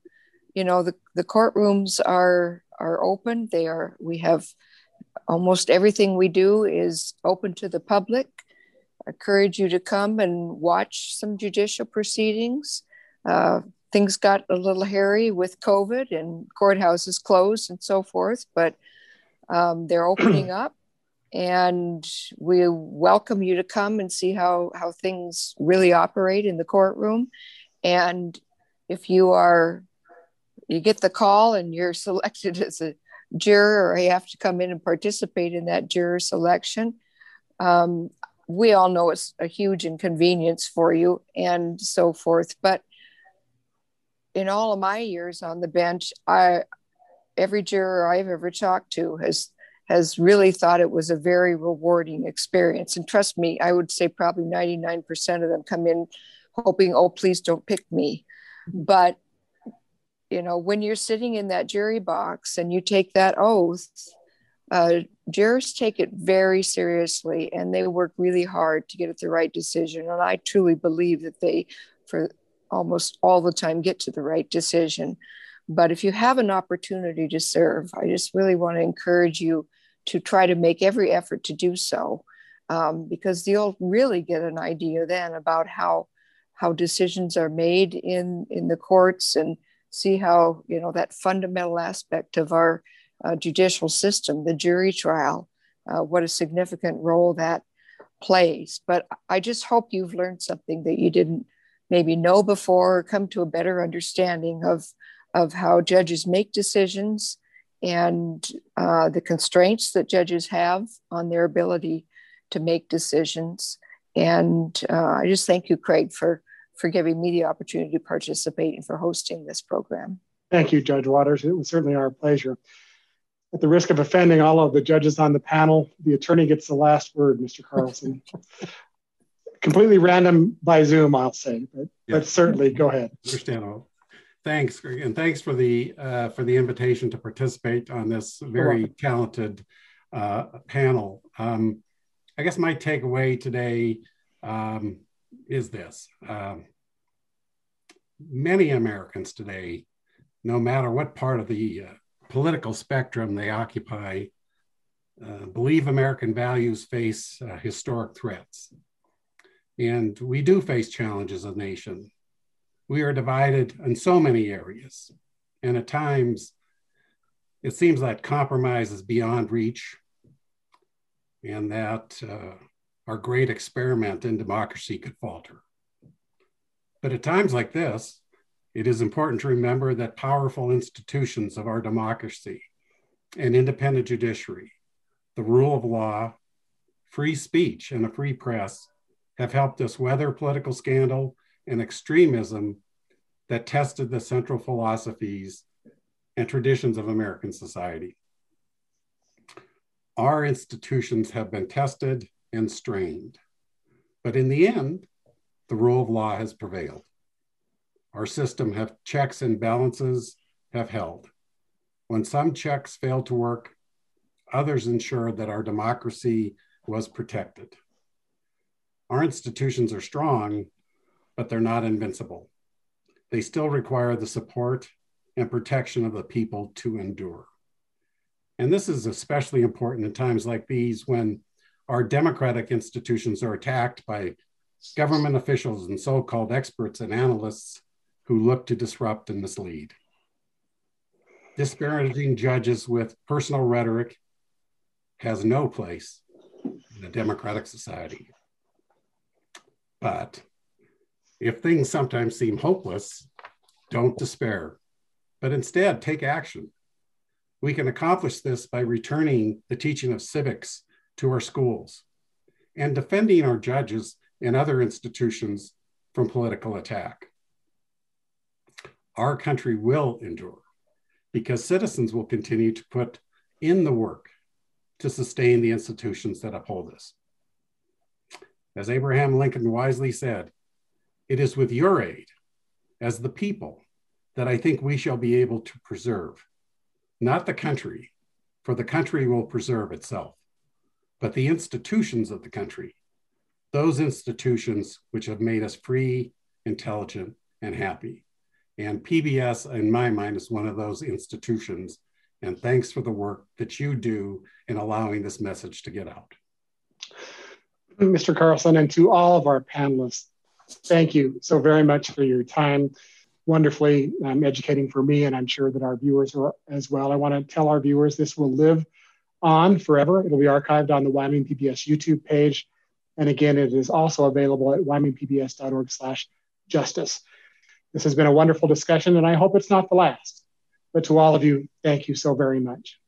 you know, the, the courtrooms are are open. They are. We have almost everything we do is open to the public. I encourage you to come and watch some judicial proceedings. Uh, things got a little hairy with COVID and courthouses closed and so forth, but um, they're opening up and we welcome you to come and see how how things really operate in the courtroom and if you are you get the call and you're selected as a juror or you have to come in and participate in that juror selection um, we all know it's a huge inconvenience for you and so forth but in all of my years on the bench i every juror i've ever talked to has has really thought it was a very rewarding experience. And trust me, I would say probably 99% of them come in hoping, oh, please don't pick me. But, you know, when you're sitting in that jury box and you take that oath, uh, jurors take it very seriously and they work really hard to get at the right decision. And I truly believe that they, for almost all the time, get to the right decision. But if you have an opportunity to serve, I just really want to encourage you to try to make every effort to do so, um, because you'll really get an idea then about how how decisions are made in in the courts and see how you know that fundamental aspect of our uh, judicial system, the jury trial, uh, what a significant role that plays. But I just hope you've learned something that you didn't maybe know before, or come to a better understanding of of how judges make decisions and uh, the constraints that judges have on their ability to make decisions. And uh, I just thank you, Craig, for, for giving me the opportunity to participate and for hosting this program. Thank you, Judge Watters. It was certainly our pleasure. At the risk of offending all of the judges on the panel, the attorney gets the last word, Mr. Carlson. Completely random by Zoom, I'll say, but, yeah. but certainly go ahead. Understandable. Thanks, and thanks for the uh, for the invitation to participate on this very talented uh, panel. Um, I guess my takeaway today um, is this: um, many Americans today, no matter what part of the uh, political spectrum they occupy, uh, believe American values face uh, historic threats, and we do face challenges as a nation. We are divided in so many areas. And at times, it seems that compromise is beyond reach and that uh, our great experiment in democracy could falter. But at times like this, it is important to remember that powerful institutions of our democracy, an independent judiciary, the rule of law, free speech, and a free press have helped us weather political scandal and extremism that tested the central philosophies and traditions of American society. Our institutions have been tested and strained, but in the end, the rule of law has prevailed. Our system have checks and balances have held. When some checks failed to work, others ensured that our democracy was protected. Our institutions are strong, but they're not invincible. They still require the support and protection of the people to endure. And this is especially important in times like these when our democratic institutions are attacked by government officials and so called experts and analysts who look to disrupt and mislead. Disparaging judges with personal rhetoric has no place in a democratic society. But if things sometimes seem hopeless, don't despair, but instead take action. We can accomplish this by returning the teaching of civics to our schools and defending our judges and other institutions from political attack. Our country will endure because citizens will continue to put in the work to sustain the institutions that uphold us. As Abraham Lincoln wisely said, it is with your aid as the people that I think we shall be able to preserve, not the country, for the country will preserve itself, but the institutions of the country, those institutions which have made us free, intelligent, and happy. And PBS, in my mind, is one of those institutions. And thanks for the work that you do in allowing this message to get out. Mr. Carlson, and to all of our panelists, thank you so very much for your time. Wonderfully um, educating for me, and I'm sure that our viewers are as well. I want to tell our viewers this will live on forever. It'll be archived on the Wyoming PBS YouTube page. And again, it is also available at wyomingpbs.org slash justice. This has been a wonderful discussion, and I hope it's not the last. But to all of you, thank you so very much.